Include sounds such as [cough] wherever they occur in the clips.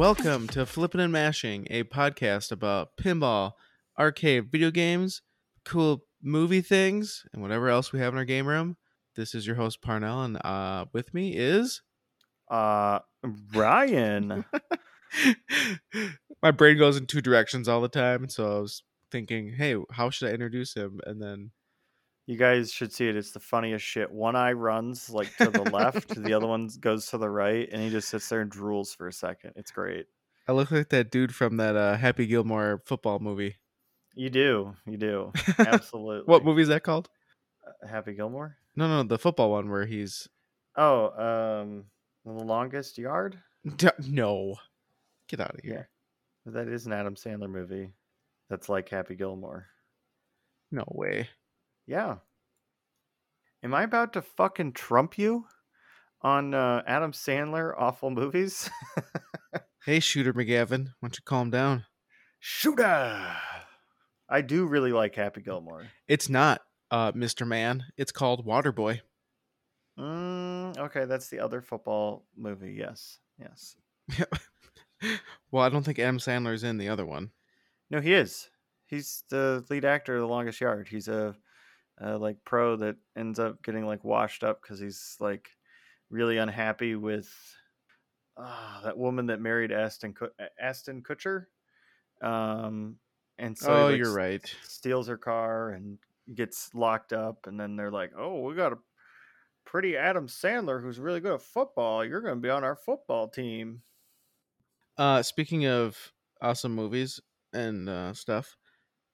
Welcome to Flippin' and Mashing, a podcast about pinball, arcade video games, cool movie things, and whatever else we have in our game room. This is your host Parnell, and uh, with me is Uh, Ryan. [laughs] my brain goes in two directions all the time. So I was thinking, hey, how should I introduce him? And then you guys should see it. It's the funniest shit. One eye runs like to the left, the other [laughs] one goes to the right, and he just sits there and drools for a second. It's great. I look like that dude from that uh, Happy Gilmore football movie. You do, you do, [laughs] absolutely. what movie is that called? Uh, Happy Gilmore? No, no, the football one where he's Oh, um, the longest yard. D- no, get out of Yeah, here. that is an Adam Sandler movie. That's like Happy Gilmore. No way. Yeah. Am I about to fucking trump you on uh, Adam Sandler awful movies? [laughs] Hey, Shooter McGavin, why don't you calm down? Shooter. I do really like Happy Gilmore. It's not uh, Mr. Man. It's called Waterboy. Mm, okay, that's the other football movie. Yes, yes. [laughs] well, I don't think Adam Sandler's in the other one. No, he is. He's the lead actor of The Longest Yard. He's a, a like pro that ends up getting like washed up because he's like really unhappy with uh, that woman that married Ashton Ashton Kutcher. Um, and so oh, like, you're right. steals her car and gets locked up and then they're like oh we got a pretty adam sandler who's really good at football you're going to be on our football team Uh, speaking of awesome movies and uh, stuff,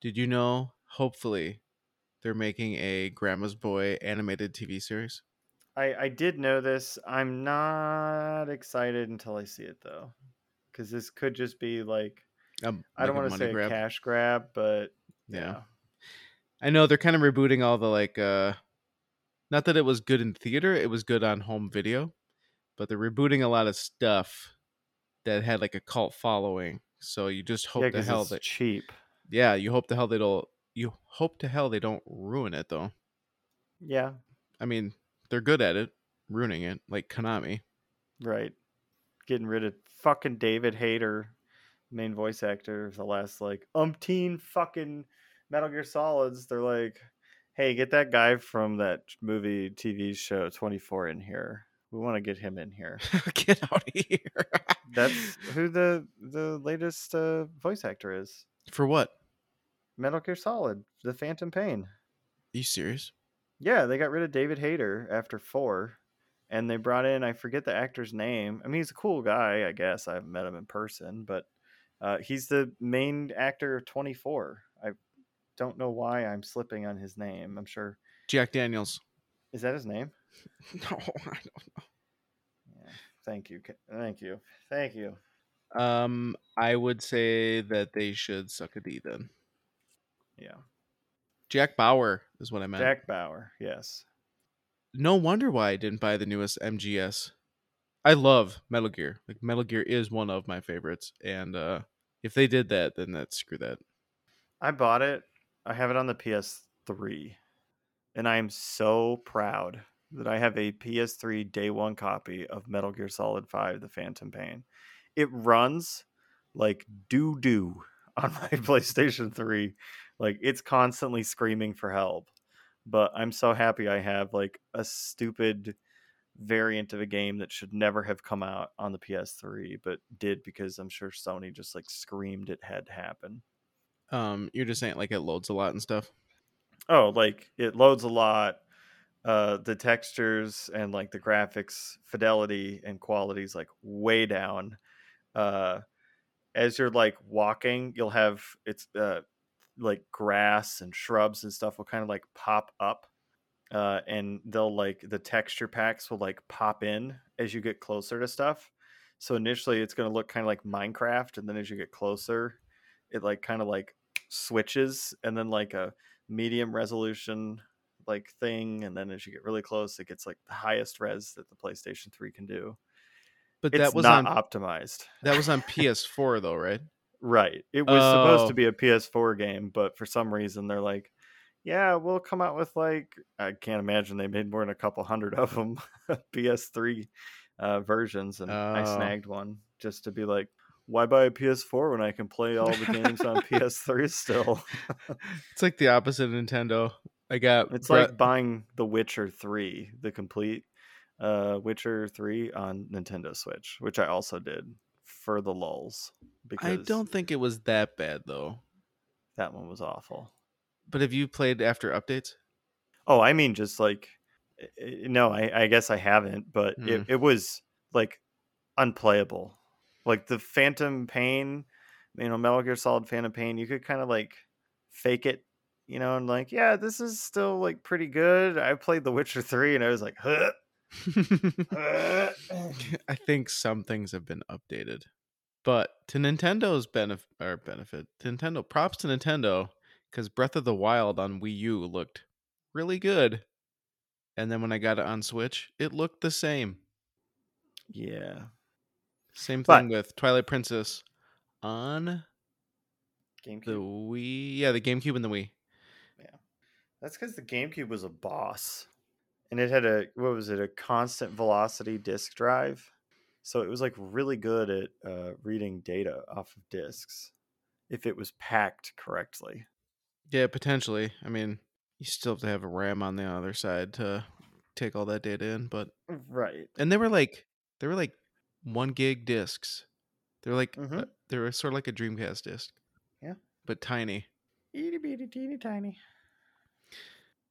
did you know? Hopefully, they're making a Grandma's Boy animated TV series. i i did know this i'm not excited until i see it though because this could just be like Um, i don't want to say grab. a cash grab but Yeah. yeah. I know they're kind of rebooting all the like. uh Not that it was good in theater; it was good on home video, but they're rebooting a lot of stuff that had like a cult following. So you just hope yeah, to 'cause hell that cheap yeah, you hope the hell they don't. You hope to hell they don't ruin it though. yeah I mean, they're good at it, ruining it, like Konami. right getting rid of fucking david hayter main voice actor of the last like umpteen fucking metal gear solids they're like hey get that guy from that movie tv show 24 in here we want to get him in here [laughs] Get out of here. that's who the the latest uh, voice actor is For what? Metal gear solid the phantom pain Are you serious? yeah they got rid of david hayter after four and they brought in i forget the actor's name i mean he's a cool guy i guess i haven't met him in person but uh, he's the main actor of 24 i don't know why i'm slipping on his name i'm sure Jack Daniels. is that his name [laughs] No, I don't yeah. thank you thank you thank you. Um, I would say that they should suck a D then. Yeah Jack Bauer is what I meant. jack bauer yes No wonder why I didn't buy the newest MGS. I love Metal Gear. Like Metal Gear is one of my favorites, and uh if they did that, then that's screw that. i bought it i have it on the ps3 and i am so proud that I have a PS3 day one copy of Metal Gear Solid 5 The Phantom Pain. It runs like doo doo [laughs] on my [laughs] PlayStation 3. Like it's constantly screaming for help. But I'm so happy I have like a stupid variant of a game that should never have come out on the PS3, but did because I'm sure Sony just like screamed it had to happen. Um, you're just saying like it loads a lot and stuff. Oh, like it loads a lot. Uh, the textures and like the graphics fidelity and quality is like way down. Uh, as you're like walking, you'll have it's uh, like grass and shrubs and stuff will kind of like pop up, uh, and they'll like the texture packs will like pop in as you get closer to stuff. So initially, it's going to look kind of like Minecraft, and then as you get closer, it like kind of like switches, and then like a medium resolution like thing and then as you get really close it gets like the highest res that the PlayStation 3 can do. But It's that was not on optimized. that was on [laughs] PS4 though, right? Right. It was supposed Oh. to be a PS4 game, but for some reason they're like, yeah, we'll come out with like I can't imagine they made more than a couple hundred of them [laughs] PS3 uh, versions, and I Oh. snagged one just to be like, why buy a PS4 when I can play all the games on [laughs] PS3 still? [laughs] It's like the opposite of Nintendo. I got It's like buying The Witcher 3, the complete uh Witcher 3 on Nintendo Switch, which I also did for the lulls because I don't think it was that bad though. that one was awful. But have you played after updates? Oh, I mean just like no, I, I guess I haven't, but Hmm. it, it was like unplayable. Like the Phantom Pain, you know, Metal Gear Solid Phantom Pain, you could kind of like fake it, you know, and like, yeah, this is still like pretty good. I played The Witcher 3 and I was like, huh. [laughs] I think some things have been updated. But to Nintendo's benefit or benefit, to Nintendo props to Nintendo because Breath of the Wild on Wii U looked really good. And then when I got it on Switch, it looked the same. yeah. Same But- thing with Twilight Princess on GameCube. the Wii. Yeah, the GameCube and the Wii. Yeah, that's because the GameCube was a boss, and it had a what was it? A constant velocity disk drive, so it was like really good at uh, reading data off of disks if it was packed correctly. Yeah, potentially. I mean, you still have to have a RAM on the other side to take all that data in, but Right. and they were like they were like one gig discs. They were like uh, Mhm. they were sort of like a Dreamcast disc. Yeah. but tiny. Itty bitty teeny tiny.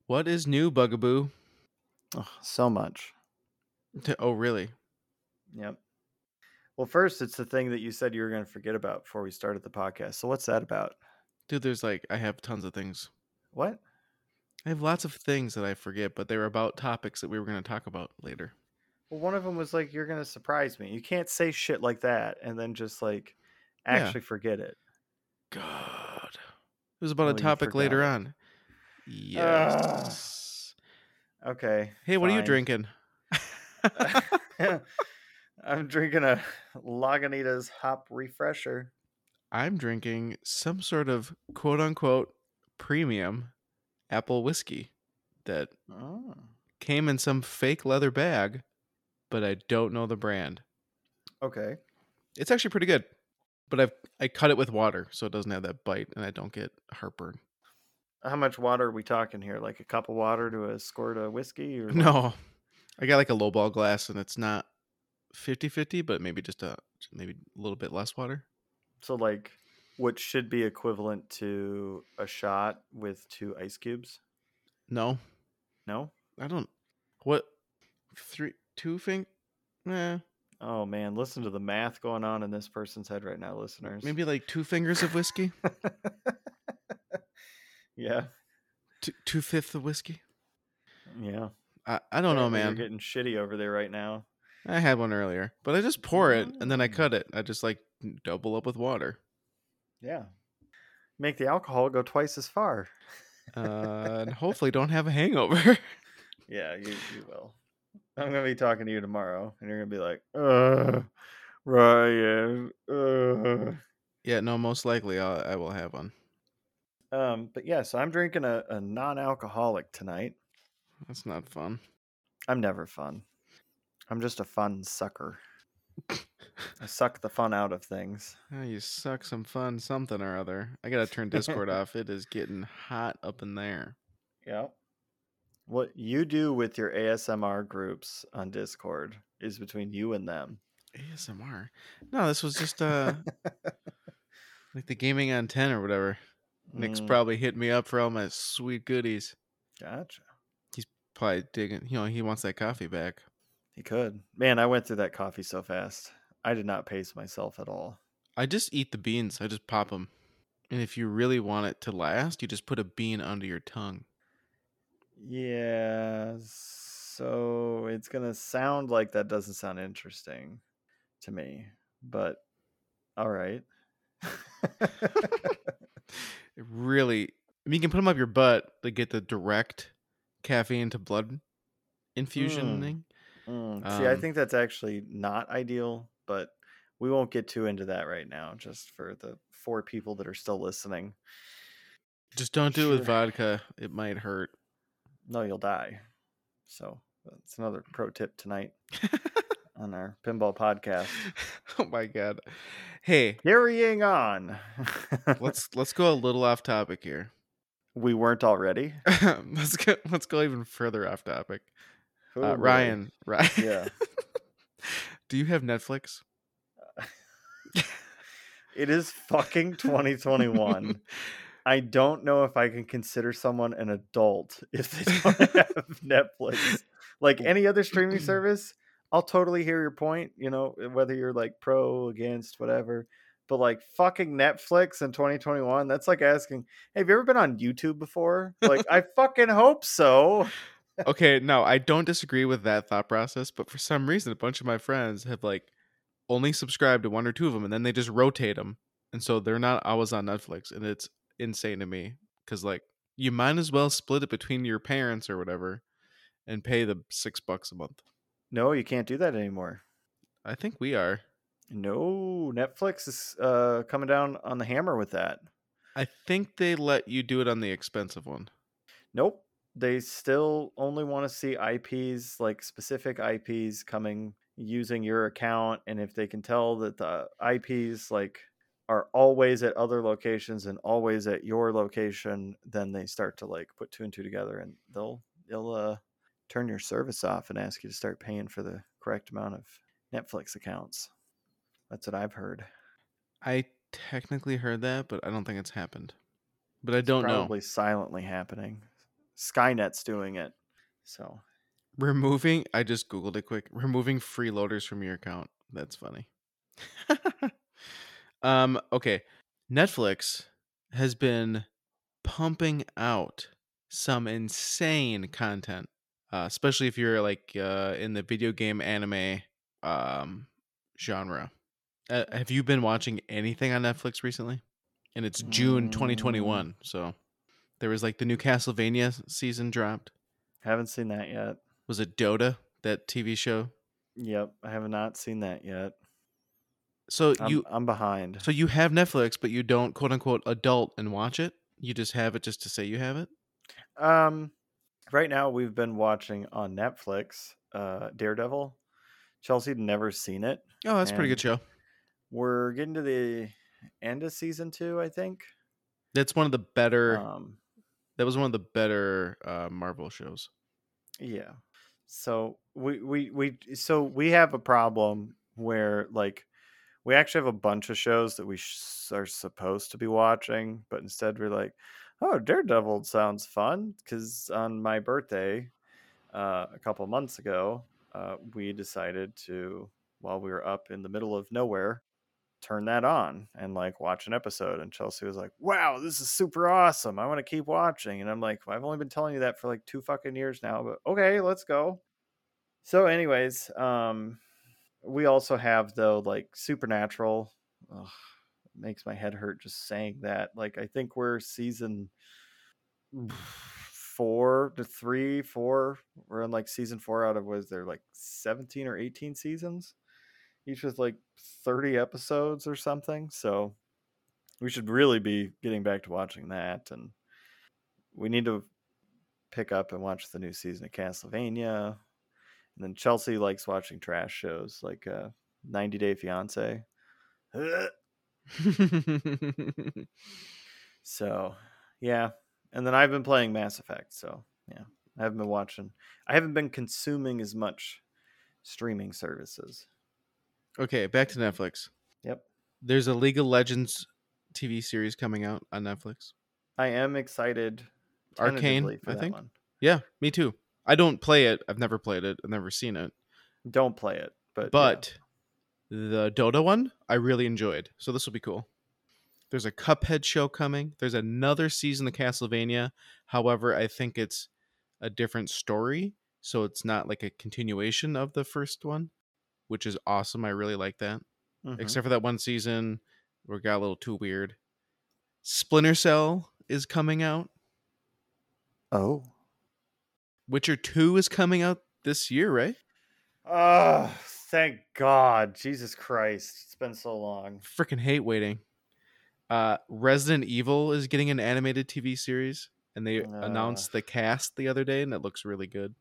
What is new, Bugaboo? Oh, so much. Oh, really? Yep. Well, first, it's the thing that you said you were going to forget about before we started the podcast. So, what's that about? Dude, there's like I have tons of things. What? I have lots of things that I forget, but they were about topics that we were going to talk about later. Well, one of them was like, "You're going to surprise me." You can't say shit like that and then just like Yeah. actually forget it. God. It was about Oh, a topic later on. Yes. Okay. hey, what are you drinking? [laughs] I'm drinking a Lagunitas hop refresher. I'm drinking some sort of quote unquote premium apple whiskey that Oh. came in some fake leather bag, but I don't know the brand. Okay. It's actually pretty good, but I've I cut it with water so it doesn't have that bite and I don't get heartburn. How much water are we talking here? Like a cup of water to a squirt of whiskey? Or? [laughs] No, I got like a lowball glass and it's not 50-50, but maybe just a maybe a little bit less water. So like what should be equivalent to a shot with two ice cubes? No, No? I don't. What three two fing? Eh, Oh man, listen to the math going on in this person's head right now, listeners. maybe like two fingers of whiskey, [laughs] yeah. two, two fifths of whiskey. Yeah. I, I don't know, man. You're getting shitty over there right now. I had one earlier, but I just pour it and then I Mm. cut it. I just like double up with water. Yeah. Make the alcohol go twice as far. Uh, [laughs] and hopefully don't have a hangover. Yeah, you, you will. I'm gonna be talking to you tomorrow, and you're gonna be like, "Uh, Ryan." Uh. yeah, no, most likely I'll, I will have one. Um, but yeah, so I'm drinking a, a non-alcoholic tonight. That's not fun. I'm never fun. I'm just a fun sucker. [laughs] I suck the fun out of things. Oh, you suck some fun something or other. I gotta turn Discord [laughs] off. It is getting hot up in there. Yeah. What you do with your ASMR groups on Discord is between you and them. ASMR. No, this was just uh [laughs] like the gaming on 10 or whatever. Nick's Mm, probably hitting me up for all my sweet goodies. gotcha. He's probably digging, you know, he wants that coffee back. He could. Man, I went through that coffee so fast. I did not pace myself at all. I just eat the beans. I just pop them. And if you really want it to last, you just put a bean under your tongue. Yeah, so it's gonna sound like that doesn't sound interesting to me, but all right. [laughs] [laughs] [laughs] It really, I mean, you can put them up your butt to get the direct caffeine to blood infusioning. Mm, see, I Um, think that's actually not ideal, but we won't get too into that right now, just for the four people that are still listening. Just don't do it with vodka. It might hurt. No, you'll die. So that's another pro tip tonight. [laughs] on our pinball podcast. [laughs] oh my god. Hey, Carrying on. let's [laughs] let's go a little off topic here. we weren't already. [laughs] let's go let's go even further off topic. Oh, Uh. Ryan, Ryan. Yeah. Do you have Netflix? It is fucking 2021. I don't know if I can consider someone an adult if they don't have Netflix. Like any other streaming [clears throat] service, I'll totally hear your point, you know, eh, whether you're like pro, against, whatever. But like fucking Netflix in 2021, that's like asking, hey, have you ever been on YouTube before? Like, I [laughs] fucking hope so. okay, no, I don't disagree with that thought process, but for some reason, a bunch of my friends have like only subscribed to one or two of them, and then they just rotate them, and so they're not always on Netflix, and it's insane to me because like you might as well split it between your parents or whatever, and pay the six bucks a month. No, you can't do that anymore. I think we are. No, Netflix is uh, coming down on the hammer with that. I think they let you do it on the expensive one. Nope. They still only want to see IPs, like specific IPs coming using your account. And if they can tell that the IPs like are always at other locations and always at your location, then they start to like put two and two together and they'll they'll uh turn your service off and ask you to start paying for the correct amount of Netflix accounts. That's what I've heard. I technically heard that, but I don't think it's happened. But I don't know. probably silently happening. Skynet's doing it. So Removing, I just Googled it quick. Removing freeloaders from your account. That's funny. [laughs] um, okay. Netflix has been pumping out some insane content, uh, especially if you're like uh, in the video game anime um, genre. Uh, have you been watching anything on Netflix recently? And it's June Mm. 2021. So there was like the new Castlevania season dropped. haven't seen that yet. Was it Dota, that TV show? Yep, I have not seen that yet. So I'm, you I'm behind. so you have Netflix, but you don't quote unquote adult and watch it. You just have it just to say you have it. Um, right now we've been watching on Netflix, uh, Daredevil. Chelsea never seen it. Oh, that's a pretty good show. We're getting to the end of season two, I think. That's one of the better. Um, that was one of the better uh, Marvel shows. yeah. So we we we so we have a problem where like we actually have a bunch of shows that we sh- are supposed to be watching, but instead we're like, oh, Daredevil sounds fun because on my birthday uh, a couple months ago, uh, we decided to while we were up in the middle of nowhere turn that on and like watch an episode and chelsea was like wow this is super awesome i want to keep watching and i'm like i've only been telling you that for like two fucking years now but okay let's go. So anyways um we also have though like supernatural. Ugh, makes my head hurt just saying that like i think we're season four to three four we're in like season four out of was there like 17 or 18 seasons? Each with like 30 episodes or something so we should really be getting back to watching that and we need to pick up and watch the new season of castlevania and then chelsea likes watching trash shows like uh 90 day fiance [laughs] so yeah and then i've been playing mass effect so yeah i haven't been watching i haven't been consuming as much streaming services okay, back to mm-hmm. Netflix. yep There's a League of Legends TV series coming out on Netflix. I am excited. Arcane, I think? one. Yeah, me too. I don't play it. I've never played it. I've never seen it. Don't play it, but yeah. The Dota one, I really enjoyed. So this will be cool. There's a Cuphead show coming. There's another season of Castlevania. However, I think it's a different story. So it's not like a continuation of the first one, which is awesome. I really like that. Mhm. Except for that one season where it got a little too weird. Splinter Cell is coming out. oh, Witcher 2 is coming out this year, right? oh, thank God, Jesus Christ! It's been so long. Freaking hate waiting. Uh, Resident Evil is getting an animated TV series, and they Uh. announced the cast the other day, and it looks really good.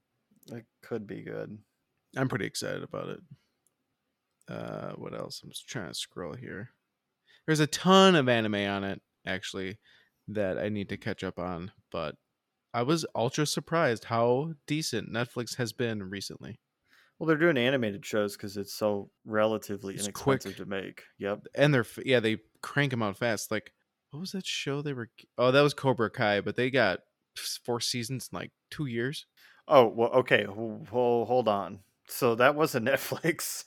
It could be good. I'm pretty excited about it. Uh, what else? I'm just trying to scroll here. There's a ton of anime on it actually that I need to catch up on, but I was ultra surprised how decent Netflix has been recently. Well, they're doing animated shows because it's so relatively It's inexpensive quick. to make. Yep. And they're yeah, they crank them out fast. Like what was that show they were? Oh, that was Cobra Kai, but they got four seasons in like two years. Oh well, okay. Well, hold on. So that wasn't [laughs] Netflix.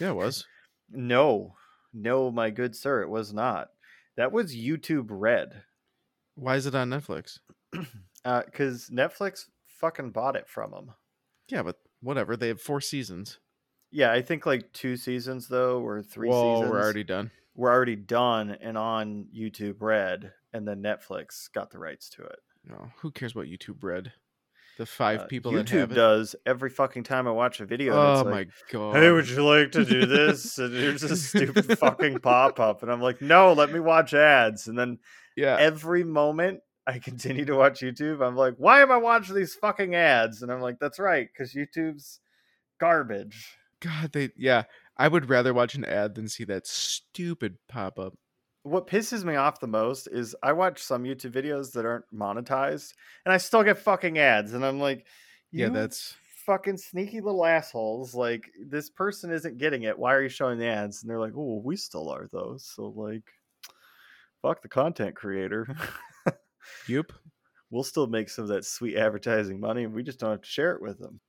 Yeah, it was. no, no, my good sir, it was not. That was YouTube Red. Why is it on Netflix? [clears throat] Uh, because Netflix fucking bought it from them. Yeah, but whatever. They have four seasons. Yeah, I think like two seasons though, or three Whoa, seasons. we're already done. We're already done and on YouTube Red, and then Netflix got the rights to it. No, who cares about YouTube Red? The five Uh, people that YouTube does every fucking time I watch a video. Oh it's my like, god. Hey, would you like to do this? And [laughs] here's a stupid fucking pop up, and I'm like, no, let me watch ads. And then yeah. every moment I continue to watch YouTube, I'm like, why am I watching these fucking ads? And I'm like, that's right, because YouTube's garbage. God, they yeah. I would rather watch an ad than see that stupid pop up. What pisses me off the most is I watch some YouTube videos that aren't monetized, and I still get fucking ads, and I'm like, Yeah, that's fucking sneaky little assholes. Like this person isn't getting it. Why are you showing the ads? And they're like, oh, we still are though. So like, fuck the content creator. [laughs] Yup. we'll still make some of that sweet advertising money, and we just don't have to share it with them.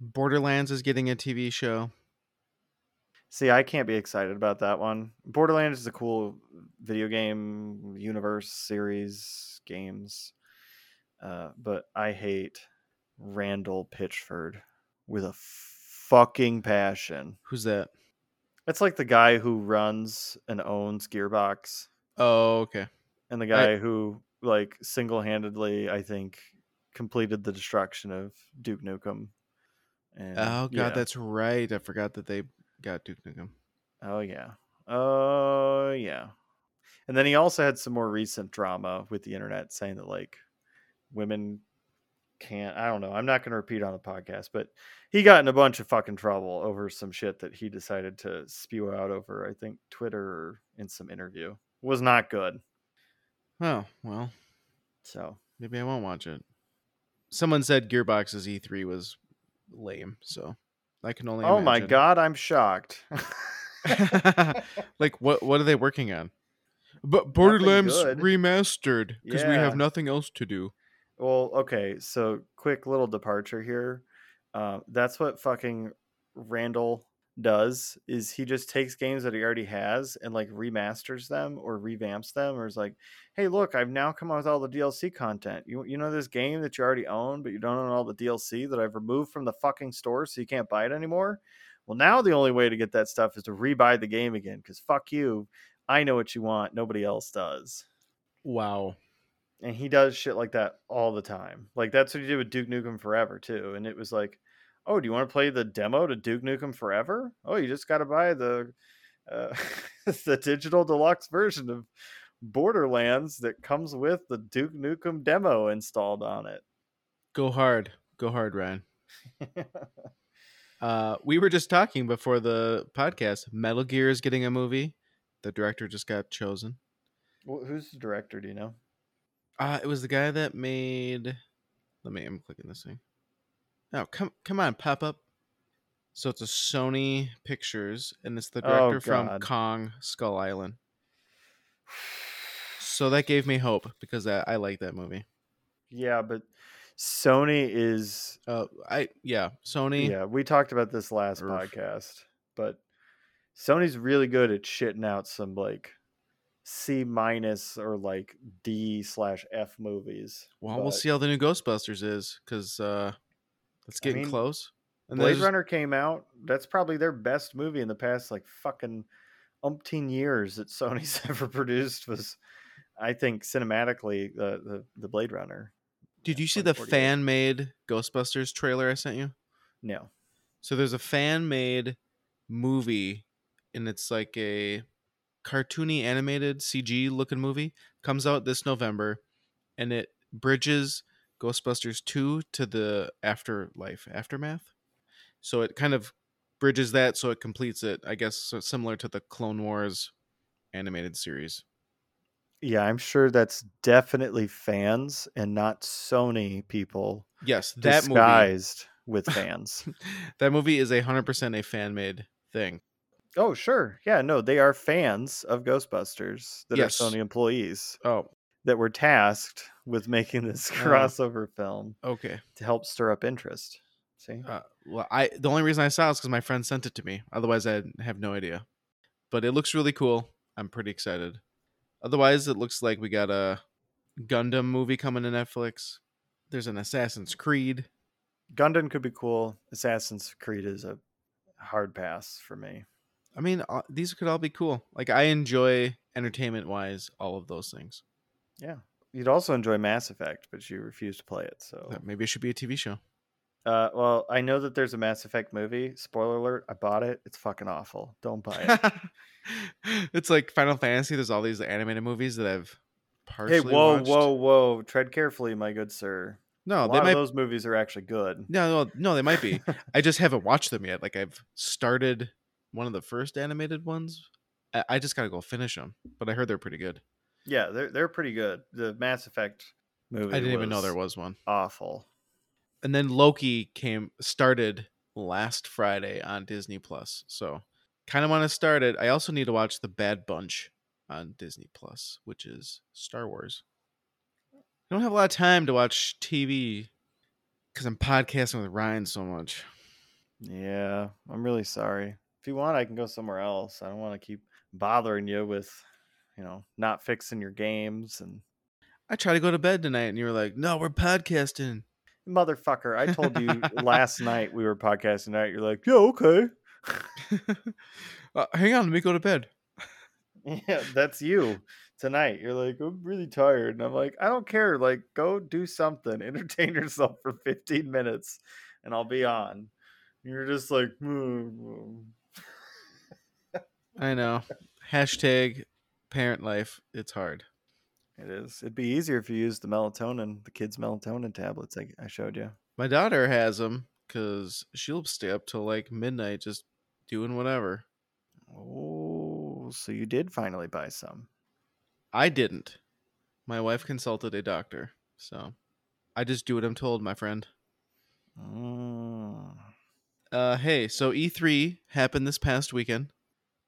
Borderlands is getting a TV show. See, I can't be excited about that one. Borderlands is a cool video game universe series games, uh, but I hate Randall Pitchford with a fucking passion. Who's that? It's like the guy who runs and owns Gearbox, Oh, okay. And the guy who like single-handedly, I think, completed the destruction of Duke Nukem. And, Oh god, yeah. that's right. I forgot that they got Duke Nukem. Oh yeah. Oh yeah. And then he also had some more recent drama with the internet saying that like women can't I don't know. I'm not going to repeat on the podcast, but he got in a bunch of fucking trouble over some shit that he decided to spew out over I think Twitter or in some interview. Was not good. Oh, well, So, maybe I won't watch it. Someone said Gearbox's E3 was lame, so I can only oh my god, I'm shocked. [laughs] like what what are they working on? But Borderlands remastered because we have nothing else to do. Well, okay, so quick little departure here. Uh, that's what fucking Randall does is he just takes games that he already has and like remasters them or revamps them or is like, hey, look, I've now come out with all the DLC content. You you know this game that you already own, but you don't own all the DLC that I've removed from the fucking store so you can't buy it anymore. Well, now the only way to get that stuff is to rebuy the game again because fuck you. I know what you want. Nobody else does Wow. and he does shit like that all the time. Like that's what he did with Duke Nukem Forever too. And it was like, oh, do you want to play the demo to Duke Nukem Forever? Oh, you just got to buy the uh, [laughs] the digital deluxe version of Borderlands that comes with the Duke Nukem demo installed on it. Go hard. Go hard, Ryan. [laughs] Uh, we were just talking before the podcast. Metal Gear is getting a movie. The director just got chosen. Wh- Who's the director? Do you know? Uh, it was the guy that made. Let me. I'm clicking this thing. Oh, come come on, pop up. So it's a Sony Pictures, and it's the Oh, director from Kong Skull Island. So that gave me hope because I, I like that movie. Yeah, but Sony is Uh, I yeah, Sony. Yeah, we talked about this last Oof. podcast, but Sony's really good at shitting out some like C minus or like D slash F movies. Well, we'll see how the new Ghostbusters is because uh, it's I getting mean, close. And Blade Runner came out. That's probably their best movie in the past like fucking umpteen years that [laughs] Sony's ever produced. Was I think cinematically the the, the Blade Runner. Did you see the fan made Ghostbusters trailer I sent you? No, So there's a fan made movie, and it's like a cartoony animated CG looking movie. Comes out this November, and it bridges Ghostbusters 2 to the afterlife, aftermath. So it kind of bridges that so it completes it. I guess so similar to the Clone Wars animated series. Yeah, I'm sure that's definitely fans and not Sony people Yes, that movie. disguised with [laughs] fans. that movie is a hundred percent a fan made thing. oh, sure. Yeah, no, they are fans of Ghostbusters that Yes. are Sony employees Oh, that were tasked with making this Oh. [laughs] crossover film okay. to help stir up interest. See? Uh, well, I the only reason I saw it is because my friend sent it to me. Otherwise, I have no idea. But it looks really cool. I'm pretty excited. Otherwise, it looks like we got a Gundam movie coming to Netflix. There's an Assassin's Creed. Gundam could be cool. Assassin's Creed is a hard pass for me. I mean, uh, these could all be cool. Like I enjoy entertainment wise all of those things. Yeah. You'd also enjoy Mass Effect, but you refuse to play it. So, That Maybe it should be a TV show. uh, well, I know that there's a Mass Effect movie. Spoiler alert: I bought it. It's fucking awful. Don't buy it. [laughs] it's like Final Fantasy. There's all these animated movies that I've partially hey, whoa, watched. whoa, whoa! Tread carefully, my good sir. No, a they lot might of those movies are actually good. No, no, no, they might be. [laughs] I just haven't watched them yet. Like I've started one of the first animated ones. I, I just gotta go finish them. But I heard they're pretty good. Yeah, they're they're pretty good. The Mass Effect movie. I didn't even know there was one. awful. And then Loki came started last Friday on Disney Plus. So kind of want to start it. I also need to watch The Bad Bunch on Disney Plus, which is Star Wars. I don't have a lot of time to watch TV because I'm podcasting with Ryan so much. Yeah, I'm really sorry. If you want, I can go somewhere else. I don't want to keep bothering you with, you know, not fixing your games and I tried to go to bed tonight and you were like, no, we're podcasting. motherfucker. I told you [laughs] last night we were podcasting night. You're like, yeah, okay. [laughs] uh, hang on, let me go to bed. Yeah, that's you tonight. You're like, I'm really tired. And I'm like, I don't care. Like, go do something. [laughs] Entertain yourself for 15 minutes and I'll be on. You're just like, "Hmm, I know. Hashtag parent life. It's hard. it is. It'd be easier if you used the melatonin, the kids' melatonin tablets I, I showed you. My daughter has them because she'll stay up till like midnight just doing whatever. Oh, so you did finally buy some. I didn't. My wife consulted a doctor. So I just do what I'm told, my friend. Mm. Uh, hey, so E3 happened this past weekend.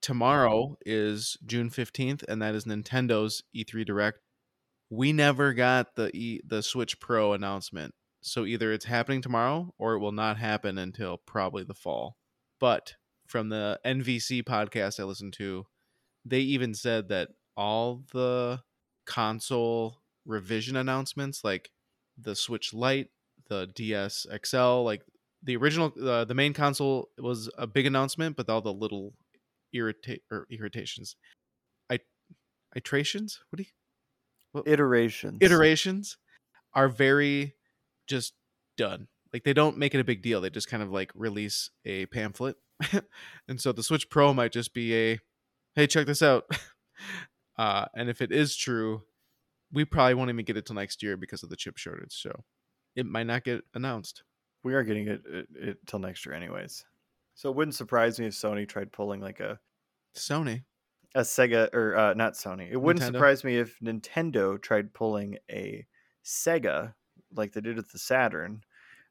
Tomorrow is June 15th, and that is Nintendo's E3 Direct. We never got the e- the Switch Pro announcement. So either it's happening tomorrow or it will not happen until probably the fall. But from the NVC podcast I listened to, they even said that all the console revision announcements, like the Switch Lite, the DS XL, like the original, uh, the main console was a big announcement, but all the little irritate or irritations, I, iterations. What do you Iterations. iterations are very just done. Like they don't make it a big deal. They just kind of like release a pamphlet. [laughs] and so the Switch Pro might just be a hey, check this out. [laughs] uh and if it is true, we probably won't even get it till next year because of the chip shortage. So it might not get announced. We are getting it, it, it till next year, anyways. So it wouldn't surprise me if Sony tried pulling like a Sony. a Sega or uh, not Sony. It wouldn't Nintendo? surprise me if Nintendo tried pulling a Sega like they did with the Saturn,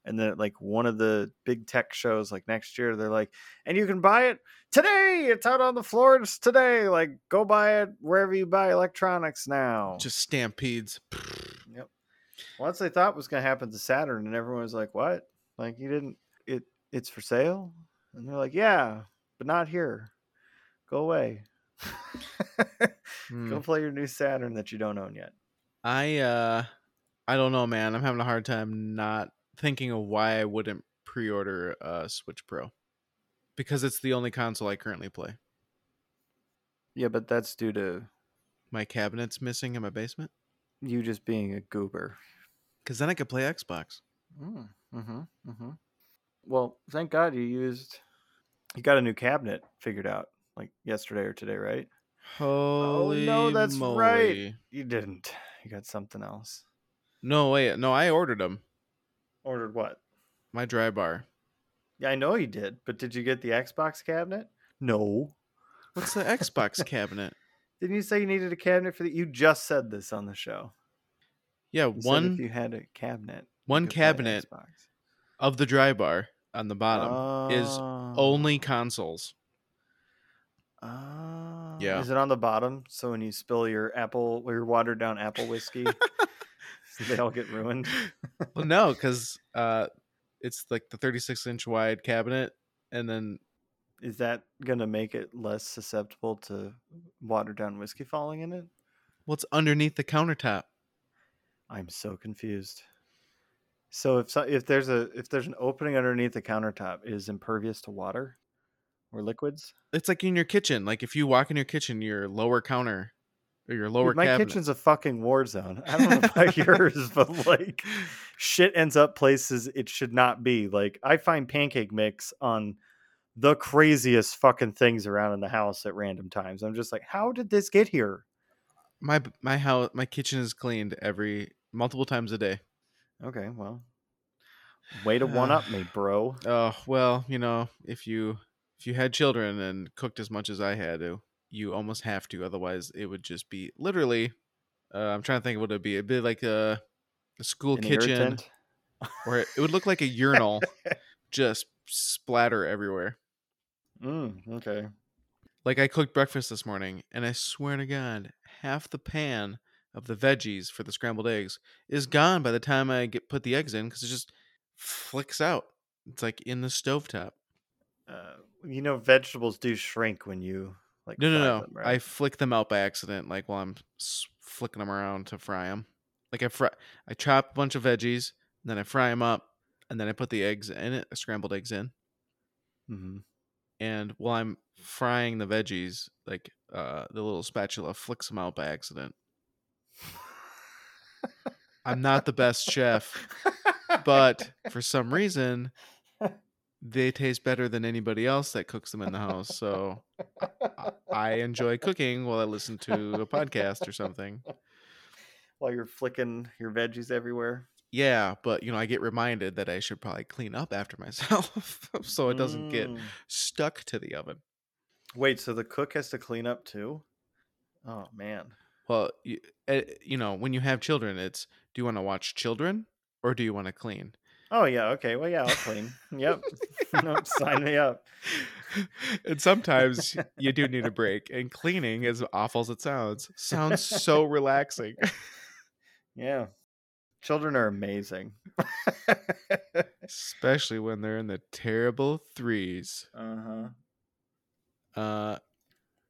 and then like one of the big tech shows like next year, they're like, and you can buy it today. It's out on the floors today. Like go buy it wherever you buy electronics now. Just stampedes. Yep. Once they thought was going to happen to Saturn, and everyone was like, "What? Like you didn't? It it's for sale?" And they're like, "Yeah, but not here. Go away. Hmm. Go play your new Saturn that you don't own yet." I uh I don't know, man. I'm having a hard time not thinking of why I wouldn't pre-order a Switch Pro. Because it's the only console I currently play. Yeah, but that's due to My cabinet's missing in my basement. you just being a goober. Cause then I could play Xbox. Mm, mm-hmm, mm-hmm. Well, thank God you used. You got a new cabinet figured out like yesterday or today, right? Holy oh, no, that's moly. right. You didn't. You got something else. No, wait, no, I ordered them. Ordered what? My dry bar. Yeah, I know you did, but did you get the Xbox cabinet? No. What's the Xbox cabinet? [laughs] Didn't you say you needed a cabinet for the? You just said this on the show. Yeah, You said if one you had a cabinet, one cabinet of the dry bar on the bottom is Oh. Only consoles. Oh. Yeah. Is it on the bottom? So when you spill your apple or your watered down apple whiskey, [laughs] [laughs] they all get ruined. well, no, because uh, it's like the 36 inch wide cabinet, and then Is that gonna make it less susceptible to watered down whiskey falling in it? what's underneath the countertop? I'm so confused. So if so, if there's a if there's an opening underneath the countertop, it is impervious to water or liquids. It's like in your kitchen. Like if you walk in your kitchen, your lower counter or your lower Dude, my cabinet. kitchen's a fucking war zone. I don't know about [laughs] yours, but like shit ends up places it should not be. Like I find pancake mix on the craziest fucking things around in the house at random times. I'm just like, how did this get here? my my house, my kitchen is cleaned every multiple times a day. Okay, well, way to one up me, [sighs] bro. Oh well, you know, if you if you had children and cooked as much as I had to, you almost have to. Otherwise, it would just be literally. Uh, I'm trying to think what it'd be. It'd be like a, a school An kitchen, irritant? or it, it would look like a urinal, [laughs] just splatter everywhere. Mm, okay. Like I cooked breakfast this morning, and I swear to God, half the pan of the veggies for the scrambled eggs is gone by the time I get put the eggs in because it just flicks out. It's like in the stovetop. Uh, you know, vegetables do shrink when you like. No, no, no. them, I flick them out by accident, like while I'm flicking them around to fry them. Like I fry, I chop a bunch of veggies, and then I fry them up, and then I put the eggs in it, scrambled eggs in. Mhm. And while I'm frying the veggies, like uh, the little spatula flicks them out by accident. I'm not the best chef, but for some reason, they taste better than anybody else that cooks them in the house. So I- I enjoy cooking while I listen to a podcast or something. while you're flicking your veggies everywhere. Yeah, but you know, I get reminded that I should probably clean up after myself [laughs] so it doesn't get Mm. stuck to the oven. Wait, so the cook has to clean up too? Oh man. Well, you, uh, you know, when you have children, it's do you want to watch children or do you want to clean? Oh yeah. Okay. Well, yeah. I'll clean. yep. [laughs] nope. Sign me up. [laughs] and sometimes you do need a break, and cleaning, as awful as it sounds, sounds so [laughs] relaxing. Yeah. Children are amazing. Especially when they're in the terrible threes. uh huh. Uh,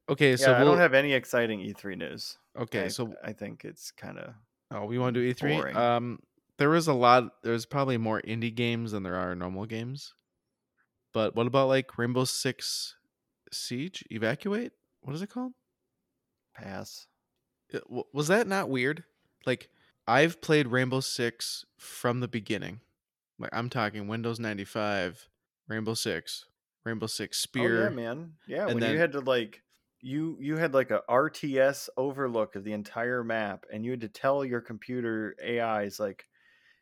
okay, Yeah. so I we'll, don't have any exciting E3 news. okay, I, so I think it's kind of oh, we want to do E three. boring. Um, there was a lot. There's probably more indie games than there are normal games. But what about like Rainbow Six Siege Evacuate? What is it called? pass. It- w- was that not weird? Like I've played Rainbow Six from the beginning. Like I'm talking Windows 95, Rainbow Six, Rainbow Six Spear. Oh yeah, man. Yeah, and when then- you had to like you you had like a RTS overlook of the entire map, and you had to tell your computer AIs like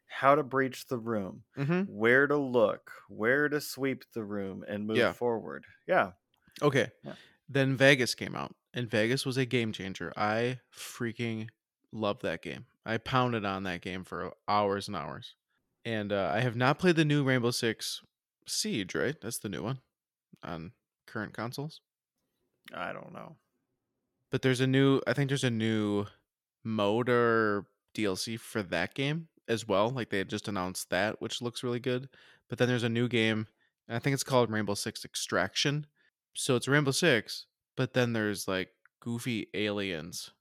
how to breach the room, hmm where to look, where to sweep the room, and move Yeah. forward. Yeah. Okay. Yeah. Then Vegas came out, and Vegas was a game changer. I freaking love that game. I pounded on that game for hours and hours. And uh, I have not played the new Rainbow Six Siege, right? That's the new one on current consoles. I don't know. But there's a new, I think there's a new mode or DLC for that game as well. Like they had just announced that, which looks really good. But then there's a new game, and I think it's called Rainbow Six Extraction. So it's Rainbow Six, but then there's like goofy aliens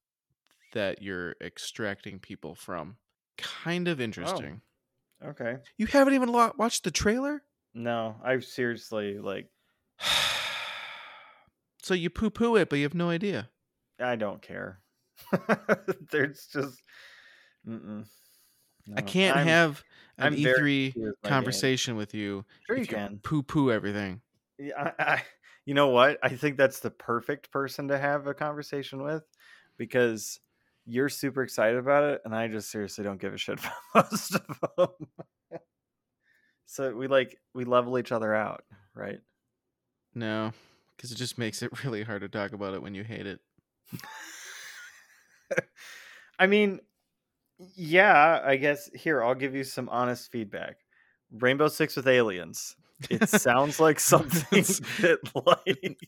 that you're extracting people from. Kind of oh, interesting. Okay. You haven't even lo- watched the trailer? No, I've seriously like [sighs] so you poo poo it, but you have no idea. I don't care. [laughs] There's just mm-mm. I can't I'm- have an I'm E3 picky with conversation with you. Sure, you can. Poo poo everything. Yeah, I, I, you know what? I think that's the perfect person to have a conversation with because you're super excited about it, and I just seriously don't give a shit [laughs] about most of them. [laughs] So we like we level each other out, right? No, because it just makes it [laughs] really hard to talk about it when you hate it. [laughs] I mean, yeah, I guess here I'll give you some honest feedback. Rainbow Six with aliens. It sounds like [laughs] something that like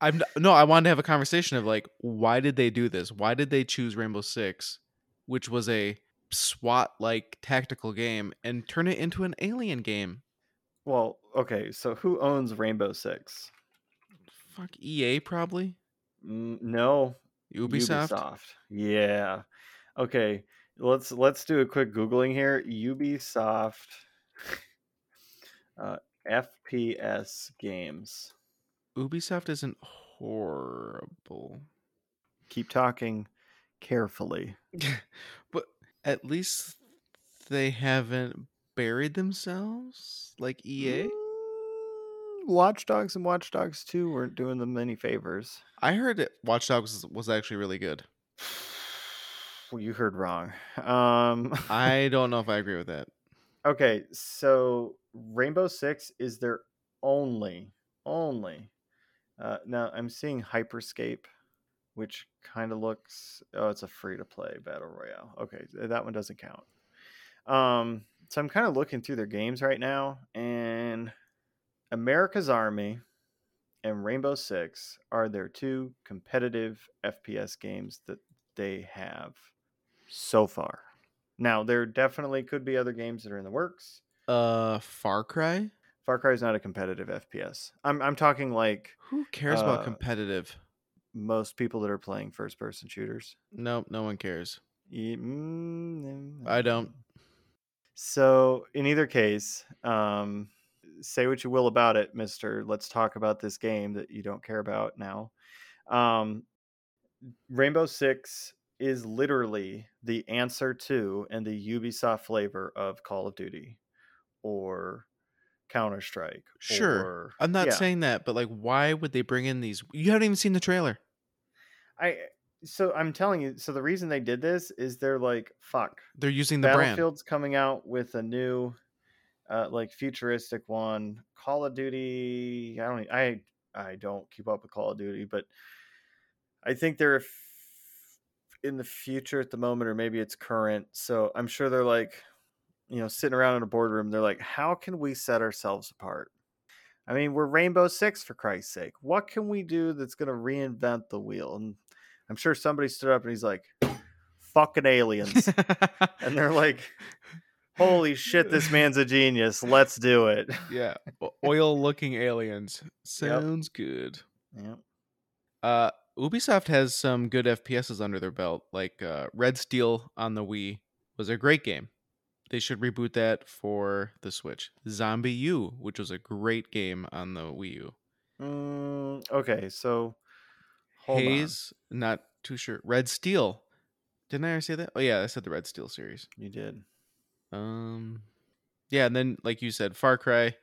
I'm no, I wanted to have a conversation of like, why did they do this? Why did they choose Rainbow Six, which was a SWAT like tactical game, and turn it into an alien game? Well, okay, so who owns Rainbow Six? Fuck EA probably. Mm, no, Ubisoft. Ubisoft. Yeah. Okay, let's let's do a quick googling here. Ubisoft uh, FPS games. Ubisoft isn't horrible. Keep talking carefully. [laughs] but at least they haven't buried themselves like EA. Watch Dogs and Watch Dogs 2 weren't doing them any favors. I heard it, Watch Dogs was actually really good. Well, you heard wrong. Um, I [laughs] don't know if I agree with that. okay, so Rainbow Six is their only, only. Uh, now I'm seeing Hyperscape, which kind of looks. Oh, it's a free to play battle royale. Okay, that one doesn't count. Um, so I'm kind of looking through their games right now, and America's Army and Rainbow Six are their two competitive FPS games that they have so far. Now, there definitely could be other games that are in the works. Uh, Far Cry. Far Cry is not a competitive FPS. I'm I'm talking like Who cares about Uh, competitive? most people that are playing first person shooters. Nope, no one cares. Mm, I don't. So, in either case, um, say what you will about it, Mister. Let's talk about this game that you don't care about now. Um, Rainbow Six is literally the answer to and the Ubisoft flavor of Call of Duty or Counter Strike. Sure, I'm not saying that, but like, why would they bring in these? You haven't even seen the trailer. I. So I'm telling you. So the reason they did this is they're like, fuck. They're using the brand. Battlefield's coming out with a new, uh, like futuristic one. Call of Duty. I don't. I I don't keep up with Call of Duty, but I think they're f- in the future at the moment, or maybe it's current. So I'm sure they're like, you know, sitting around in a boardroom. They're like, how can we set ourselves apart? I mean, we're Rainbow Six for Christ's sake. What can we do that's going to reinvent the wheel? And I'm sure somebody stood up and he's like, fucking aliens. [laughs] and they're like, holy shit, this man's a genius. Let's do it. yeah, oil-looking aliens. Sounds good. Yeah. Uh, Ubisoft has some good FPSs under their belt. Like uh, Red Steel on the Wii was a great game. They should reboot that for the Switch. ZombiU, which was a great game on the Wii U. Mm, okay, so hold on. Haze, not too sure. Red Steel. Didn't I already say that? Oh yeah, I said the Red Steel series. You did. Um, yeah, and then like you said, Far Cry.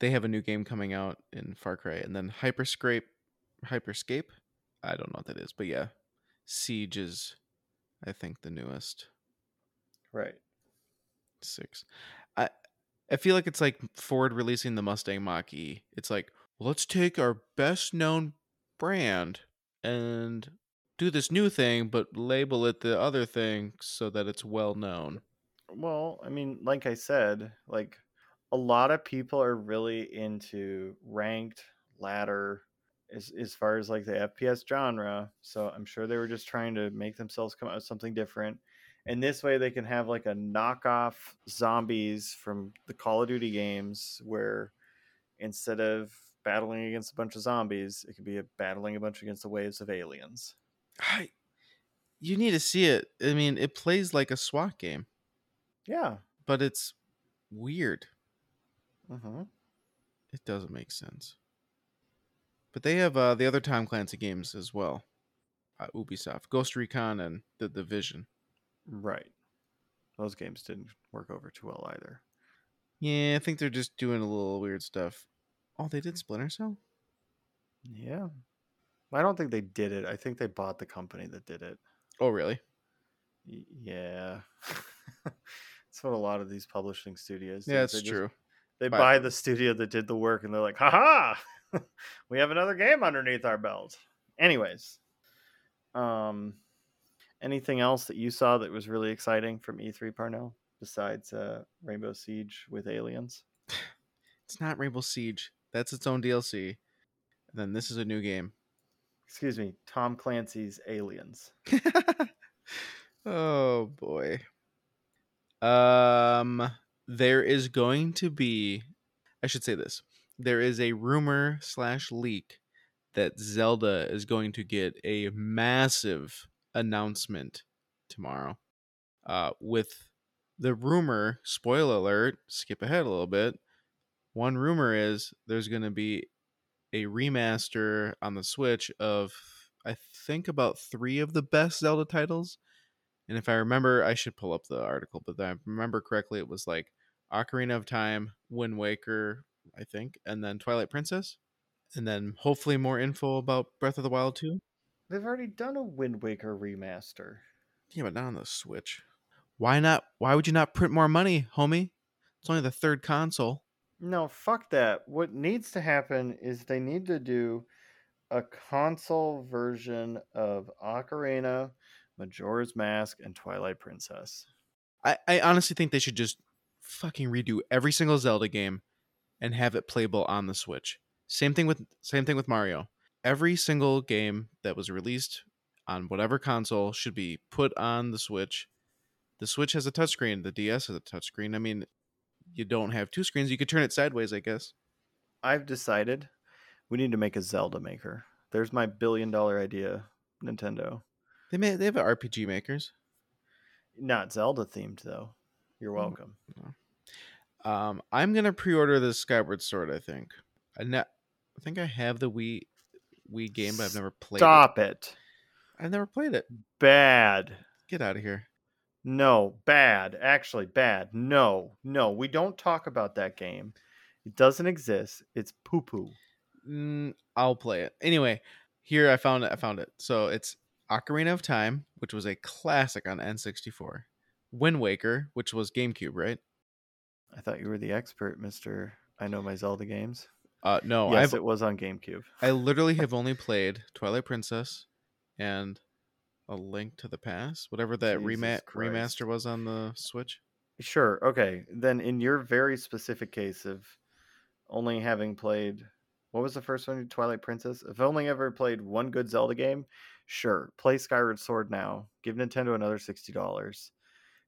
They have a new game coming out in Far Cry, and then Hyperscape. Hyperscape. I don't know what that is, but yeah, Siege is, I think, the newest Right. six. I I feel like it's like Ford releasing the Mustang Mach E. It's like let's take our best known brand and do this new thing, but label it the other thing so that it's well known. Well, I mean, like I said, like a lot of people are really into ranked ladder as as far as like the FPS genre. So I'm sure they were just trying to make themselves come out with something different. And this way they can have like a knockoff zombies from the Call of Duty games where instead of battling against a bunch of zombies, it could be a battling a bunch against the waves of aliens. I, you need to see it. I mean, it plays like a SWAT game, Yeah. but it's weird. Mm-hmm. It doesn't make sense. But they have uh, the other Tom Clancy games as well. Uh, Ubisoft, Ghost Recon, and The Division. Right. Those games didn't work over too well either. Yeah, I think they're just doing a little weird stuff. Oh, they did Splinter Cell. Yeah. I don't think they did it. I think they bought the company that did it. Oh, really? Y- Yeah. [laughs] That's what a lot of these publishing studios. do. Yeah, it's just- true. They Buy buy the studio that did the work, and they're like, "Ha ha, [laughs] we have another game underneath our belt." Anyways, um, anything else that you saw that was really exciting from E3 Parnell besides uh, Rainbow Siege with aliens? It's not Rainbow Siege. That's its own DLC. And then this is a new game. Excuse me, Tom Clancy's Aliens. [laughs] oh boy. Um there is going to be I should say this. There is a rumor slash leak that Zelda is going to get a massive announcement tomorrow. Uh with the rumor, spoiler alert, skip ahead a little bit. One rumor is there's going to be a remaster on the Switch of I think about three of the best Zelda titles. And if I remember, I should pull up the article, but if I remember correctly, it was like Ocarina of Time, Wind Waker, I think, and then Twilight Princess. And then hopefully more info about Breath of the Wild 2. They've already done a Wind Waker remaster. Yeah, but not on the Switch. Why not? Why would you not print more money, homie? It's only the third console. No, fuck that. What needs to happen is they need to do a console version of Ocarina, Majora's Mask, and Twilight Princess. I, I honestly think they should just fucking redo every single Zelda game and have it playable on the Switch. Same thing with same thing with Mario. Every single game that was released on whatever console should be put on the Switch. The Switch has a touchscreen, the DS has a touchscreen. I mean, you don't have two screens, you could turn it sideways, I guess. I've decided we need to make a Zelda maker. There's my billion dollar idea, Nintendo. They may they have RPG makers. Not Zelda themed though. You're Mm. welcome. Um, I'm gonna pre-order the Skyward Sword. I think. I ne- I think I have the Wii Wii game, but I've never played it. Stop it. I've never played it. Bad. Get out of here. No, bad. Actually, bad. No, no. We don't talk about that game. It doesn't exist. It's poo poo. Mm, I'll play it anyway. Here I found it. I found it. So it's Ocarina of Time, which was a classic on N64. Wind Waker, which was GameCube, right? I thought you were the expert, Mister. I know my Zelda games. Uh, no, yes, I've it was on GameCube. I literally [laughs] have only played Twilight Princess and A Link to the Past, whatever that rema- remaster was on the Switch. Sure. Okay. Then, in your very specific case of only having played, what was the first one? Twilight Princess. If only ever played one good Zelda game, sure. Play Skyward Sword now. Give Nintendo another sixty dollars,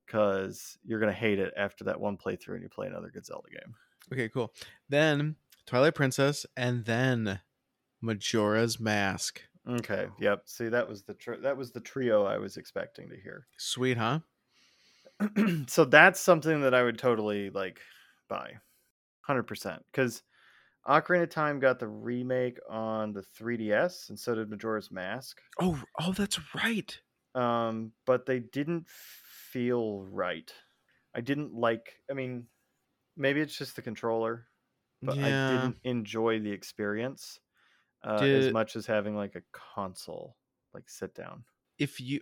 because you're gonna hate it after that one playthrough and you play another good Zelda game. Okay, cool. Then Twilight Princess, and then Majora's Mask. Okay. Yep. See, that was the tr- that was the trio I was expecting to hear. Sweet, huh? [clears throat] so that's something that I would totally like buy, hundred percent. Because Ocarina of Time got the remake on the 3DS, and so did Majora's Mask. Oh, oh, that's right. Um, but they didn't feel right. I didn't like. I mean, maybe it's just the controller, but I didn't enjoy the experience uh, as much as having like a console, like sit down. if you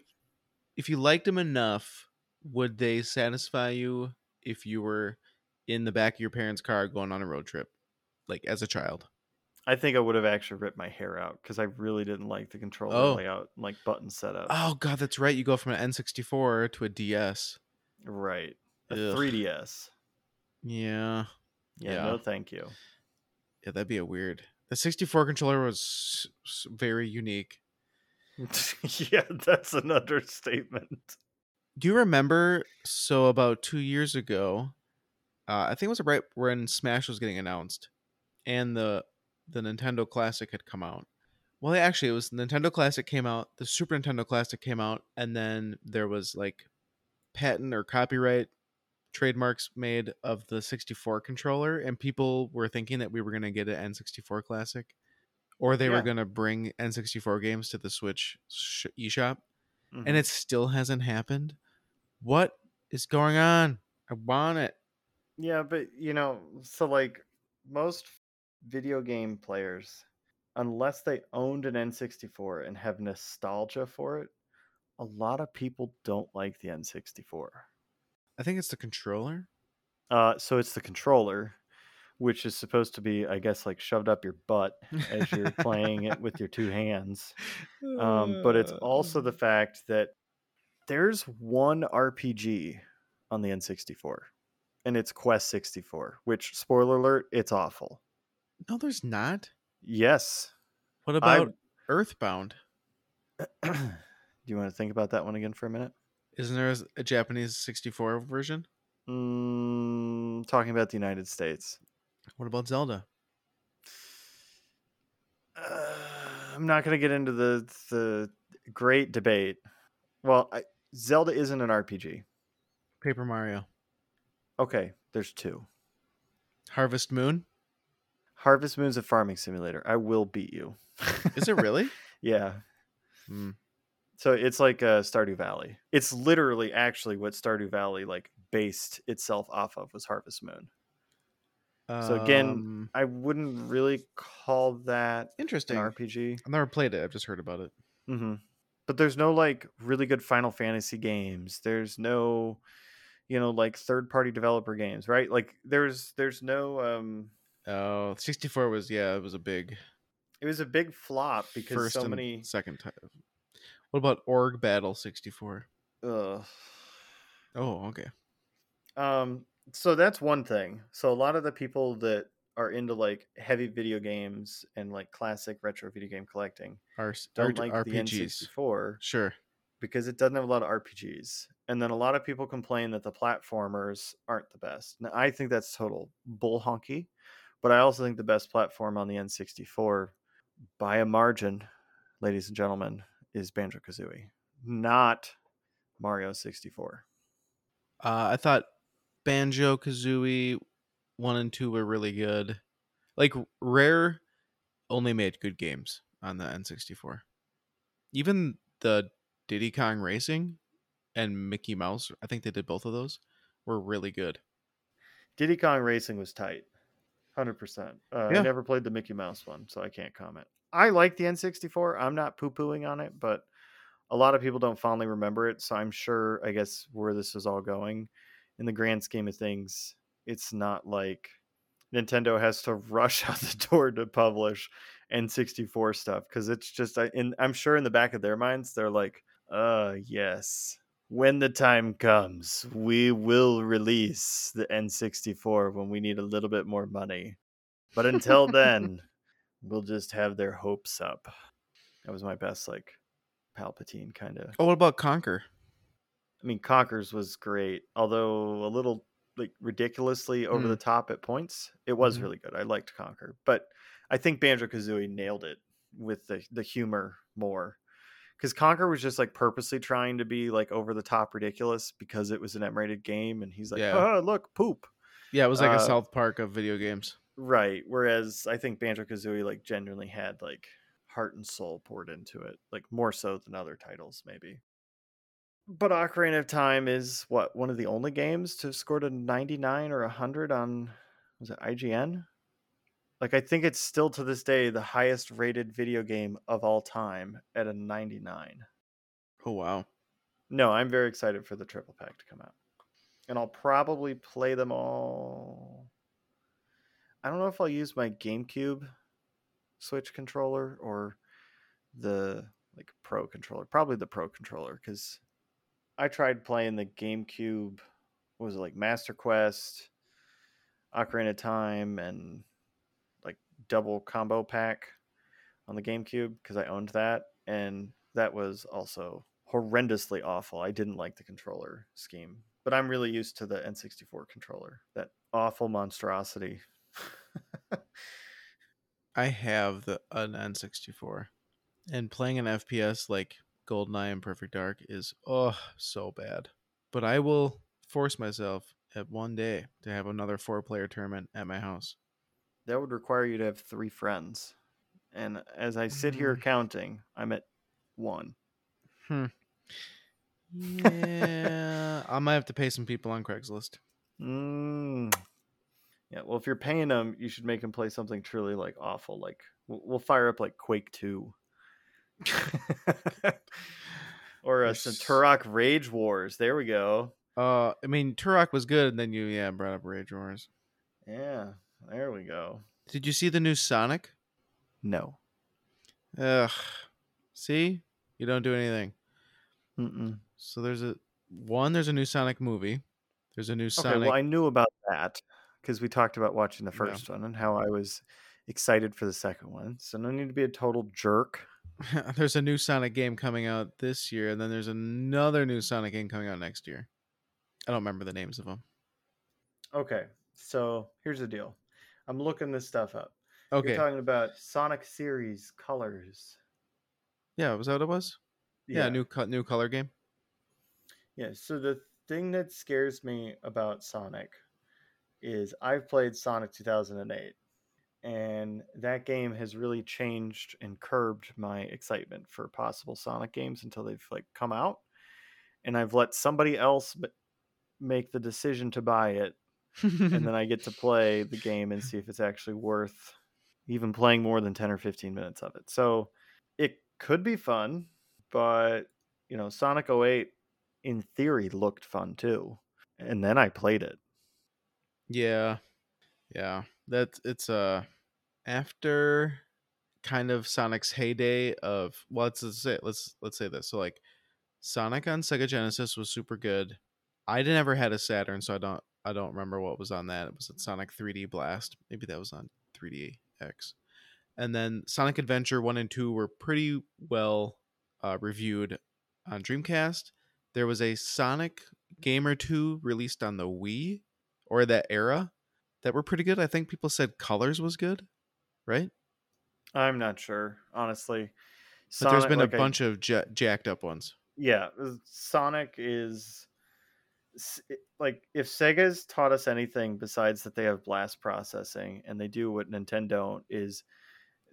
if you liked them enough, would they satisfy you if you were in the back of your parents' car going on a road trip, like as a child? I think I would have actually ripped my hair out because I really didn't like the controller Oh. layout, like button setup. Oh god, that's right. You go from an N64 to a DS. Right. A Ugh. 3DS. Yeah, Yeah, Yeah. no thank you. yeah, that'd be a weird. The 64 controller was very unique. [laughs] yeah, that's an understatement. Do you remember? So about two years ago, uh, I think it was right when Smash was getting announced, and the the Nintendo Classic had come out. Well, actually, it was Nintendo Classic came out, the Super Nintendo Classic came out, and then there was like patent or copyright trademarks made of the 64 controller, and people were thinking that we were going to get an N64 Classic, or they were going to bring N64 games to the Switch sh- eShop Mhm. and it still hasn't happened. What is going on? I want it. Yeah, but you know, so like most video game players, unless they owned an N64 and have nostalgia for it, a lot of people don't like the N64. I think it's the controller. Uh, so it's the controller, which is supposed to be, I guess, like shoved up your butt as you're playing it with your two hands. Um, but it's also the [laughs] fact that there's one RPG on the N64, and it's Quest 64. Which, spoiler alert, it's awful. No, there's not. Yes. What I- about Earthbound? [clears throat] Do you want to think about that one again for a minute? Isn't there a Japanese 64 version? Mm, talking about the United States. What about Zelda? Uh, I'm not going to get into the the great debate. Well, I, Zelda isn't an RPG. Paper Mario. Okay, there's two. Harvest Moon? Harvest Moon's a farming simulator. I will beat you. Is it really? [laughs] yeah. Hmm. So it's like uh, Stardew Valley. It's literally actually what Stardew Valley like based itself off of was Harvest Moon. So again, Um, I wouldn't really call that an interesting. RPG. I've never played it. I've just heard about it. hmm But there's no like really good Final Fantasy games. There's no, you know, like third party developer games, right? Like there's there's no. um Oh, 64 was yeah, it was a big It was a big flop because first so and many. second time. What about Ogre Battle 64? Ugh. Oh, okay. Um, so that's one thing. So a lot of the people that are into like heavy video games and like classic retro video game collecting R- don't R- like the RPGs. N64 Sure. because it doesn't have a lot of RPGs. And then a lot of people complain that the platformers aren't the best. Now I think that's total bull honky, but I also think the best platform on the N64 by a margin, ladies and gentlemen, is Banjo Kazooie, not Mario 64. Uh, I thought Banjo Kazooie one and two were really good. Like Rare only made good games on the N64. Even the Diddy Kong Racing and Mickey Mouse, I think they did both of those, were really good. Diddy Kong Racing was tight, hundred percent. Uh, Yeah. I never played the Mickey Mouse one, so I can't comment. I like the N64. I'm not poo pooing on it, but a lot of people don't fondly remember it. So I'm sure, I guess, where this is all going, in the grand scheme of things, it's not like Nintendo has to [laughs] rush out the door to publish N64 stuff because it's just. I- In I'm sure in the back of their minds, they're like, "Uh, yes." When the time comes, we will release the N64 when we need a little bit more money. But until then, [laughs] we'll just have their hopes up. That was my best, like, Palpatine kind of. Oh, what about Conker? I mean, Conkers was great, although a little like ridiculously over Mm. the top at points. It was Mhm. really good. I liked Conker, but I think Banjo Kazooie nailed it with the the humor more. Because Conker was just like purposely trying to be like over the top ridiculous because it was an M-rated game, and he's like, Yeah. "Ah, look, poop." Yeah, it was like Uh, a South Park of video games. Right. Whereas I think Banjo Kazooie like genuinely had like heart and soul poured into it, like more so than other titles, maybe. But Ocarina of Time is what one of the only games to have scored a 99 or 100 on was it IGN? Like I think it's still to this day the highest rated video game of all time at a 99. Oh wow. No, I'm very excited for the triple pack to come out. And I'll probably play them all. I don't know if I'll use my GameCube Switch controller or the like Pro controller. Probably the Pro controller cuz I tried playing the GameCube what was it like Master Quest, Ocarina of Time and double combo pack on the GameCube because I owned that and that was also horrendously awful. I didn't like the controller scheme, but I'm really used to the N64 controller. That awful monstrosity. [laughs] I have the an N64, and playing an FPS like GoldenEye and Perfect Dark is oh so bad. But I will force myself at one day to have another four-player tournament at my house. That would require you to have three friends. And as I sit here Mm. counting, I'm at one. Hmm. Yeah, I might have to pay some people on Craigslist. Mm. Yeah, well, if you're paying them, you should make them play something truly like awful. Like we'll, fire up like Quake Two, [laughs] or a Yes. Turok Rage Wars. There we go. Uh, I mean, Turok was good, and then you yeah brought up Rage Wars. Yeah, there we go. Did you see the new Sonic? No. Ugh. See, you don't do anything. Mm-mm. So there's a one. There's a new Sonic movie. There's a new Okay, Sonic. well, I knew about that because we talked about watching the Yeah. first one and how I was excited for the second one. So no need to be a total jerk. [laughs] there's a new Sonic game coming out this year, and then there's another new Sonic game coming out next year. I don't remember the names of them. Okay, so here's the deal. I'm looking this stuff up. Okay. You're talking about Sonic series colors. yeah, was that what it was? Yeah, new co- new color game. Yeah, so the thing that scares me about Sonic is I've played Sonic 2008 and that game has really changed and curbed my excitement for possible Sonic games until they've like come out and I've let somebody else make the decision to buy it and [laughs] then I get to play the game and see if it's actually worth even playing more than 10 or 15 minutes of it. So it could be fun, but you know, Sonic 08 in theory looked fun too. And then I played it. Yeah. Yeah. That it's uh after kind of Sonic's heyday of well let's, let's say let's let's say this. So like Sonic on Sega Genesis was super good. I never had a Saturn, so I don't I don't remember what was on that. It was Sonic 3D Blast. Maybe that was on 3DX. And then Sonic Adventure 1 and 2 were pretty well uh, reviewed on Dreamcast. There was a Sonic game or two released on the Wii or that era that were pretty good. I think people said Colors was good, right? I'm not sure, honestly. But there's been like a I- bunch of ja- jacked up ones. yeah, uh, Sonic is like if Sega's taught us anything besides that they have blast processing and they do what Nintendo is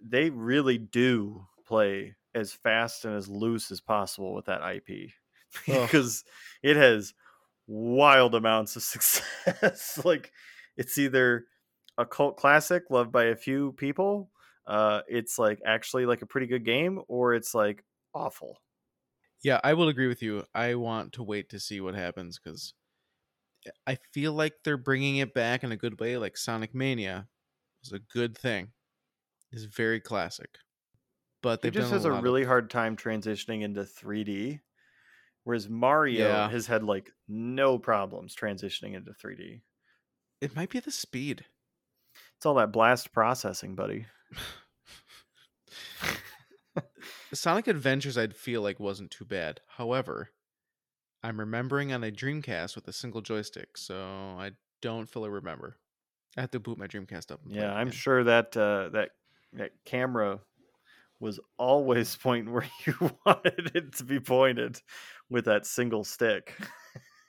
they really do play as fast and as loose as possible with that IP [laughs] because it has wild amounts of [laughs] success. like it's either a cult classic loved by a few people, uh, it's like actually like a pretty good game, or it's like awful. Yeah, I will agree with you. I want to wait to see what happens because eh, I feel like they're bringing it back in a good way. Like Sonic Mania was a good thing. It's very classic, but He they've just has a, a lot of- really hard time transitioning into 3D, whereas Mario Yeah. has had like no problems transitioning into 3D. It might be the speed. It's all that blast processing, buddy. [laughs] [laughs] Sonic Adventures, I'd feel like wasn't too bad. However, I'm remembering on a Dreamcast with a single joystick, so I don't fully remember. I have to boot my Dreamcast up. Yeah, I'm sure that uh, that that camera was always [laughs] pointing where you [laughs] wanted it to be pointed with that single stick.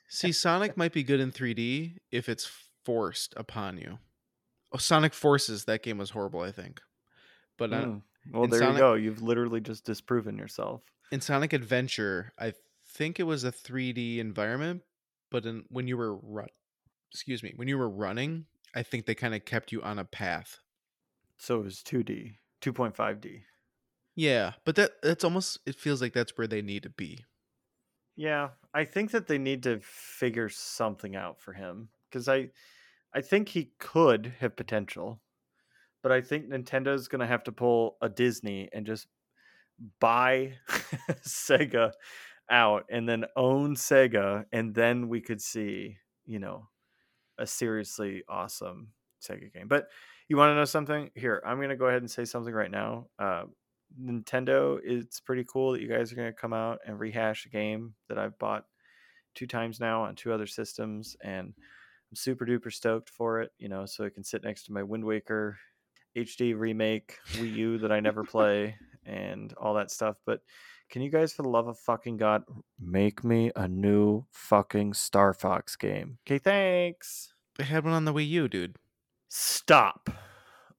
See, Sonic might be good in 3D if it's forced upon you. Oh, Sonic Forces, that game was horrible, I think. But Mm. Well, in there Sonic- you go. You've literally just disproven yourself. in Sonic Adventure, I think it was a 3D environment, but in, when you were run, excuse me, when you were running, I think they kind of kept you on a path. So it was 2D, 2.5D. Yeah, but that that's almost it feels like that's where they need to be. Yeah, I think that they need to figure something out for him because I, I think he could have potential, but I think Nintendo's gonna have to pull a Disney and just buy [laughs] Sega out and then own Sega, and then we could see, you know, a seriously awesome Sega game. But you want to know something? Here, I'm gonna go ahead and say something right now. Uh, Nintendo, it's pretty cool that you guys are going to come out and rehash a game that I've bought two times now on two other systems, and I'm super duper stoked for it. You know, so it can sit next to my Wind Waker HD remake Wii U that I never play and all that stuff. But can you guys, for the love of fucking god, make me a new fucking Star Fox game? Okay, thanks. They had one on the Wii U, dude. Stop.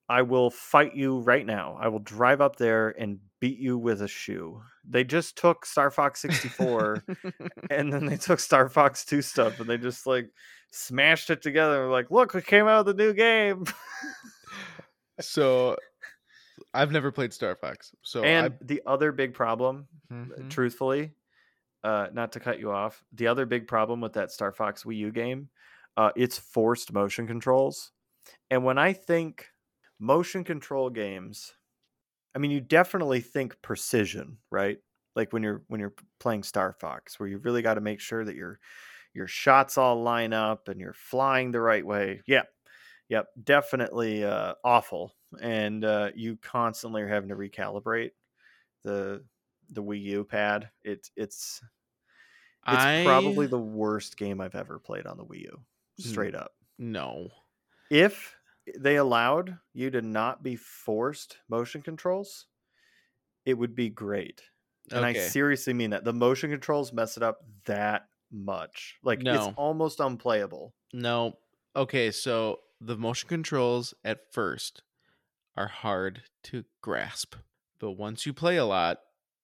I will fight you right now. I will drive up there and beat you with a shoe. They just took Star Fox 64 [laughs] and then they took Star Fox 2 stuff and they just like smashed it together. and were like, look, we came out with a new game. [laughs] so I've never played Star Fox. So and I, the other big problem, Mhm. truthfully, uh, not to cut you off, the other big problem with that Star Fox Wii U game, uh, it's forced motion controls. And when I think motion control games, I mean, you definitely think precision, right? Like when you're when you're playing Star Fox, where you really got to make sure that your your shots all line up and you're flying the right way. Yep, yep, definitely uh, awful, and uh, you constantly are having to recalibrate the the Wii U pad. It's it's it's I probably the worst game I've ever played on the Wii U. Straight up. no. If they allowed you to not be forced motion controls, it would be great. And I seriously mean that. The motion controls mess it up that much. Like No. it's almost unplayable. No. Okay, so the motion controls at first are hard to grasp, but once you play a lot,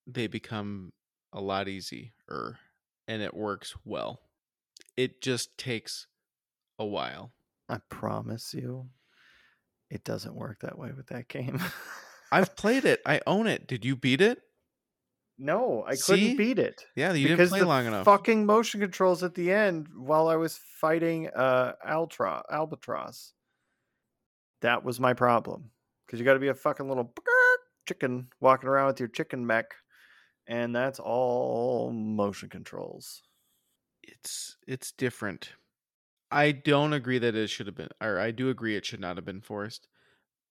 they become a lot easier and it works well. It just takes a while. I promise you, it doesn't work that way with that game. I've [laughs] played it. I own it. Did you beat it? No, I See? couldn't beat it. Yeah, you didn't play long enough. fucking motion controls at the end while I was fighting uh Altra Albatross. That was my problem. Because you got to be a fucking little chicken walking around with your chicken mech, and that's all motion controls. it's it's different. I don't agree that it should have been or I do agree it should not have been forced.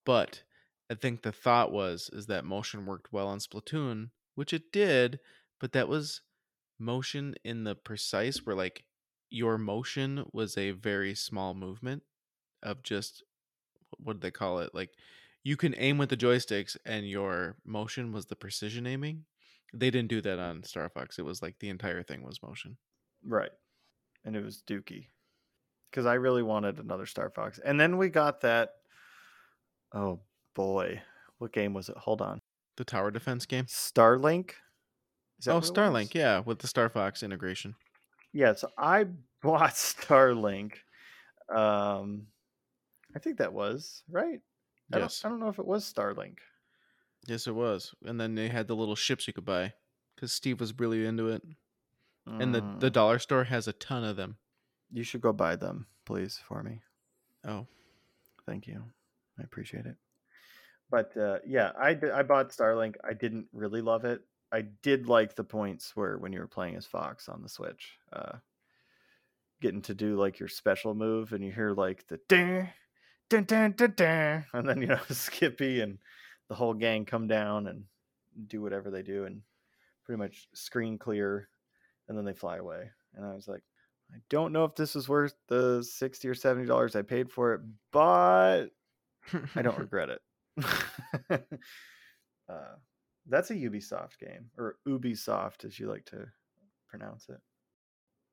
But I think the thought was is that motion worked well on Splatoon, which it did, but that was motion in the precise where like your motion was a very small movement of just what did they call it? Like you can aim with the joysticks and your motion was the precision aiming. They didn't do that on Star Fox. It was like the entire thing was motion. Right. And it was Dookie. Because I really wanted another Star Fox. And then we got that. Oh boy. What game was it? Hold on. The tower defense game. Starlink? Is Oh, what it was? Starlink, yeah, with the Star Fox integration. Yeah, so I [laughs] bought Starlink. Um, I think that was right. I Yes, don't, I don't know if it was Starlink. yes, it was. And then they had the little ships you could buy because Steve was really into it. And the the Mm, dollar store has a ton of them. you should go buy them, please, for me. Oh, Thank you. I appreciate it. But uh, yeah, I bought Starlink. I didn't really love it. I did like the points where when you were playing as Fox on the Switch, uh, getting to do like your special move, and you hear like the ding, dun, dun, dun, dun, and then you know [laughs] Slippy and the whole gang come down and do whatever they do, and pretty much screen clear, and then they fly away. And I was like, I don't know if this is worth the sixty or seventy dollars I paid for it, but I don't [laughs] regret it. [laughs] uh, that's a Ubisoft game, or Ubisoft as you like to pronounce it.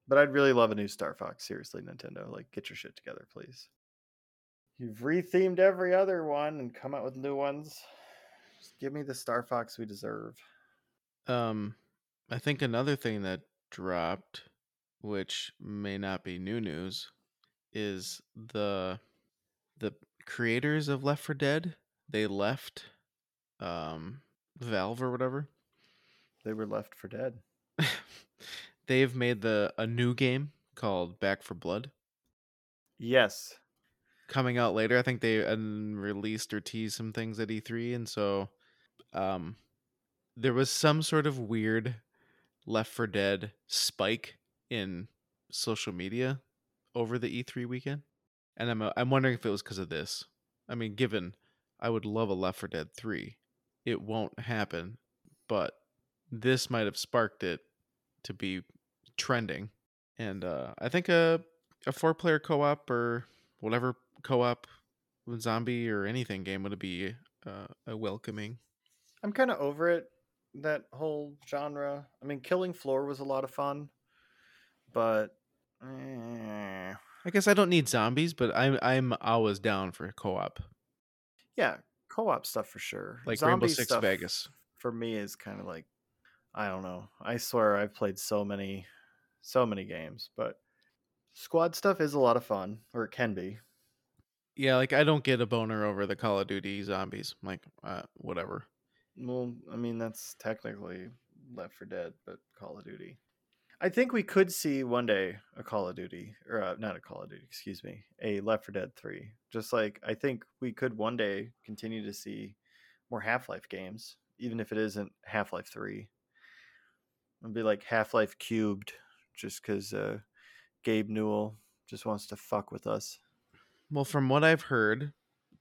But I'd really love a new Star Fox. Seriously, Nintendo, like get your shit together, please. You've rethemed every other one and come out with new ones. Just give me the Star Fox we deserve. um, I think another thing that dropped, which may not be new news, is the the creators of Left 4 Dead. They left, um, Valve or whatever. They were left for dead. [laughs] They've made the a new game called Back 4 Blood. Yes. coming out later. I think they released or teased some things at E3, and so um, there was some sort of weird Left 4 Dead spike in social media over the E3 weekend, and I'm uh, I'm wondering if it was because of this. I mean, given I would love a Left 4 Dead three, it won't happen, but this might have sparked it to be trending, and uh, I think a a four player co op or whatever co-op zombie or anything game would be uh, a welcoming. I'm kind of over it, that whole genre. I mean, Killing Floor was a lot of fun, but eh, I guess I don't need zombies, but I'm I'm always down for co-op, yeah, co-op stuff for sure. like Rainbow Six Vegas. for me is kind of like I don't know. I swear I've played so many, so many games, but squad stuff is a lot of fun, or it can be. Yeah, like I don't get a boner over the Call of Duty zombies. Like uh, whatever. Well, I mean that's technically Left 4 Dead, but Call of Duty. I think we could see one day a Call of Duty, or uh, not a Call of Duty, excuse me, a Left 4 Dead 3. Just like I think we could one day continue to see more Half Life games, even if it isn't Half Life 3. It'd be like Half Life Cubed, just because uh, Gabe Newell just wants to fuck with us. Well, from what I've heard,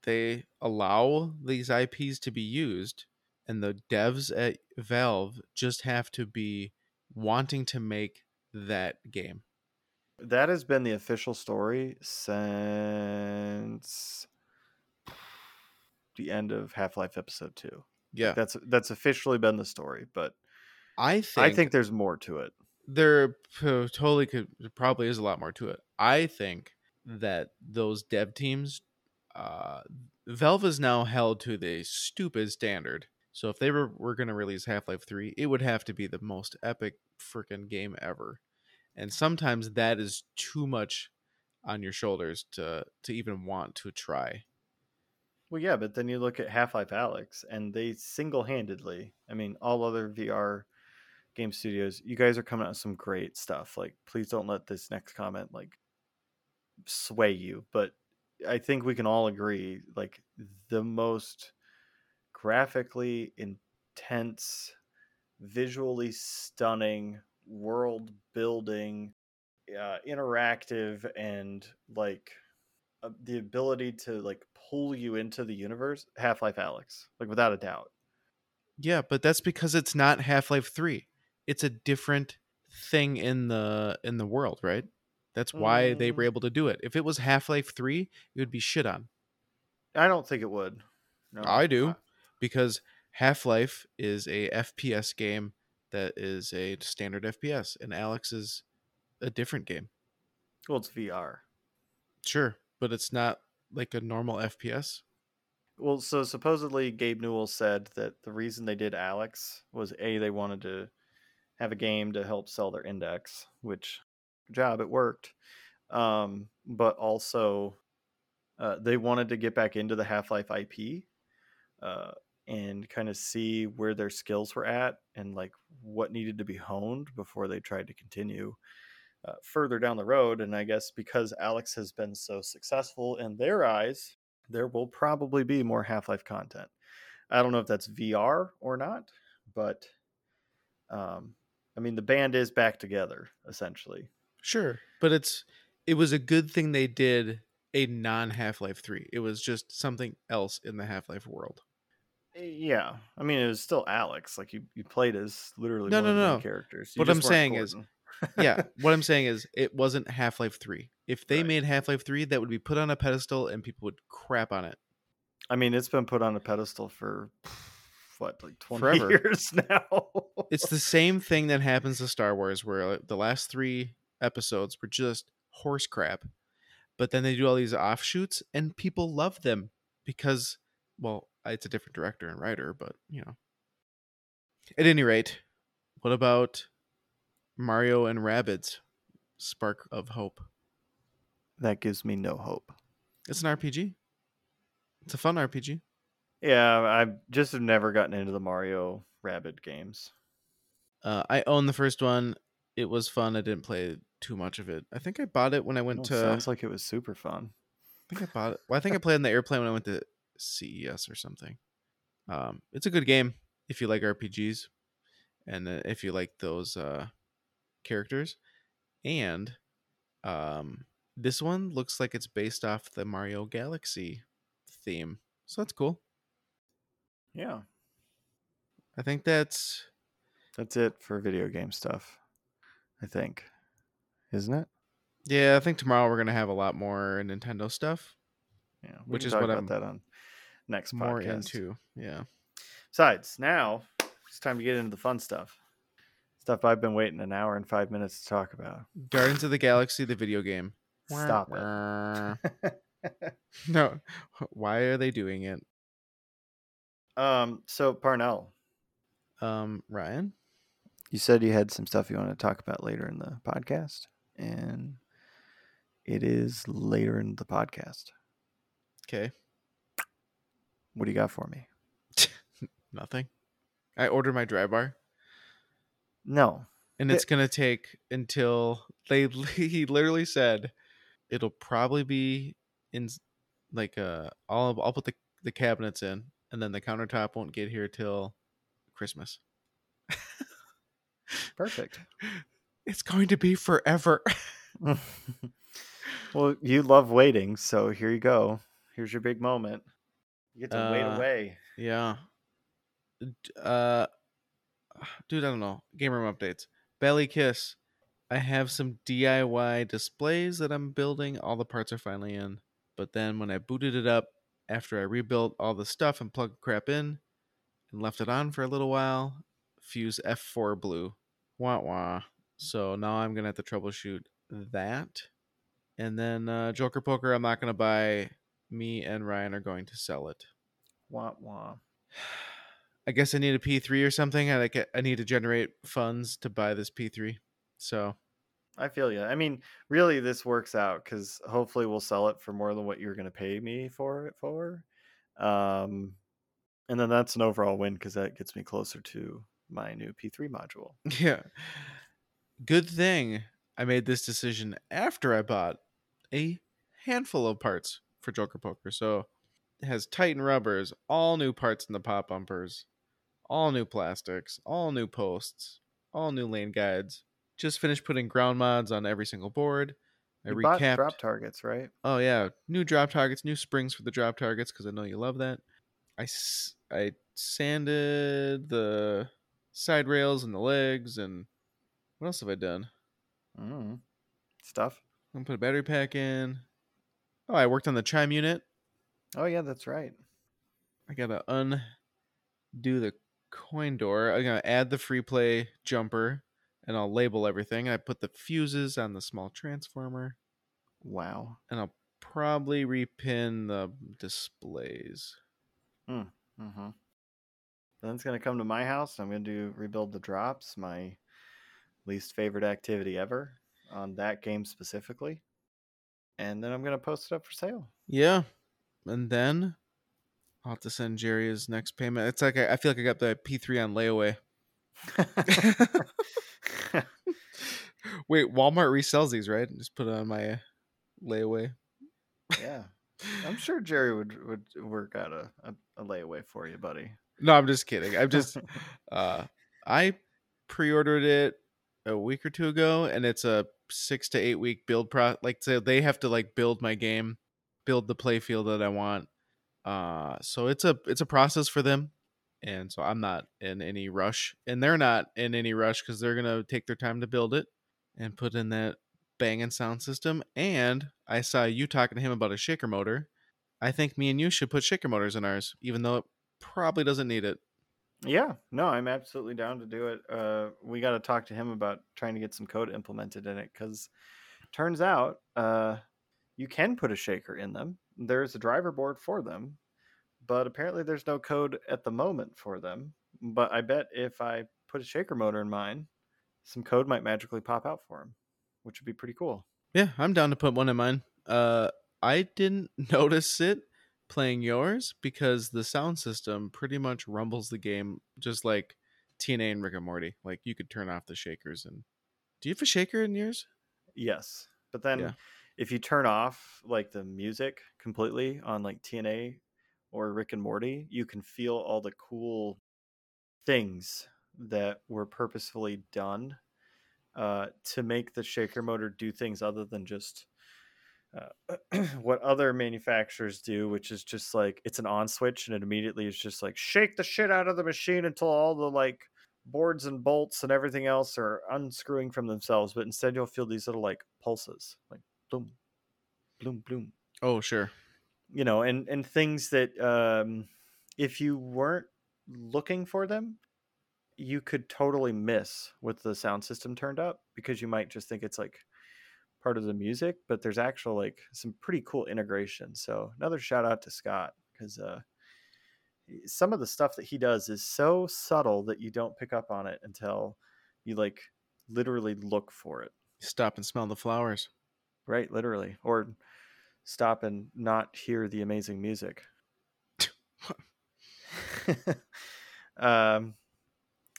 they allow these IPs to be used, and the devs at Valve just have to be wanting to make that game. That has been the official story since the end of Half Life Episode Two. Yeah, That's that's officially been the story, but I think I think there's more to it. there totally could probably is a lot more to it. I think that those dev teams, uh, Valve is now held to the stupid standard. So if they were, were going to release Half Life Three, it would have to be the most epic freaking game ever. And sometimes that is too much on your shoulders to to even want to try. Well, yeah, but then you look at Half Life Alyx, and they single handedly, I mean, all other VR game studios, you guys are coming out with some great stuff. Like, please don't let this next comment like sway you. But I think we can all agree, like, the most graphically intense, visually stunning, world building, uh, interactive, and like uh, the ability to like pull you into the universe half-life Alyx like without a doubt Yeah, but that's because it's not Half Life Three. It's a different thing in the in the world, right? That's why they were Mm. able to do it. If it was Half Life Three, it would be shit on. i don't think it would no I do because Half Life is a FPS game that is a standard FPS, and Alyx is a different game. well it's vr Sure, but it's not like a normal FPS. well so supposedly gabe newell said that the reason they did Alyx was a they wanted to have a game to help sell their index which job it worked um, but also uh, they wanted to get back into the half-life ip uh, and kind of see where their skills were at and like what needed to be honed before they tried to continue uh, further down the road. And I guess because Alyx has been so successful in their eyes, there will probably be more Half Life content. I don't know if that's VR or not, but um, I mean, the band is back together essentially. Sure, but it's it was a good thing they did a non Half Life Three. It was just something else in the Half Life world. Yeah, I mean, it was still Alyx. Like you, you played as literally No, one no, the no. characters. You What I'm saying is- yeah, [laughs] what I'm saying is it wasn't Half Life 3. If they Right. made Half Life 3, that would be put on a pedestal and people would crap on it. I mean, it's been put on a pedestal for what, like twenty [laughs] Forever. years now. It's the same thing that happens to Star Wars, where the last three episodes were just horse crap. But then they do all these offshoots and people love them because, well, it's a different director and writer, but you know. At any rate, what about Mario and Rabbids Spark of Hope? that gives me no hope. It's an RPG. It's a fun RPG. Yeah, I just have never gotten into the Mario Rabbids games. Uh, I own the first one. It was fun. I didn't play too much of it. I think I bought it when I went Well, to. sounds like it was super fun. I think I bought it. Well, I think I played on the airplane when I went to CES or something. Um, it's a good game if you like RPGs, and uh, if you like those uh, characters. And um, this one looks like it's based off the Mario Galaxy theme, so that's cool. Yeah, I think that's that's it for video game stuff. I think, isn't it? yeah. I think tomorrow we're gonna have a lot more Nintendo stuff. Yeah, Which is what about I'm that on next More podcast. into yeah. Besides, now it's time to get into the fun stuff. Stuff I've been waiting an hour and five minutes to talk about. Guardians of the Galaxy, the video game. Stop it. it. [laughs] No, why are they doing it? um, so Parnell, Um, Ryan, you said you had some stuff you want to talk about later in the podcast, and it is later in the podcast. okay, What do you got for me? [laughs] nothing. I ordered my dry bar. No, and it's gonna take until [laughs] they he literally said it'll probably be in like uh I'll I'll put the the cabinets in and then the countertop won't get here till Christmas. Perfect. [laughs] It's going to be forever. well, you love waiting, so here you go. Here's your big moment. You get to Uh, wait away. yeah. Uh [sighs] dude, I don't know. Game room updates. Belly Kiss. I have some DIY displays that I'm building. All the parts are finally in. But then when I booted it up after I rebuilt all the stuff and plugged crap in and left it on for a little while, fuse F4 blew. Wah wah. So now I'm gonna have to troubleshoot that. And then uh, Joker Poker, I'm not gonna buy. Me and Ryan are going to sell it. Wah wah. I guess I need a P3 or something. I like I need to generate funds to buy this P3. So I feel you. I mean, really, this works out because hopefully we'll sell it for more than what you're going to pay me for it for. Um, and then that's an overall win because that gets me closer to my new P3 module. [laughs] yeah, good thing I made this decision after I bought a handful of parts for Joker Poker. So it has Titan rubbers, all new parts in the pop bumpers, all new plastics, all new posts, all new lane guides. Just finished putting ground mods on every single board. I You recapped. drop targets, right? Oh yeah, new drop targets, new springs for the drop targets because I know you love that. I s- I sanded the side rails and the legs and what else have I done? Mm. Stuff. I'm gonna put a battery pack in. Oh, I worked on the chime unit. Oh yeah, that's right. I gotta undo the coin door. I'm gonna add the free play jumper and I'll label everything. I put the fuses on the small transformer Wow. and I'll probably repin the displays. Mm-hmm. Then it's gonna come to my house. I'm gonna do rebuild the drops. My least favorite activity ever on that game specifically. And then I'm gonna post it up for sale. Yeah. And then I'll have to send Jerry his next payment. It's like I, I feel like I got the P3 on layaway. [laughs] Wait, Walmart resells these, right? Just put it on my layaway. yeah, I'm [laughs] sure Jerry would would work out a, a, a layaway for you, buddy. No, I'm just kidding. I'm just [laughs] uh I pre-ordered it a week or two ago and it's a 6 to 8 week build pro like so they have to like build my game, build the play field that I want. Uh so it's a it's a process for them. And so I'm not in any rush and they're not in any rush cuz they're to take their time to build it and put in that banging sound system and I saw you talking to him about a shaker motor. I think me and you should put shaker motors in ours even though it probably doesn't need it. Yeah, no, I'm absolutely down to do it. Uh, we got to talk to him about trying to get some code implemented in it because turns out uh, you can put a shaker in them. There's a driver board for them, but apparently there's no code at the moment for them. But I bet if I put a shaker motor in mine, some code might magically pop out for him, which would be pretty cool. Yeah, I'm down to put one in mine. Uh, I didn't [laughs] notice it playing yours because the sound system pretty much rumbles the game just like TNA and Rick and Morty. Like you could turn off the shakers and. Do you have a shaker in yours? Yes, but then Yeah. if you turn off like the music completely on like TNA or Rick and Morty, you can feel all the cool things that were purposefully done uh, to make the shaker motor do things other than just uh, [clears throat] what other manufacturers do, which is just like it's an on switch and it immediately is just like shake the shit out of the machine until all the like boards and bolts and everything else are unscrewing from themselves. But instead, you'll feel these little like pulses, like bloom, bloom, bloom. Oh, sure. You know, and and things that um, if you weren't looking for them, you could totally miss with the sound system turned up because you might just think it's like part of the music, but there's actual like some pretty cool integration. So another shout out to Scott because uh, some of the stuff that he does is so subtle that you don't pick up on it until you like literally look for it. Stop and smell the flowers. Right, literally, or stop and not hear the amazing music. [laughs] [laughs] um,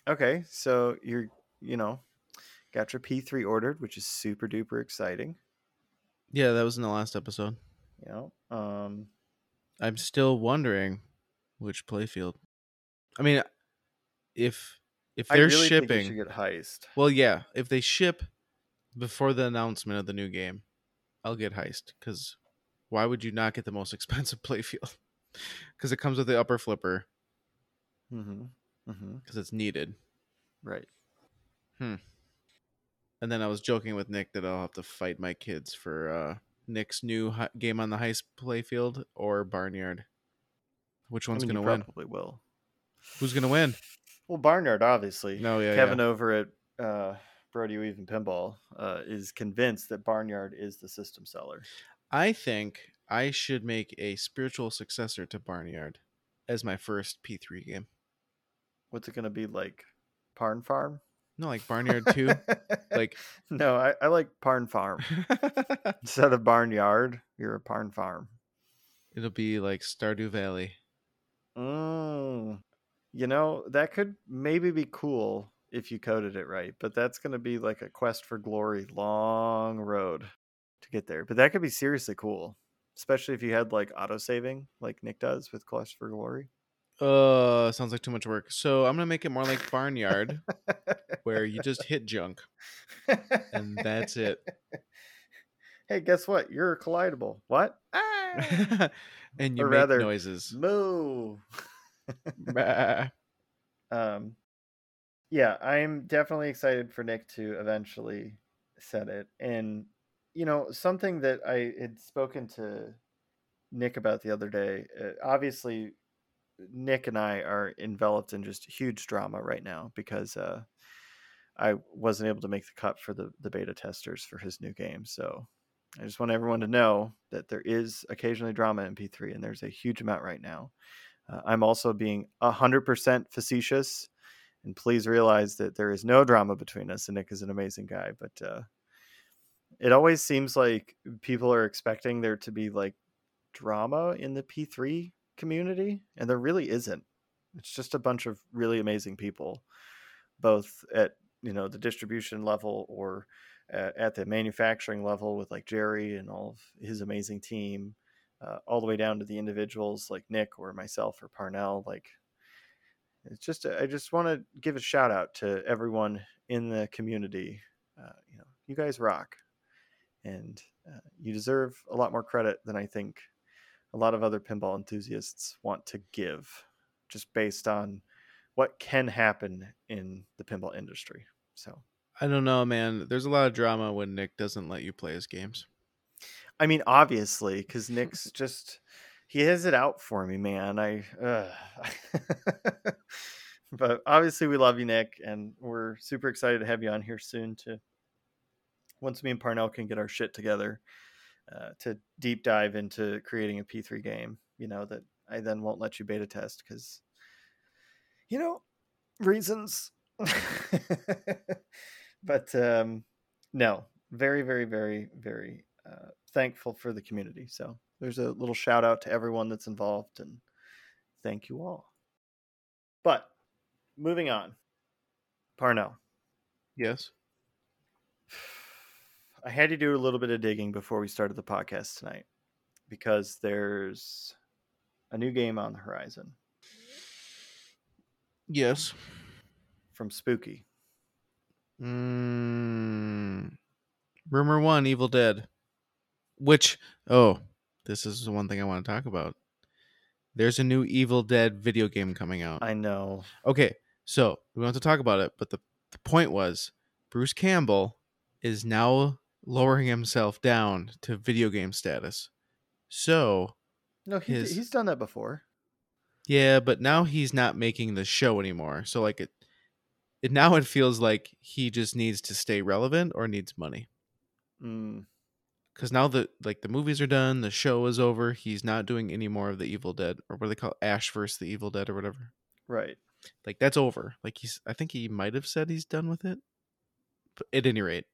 okay, so you're you know got your P3 ordered, which is super duper exciting. Yeah, that was in the last episode. Yeah. um, I'm still wondering which playfield. I mean, if if they're really shipping, think you should get heist. well, yeah, if they ship before the announcement of the new game, I'll get heist. Because why would you not get the most [laughs] expensive playfield? Because it comes with the upper flipper. Mm-hmm. Mm-hmm. Because it's needed. Right. And then I was joking with Nick that I'll have to fight my kids for uh, Nick's new hi- game on the heist playfield or Barnyard. Which one's I mean, gonna win? Probably will. Who's gonna win? Well, Barnyard, obviously. No, yeah, Kevin yeah. over at uh, Brody Weave and Pinball uh, is convinced that Barnyard is the system seller. I think I should make a spiritual successor to Barnyard as my first P3 game. What's it going to be like? Parn Farm? No, like Barnyard 2. [laughs] like no, I, I like Parn Farm. [laughs] Instead of Barnyard, you're a Parn Farm. it'll be like Stardew Valley. Mm. You know, that could maybe be cool if you coded it right, but that's going to be like a quest for glory, long road to get there. But that could be seriously cool, especially if you had like auto saving like Nick does with Quest for Glory. Uh, sounds like too much work. So I'm gonna make it more like Barnyard, [laughs] where you just hit junk. And that's it. Hey, guess what? You're collidable. What? Ah! [laughs] and you Or make rather, noises. Moo. [laughs] Um yeah i'm definitely excited for nick to eventually set it and you know something that i had spoken to nick about the other day uh, obviously nick and i are enveloped in just huge drama right now because uh i wasn't able to make the cut for the the beta testers for his new game so i just want everyone to know that there is occasionally drama in p3 and there's a huge amount right now uh, I'm also being 100% facetious. And please realize that there is no drama between us. And Nick is an amazing guy. But uh, it always seems like people are expecting there to be like drama in the P3 community. And there really isn't. It's just a bunch of really amazing people, both at you know the distribution level or uh, at the manufacturing level with like Jerry and all of his amazing team uh, all the way down to the individuals like Nick or myself or Parnell. Like, it's just I just want to give a shout out to everyone in the community. Uh, you know, you guys rock, and uh, you deserve a lot more credit than I think a lot of other pinball enthusiasts want to give, just based on what can happen in the pinball industry. So. I don't know, man. There's a lot of drama when Nick doesn't let you play his games. I mean, obviously, because [laughs] Nick's just he has it out for me, man. I, uh. [laughs] but obviously, we love you, Nick, and we're super excited to have you on here soon. To once me and Parnell can get our shit together, uh, to deep dive into creating a P3 game. You know that I then won't let you beta test because, you know, reasons. [laughs] but um, no, very, very, very, very uh, thankful for the community. So there's a little shout out to everyone that's involved and thank you all. But moving on, Parnell, Yes. I had to do a little bit of digging before we started the podcast tonight because there's a new game on the horizon Yes. from Spooky. Mm, rumor one, Evil Dead. Which, oh, this is the one thing I want to talk about. There's a new Evil Dead video game coming out. I know. Okay, so we want to talk about it, but the, the point was Bruce Campbell is now lowering himself down to video game status. So, No, he, His- he's done that before. yeah, but now he's not making the show anymore. So like it it now it feels like he just needs to stay relevant or needs money. Mm, Cuz now the like the movies are done, the show is over, he's not doing any more of the Evil Dead or what do they call it? Ash versus the Evil Dead or whatever. right. Like that's over. Like he's I think he might have said he's done with it. But at any rate,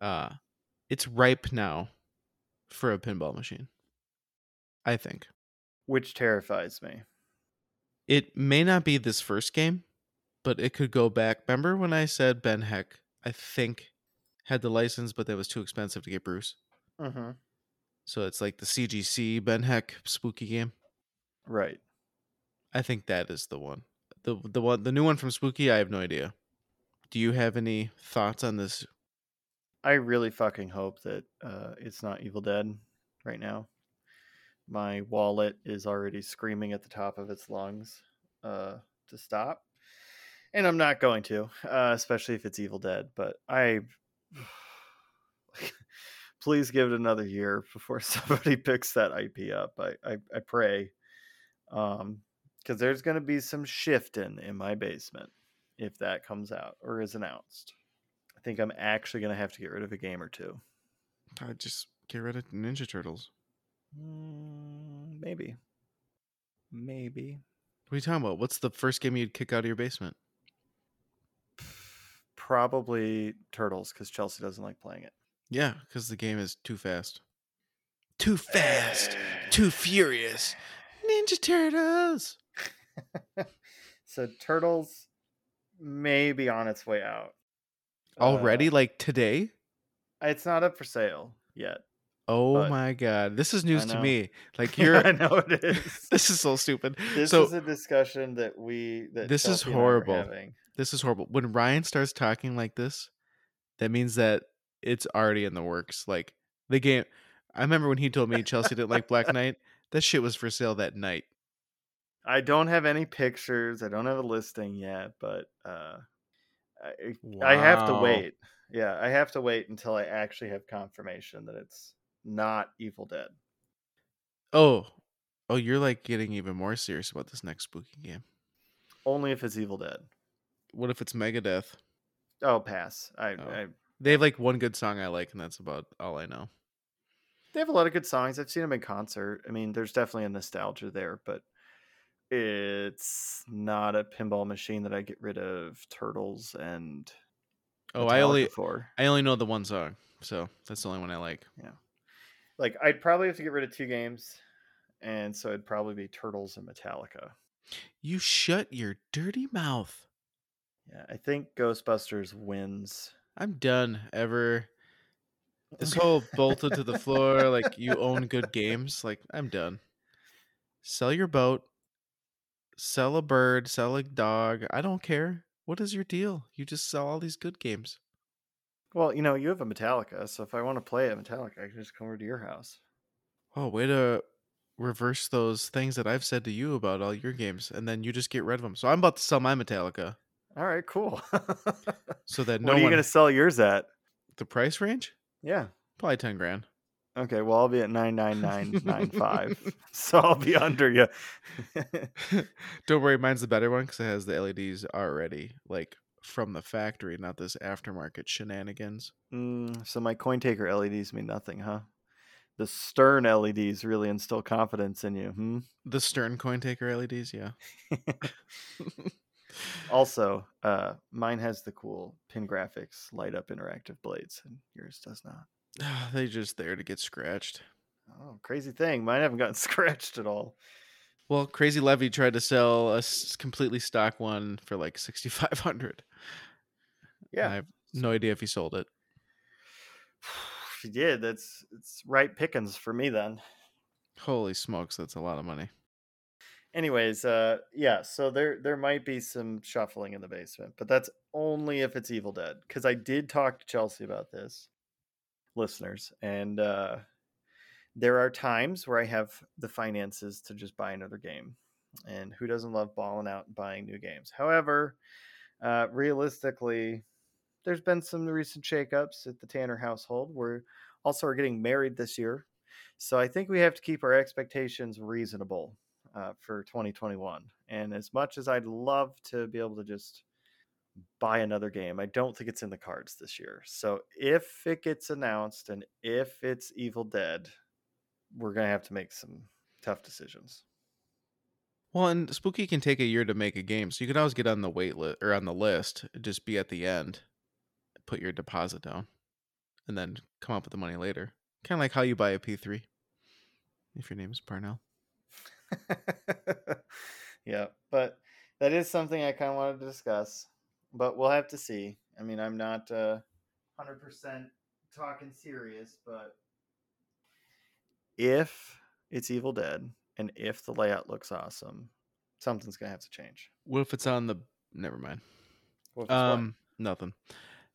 uh it's ripe now for a pinball machine. I think. Which terrifies me. It may not be this first game, but it could go back. Remember when I said Ben Heck I think, had the license, but that was too expensive to get Bruce. Mm-hmm. So it's like the CGC Ben Heck spooky game. Right. I think that is the one. The the one the new one from Spooky, I have no idea. Do you have any thoughts on this? I really fucking hope that uh, it's not Evil Dead right now. My wallet is already screaming at the top of its lungs uh, to stop, and I'm not going to, uh, especially if it's Evil Dead. But I, [sighs] please give it another year before [laughs] somebody picks that IP up. I I, I pray, um, because there's going to be some shifting in my basement if that comes out or is announced. I think I'm actually going to have to get rid of a game or two. I just get rid of Ninja Turtles. Mm, maybe. Maybe. What are you talking about? What's the first game you'd kick out of your basement? [sighs] Probably Turtles because Chelsea doesn't like playing it. Yeah, because the game is too fast. Too fast. Too furious. Ninja Turtles. [laughs] so Turtles may be on its way out. Already? Uh, like today? it's not up for sale yet. Oh but- my god. This is news to me. Like [laughs] you're I know it [laughs] is. this is so stupid. This so is a discussion that we that This is Chelsea and I were horrible. this is horrible. When Ryan starts talking like this, that means that it's already in the works. Like the game I remember when he told me Chelsea didn't like Black Knight, that shit was for sale that night. I don't have any pictures. I don't have a listing yet, but uh, I, I have to wait. Yeah, I have to wait until I actually have confirmation that it's not Evil Dead. Oh. Oh, you're like getting even more serious about this next spooky game. Only if it's Evil Dead. What if it's Megadeth? Oh, pass. I, Oh. I They have like one good song I like, and that's about all I know. they have a lot of good songs. I've seen them in concert. I mean, there's definitely a nostalgia there, but it's not a pinball machine that I get rid of Turtles and Oh, I only for. I only know the one song, so that's the only one I like. Yeah, like, I'd probably have to get rid of two games, and so it'd probably be Turtles and Metallica. You shut your dirty mouth. Yeah, I think Ghostbusters wins. I'm done ever. This whole bolted to the [laughs] floor, like you own good games. Like I'm done. Sell your boat. Sell a bird. Sell a dog. I don't care. What is your deal? You just sell all these good games. Well, you know, you have a Metallica, so if I want to play a Metallica, I can just come over to your house. Oh, way to reverse those things that I've said to you about all your games, and then you just get rid of them. So I'm about to sell my Metallica, All right, cool. so that [laughs] no what are you one going to sell yours at? the price range Yeah. probably ten grand. Okay, well, I'll be at 99995. [laughs] so I'll be under you. [laughs] Don't worry, mine's the better one because it has the LEDs already, like from the factory, not this aftermarket shenanigans. mm, so my coin taker LEDs mean nothing, huh? The Stern LEDs really instill confidence in you. Hmm? The Stern coin taker LEDs, yeah. [laughs] Also, uh, mine has the cool pin graphics light up interactive blades, and yours does not. [sighs] they just there to get scratched. Oh, crazy thing. Mine haven't gotten [laughs] scratched at all. Well, Crazy Levy tried to sell a completely stock one for like sixty five hundred. Yeah. I have no idea if he sold it. [sighs] If you did, that's it's right pickings for me then. Holy smokes, that's a lot of money. Anyways, uh yeah, so there there might be some shuffling in the basement, but that's only if it's Evil Dead. Because I did talk to Chelsea about this, listeners, and uh there are times where I have the finances to just buy another game. And who doesn't love balling out and buying new games? However, uh realistically, there's been some recent shakeups at the Tanner household. We're also are getting married this year. So I think we have to keep our expectations reasonable uh, for 2021. And as much as I'd love to be able to just buy another game, I don't think it's in the cards this year. So if it gets announced and if it's Evil Dead, we're going to have to make some tough decisions. Well, and Spooky can take a year to make a game, so you could always get on the wait list or on the list, just be at the end, put your deposit down, and then come up with the money later. Kind of like how you buy a P3 if your name's Parnell. [laughs] yeah, but that is something I kind of wanted to discuss. But we'll have to see. I mean, I'm not uh, 100% talking serious, but if it's Evil Dead and if the layout looks awesome, something's gonna have to change. What if it's on the? Never mind. What if it's what? Um, nothing.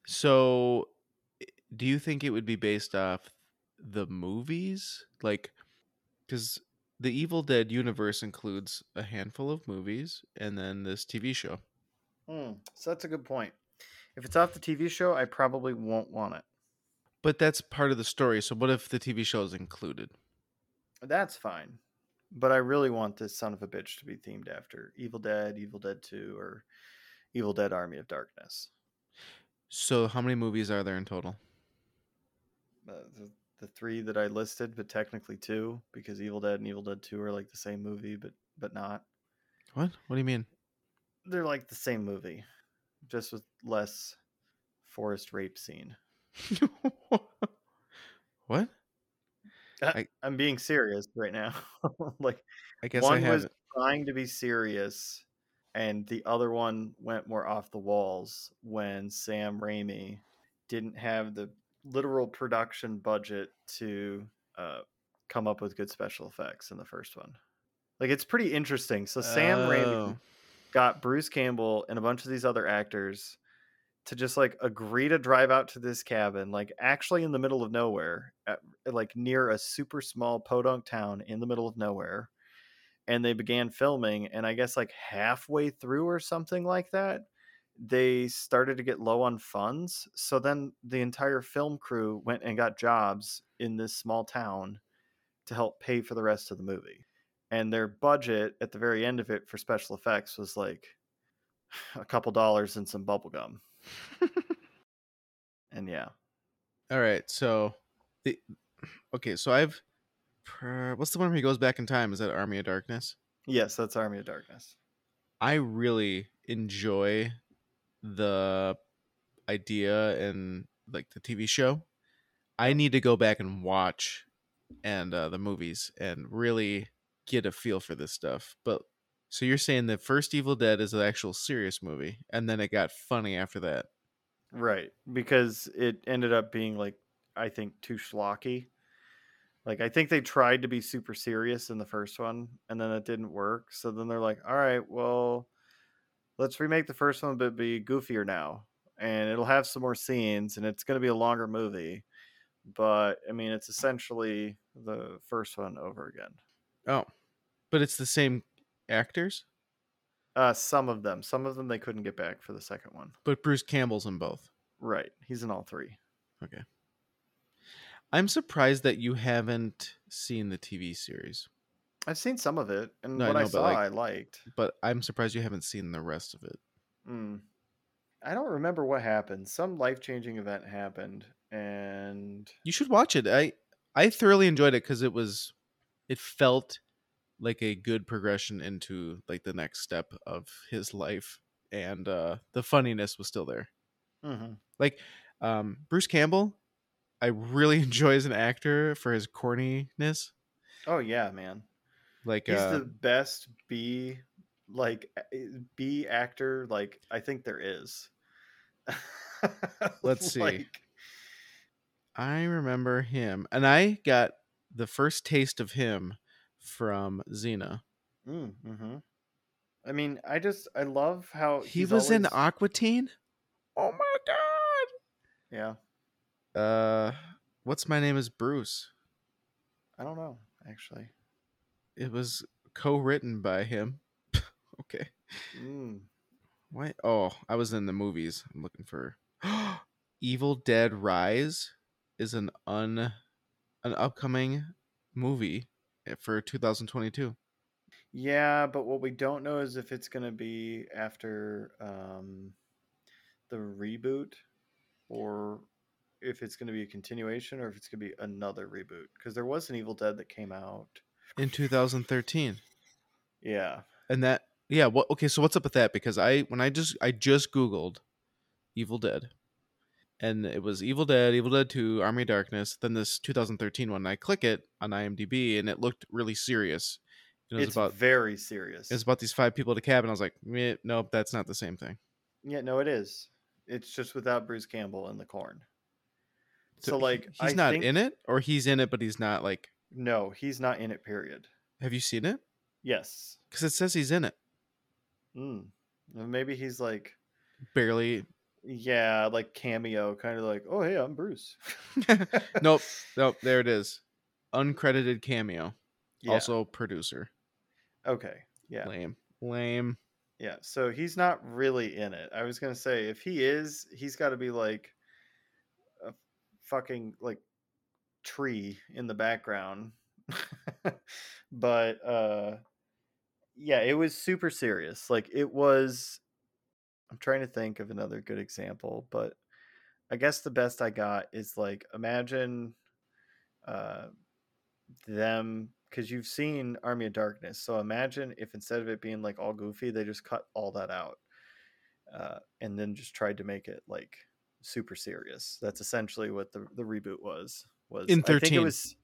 So, do you think it would be based off the movies, like, because the Evil Dead universe includes a handful of movies and then this TV show? Hmm, so that's a good point. If it's off the TV show, I probably won't want it. But that's part of the story. So, what if the TV show is included? That's fine. But I really want this son of a bitch to be themed after Evil Dead, Evil Dead 2, or Evil Dead Army of Darkness. So, how many movies are there in total? Uh, the, the three that I listed, but technically two, because Evil Dead and Evil Dead 2 are like the same movie, but but not. What? What do you mean? They're like the same movie, just with less forest rape scene. [laughs] what? I, I- I'm being serious right now. [laughs] like I guess I one was trying to be serious, and the other one went more off the walls when Sam Raimi didn't have the literal production budget to uh, come up with good special effects in the first one. Like it's pretty interesting. So Sam Raimi Oh. Got Bruce Campbell and a bunch of these other actors to just like agree to drive out to this cabin, like actually in the middle of nowhere, at, like near a super small podunk town in the middle of nowhere. And they began filming, and I guess like halfway through or something like that, they started to get low on funds. So then the entire film crew went and got jobs in this small town to help pay for the rest of the movie. And their budget at the very end of it for special effects was like [sighs] a couple dollars and some bubble gum. [laughs] And yeah. All right. So, the okay. So I've. What's the one where he goes back in time? Is that Army of Darkness? Yes, that's Army of Darkness. I really enjoy the idea and like the TV show. I need to go back and watch and uh, the movies and really get a feel for this stuff. But so you're saying the first Evil Dead is an actual serious movie, and then it got funny after that. Right. Because it ended up being like I think too schlocky. Like I think they tried to be super serious in the first one and then it didn't work. So then they're like, all right, well, let's remake the first one but be goofier now. And it'll have some more scenes and it's gonna be a longer movie. But I mean it's essentially the first one over again. Oh, but it's the same actors, Uh some of them. Some of them they couldn't get back for the second one. but Bruce Campbell's in both. Right. He's in all three. Okay. I'm surprised that you haven't seen the TV series, I've seen some of it, and No, I what I, know, but, saw, like- I liked. but I'm surprised you haven't seen the rest of it. Mm. I don't remember what happened. Some life changing event happened, and You should watch it. I I thoroughly enjoyed it because it was, it felt like a good progression into like the next step of his life, and uh, the funniness was still there. Mhm. Like um, Bruce Campbell, I really [laughs] enjoy as an actor for his corniness. oh yeah, man, Like he's uh, the best B like b actor like I think there is. [laughs] Let's see. Like, I remember him, and I got the first taste of him from Xena. mm, mhm. I mean, I just I love how He was in always- Aqua Teen. Oh my god! yeah. Uh, what's my name is Bruce. I don't know actually. It was co-written by him. [laughs] okay. Mm. Why? Oh, I was in the movies. I'm looking for [gasps] Evil Dead Rise is an un an upcoming movie for 2022. Yeah, but what we don't know is if it's going to be after um, the reboot or if it's going to be a continuation or if it's going to be another reboot. Because there was an Evil Dead that came out. in 2013. Yeah. And that yeah, what okay, so what's up with that? Because I when I just I just googled Evil Dead and it was Evil Dead, Evil Dead 2, Army of Darkness, then this 2013 one. I click it on IMDb and it looked really serious. It was it's about very serious. It's about these five people at a cabin. I was like, "Meh, nope, that's not the same thing. yeah, no, it is. It's just without Bruce Campbell and the corn. So, So, like, he's I not think- in it, or he's in it, but he's not like. No, he's not in it. Period. Have you seen it? Yes. Because it says he's in it. Mm. Well, Maybe he's like, Barely. Yeah, like cameo, kind of like, oh hey, I'm Bruce. [laughs] nope. Nope. There it is. Uncredited cameo. Yeah. Also producer. okay. Yeah. Lame. Lame. Yeah. So he's not really in it. I was gonna say if he is, he's got to be like a fucking like tree in the background. [laughs] but uh yeah, it was super serious. Like it was I'm trying to think of another good example, but I guess the best I got is like imagine uh them because you've seen Army of Darkness. So imagine if instead of it being like all goofy, they just cut all that out. Uh, and then just tried to make it like super serious. That's essentially what the, the reboot was. Was In I think 13. it was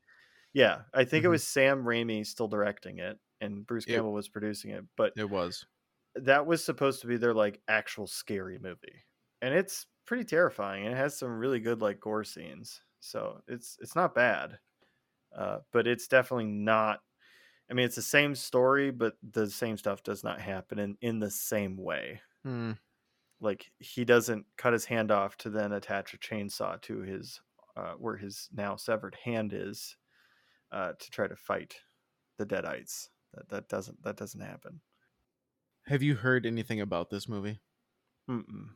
yeah, I think it Mhm. was Sam Raimi still directing it and Bruce It- Campbell was producing it, but It was. That was supposed to be their like actual scary movie and it's pretty terrifying and it has some really good like gore scenes so it's it's not bad uh, but it's definitely not i mean it's the same story but the same stuff does not happen in in the same way. Hmm. like he doesn't cut his hand off to then attach a chainsaw to his uh, where his now severed hand is uh, to try to fight the deadites. That, that doesn't that doesn't happen Have you heard anything about this movie? Mm-mm.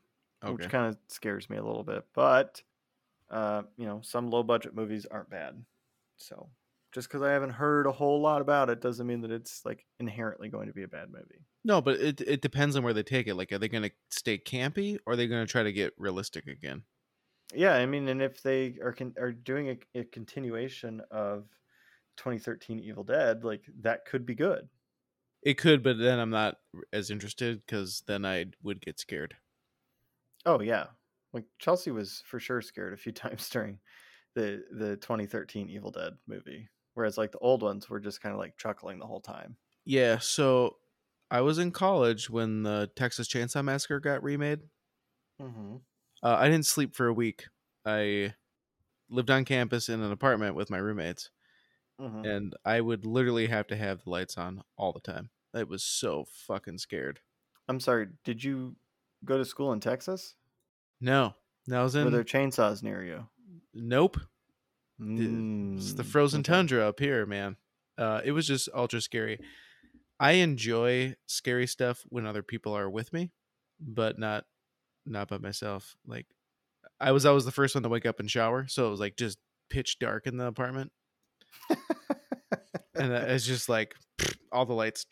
Okay. which kind of scares me a little bit. But uh, you know, some low budget movies aren't bad. So just because I haven't heard a whole lot about it doesn't mean that it's like inherently going to be a bad movie. No, but it it depends on where they take it. Like, are they going to stay campy, or are they going to try to get realistic again? Yeah, I mean, and if they are con- are doing a, a continuation of 2013 Evil Dead, like that could be good. It could, but then I'm not as interested because then I would get scared. Oh yeah, like Chelsea was for sure scared a few [laughs] times during the the 2013 Evil Dead movie, whereas like the old ones were just kind of like chuckling the whole time. Yeah, so I was in college when the Texas Chainsaw Massacre got remade. Mm-hmm. Uh, I didn't sleep for a week. I lived on campus in an apartment with my roommates, Mm-hmm. and I would literally have to have the lights on all the time. I was so fucking scared. I'm sorry. Did you go to school in Texas? No, that was in. Were there chainsaws near you? nope. It's the Mm, frozen okay. tundra up here, man. Uh, it was just ultra scary. I enjoy scary stuff when other people are with me, but not not by myself. Like I was always the first one to wake up and shower, so it was like just pitch dark in the apartment, and it's just like [sniffs] all the lights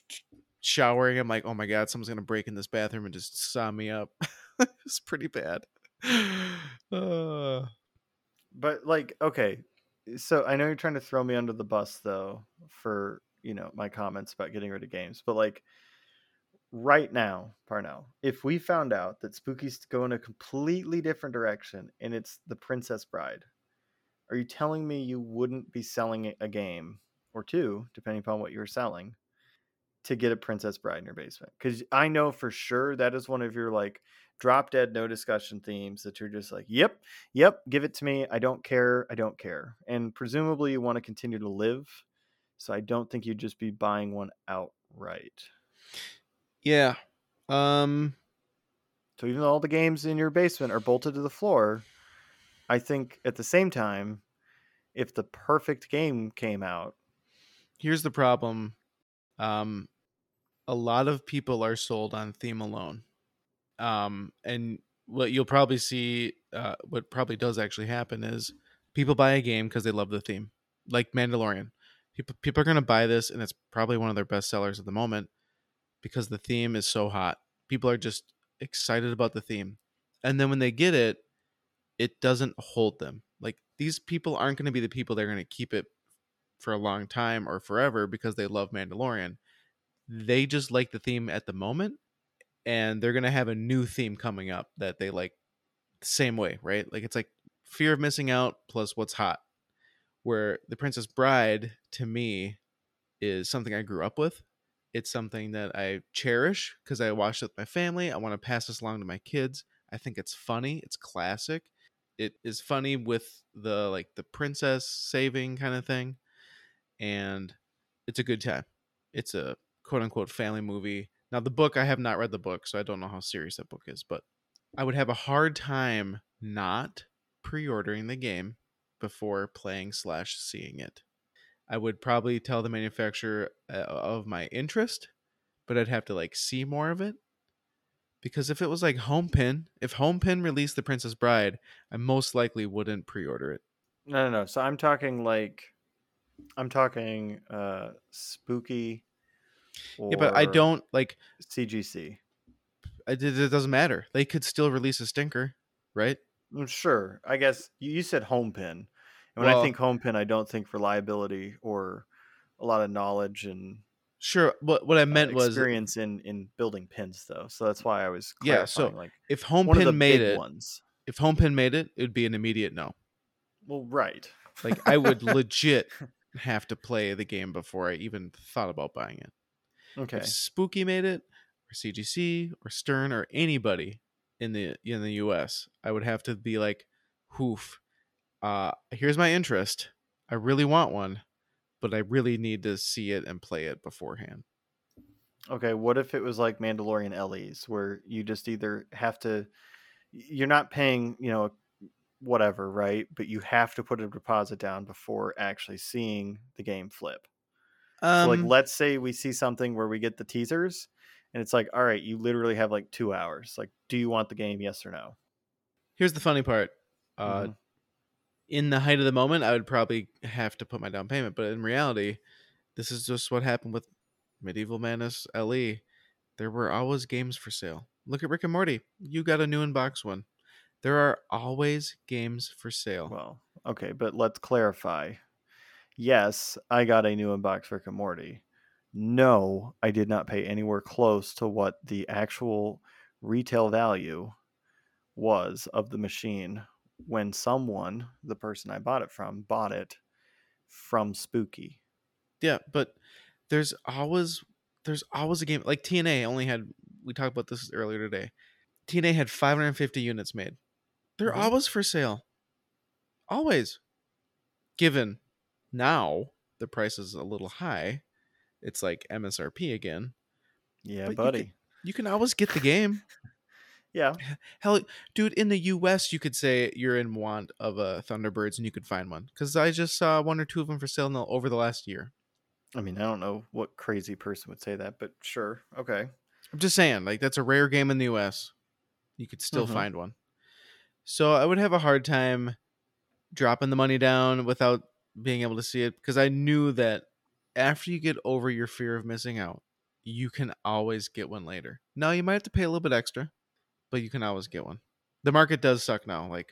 [sniffs] showering. I'm like, oh my god, someone's gonna break in this bathroom and just saw me up. [laughs] it's pretty bad. [sighs] Uh, But like, okay, so I know you're trying to throw me under the bus though for you know my comments about getting rid of games, but like right now, Parnell, if we found out that Spooky's going a completely different direction and it's the Princess Bride, are you telling me you wouldn't be selling a game or two, depending upon what you're selling, to get a Princess Bride in your basement? Because I know for sure that is one of your like drop dead no discussion themes that you're just like, yep, yep, give it to me. I don't care. I don't care. And presumably you want to continue to live. So I don't think you'd just be buying one outright. yeah. Um. So even though all the games in your basement are bolted to the floor, I think at the same time, if the perfect game came out, here's the problem um a lot of people are sold on theme alone um and what you'll probably see uh what probably does actually happen is people buy a game because they love the theme like mandalorian. People people are going to buy this and it's probably one of their best sellers at the moment because the theme is so hot. People are just excited about the theme and then when they get it it doesn't hold them like these people aren't going to be the people that are going to keep it for a long time or forever because they love Mandalorian. They just like the theme at the moment and they're going to have a new theme coming up that they like the same way, right? Like it's like fear of missing out plus what's hot. Where The Princess Bride to me is something I grew up with. It's something that I cherish because I watched it with my family. I want to pass this along to my kids. I think it's funny. It's classic. It is funny with the like the princess saving kind of thing, and it's a good time. It's a quote unquote family movie. Now the book I have not read the book, so I don't know how serious that book is, but I would have a hard time not pre-ordering the game before playing slash seeing it. I would probably tell the manufacturer uh, of my interest, but I'd have to like see more of it. Because if it was like Homepin, if Homepin released The Princess Bride, I most likely wouldn't pre-order it. No, no, no. So I'm talking like, I'm talking uh spooky. Yeah, but I don't like. CGC. I, it it doesn't matter. They could still release a stinker, right? Mm, Sure. I guess you you said Homepin. And when I think Homepin, I don't think reliability or a lot of knowledge and Sure. What what I uh, meant was experience in in building pins, though. So that's why I was Yeah, so like if the Homepin made it, ones. if Homepin made it, it would be an immediate no. Well, right. Like I would [laughs] legit have to play the game before I even thought about buying it. Okay. If Spooky made it, or CGC, or Stern, or anybody in the in the US, I would have to be like, "Hoof, uh, here's my interest. I really want one, but I really need to see it and play it beforehand." Okay. What if it was like Mandalorian LEs, where you just either have to, you're not paying, you know, whatever, right? But you have to put a deposit down before actually seeing the game flip. Um, so like let's say we see something where we get the teasers and it's like all right you literally have like two hours like do you want the game yes or no here's the funny part. Uh, Mhm. In the height of the moment, I would probably have to put my down payment. But in reality, this is just what happened with Medieval Madness LE. There were always games for sale. Look at Rick and Morty. You got a new in-box one. There are always games for sale. well okay but let's clarify yes i got a new inbox rick and morty no i did not pay anywhere close to what the actual retail value was of the machine when someone the person i bought it from bought it from spooky yeah, but there's always there's always a game like TNA only had we talked about this earlier today. TNA had 550 units made. They're Mhm. always for sale. Always. Given now the price is a little high, it's like MSRP again. yeah But you buddy You can always get the game. Yeah Hell, dude, in the US, you could say you're in want of a Thunderbirds and you could find one. Because I just saw one or two of them for sale the, over the last year. I mean, I don't know what crazy person would say that, but sure. Okay. I'm just saying, like, that's a rare game in the US. You could still Mhm. find one. So I would have a hard time dropping the money down without being able to see it because I knew that after you get over your fear of missing out, you can always get one later. Now you might have to pay a little bit extra, but you can always get one. The market does suck now. Like,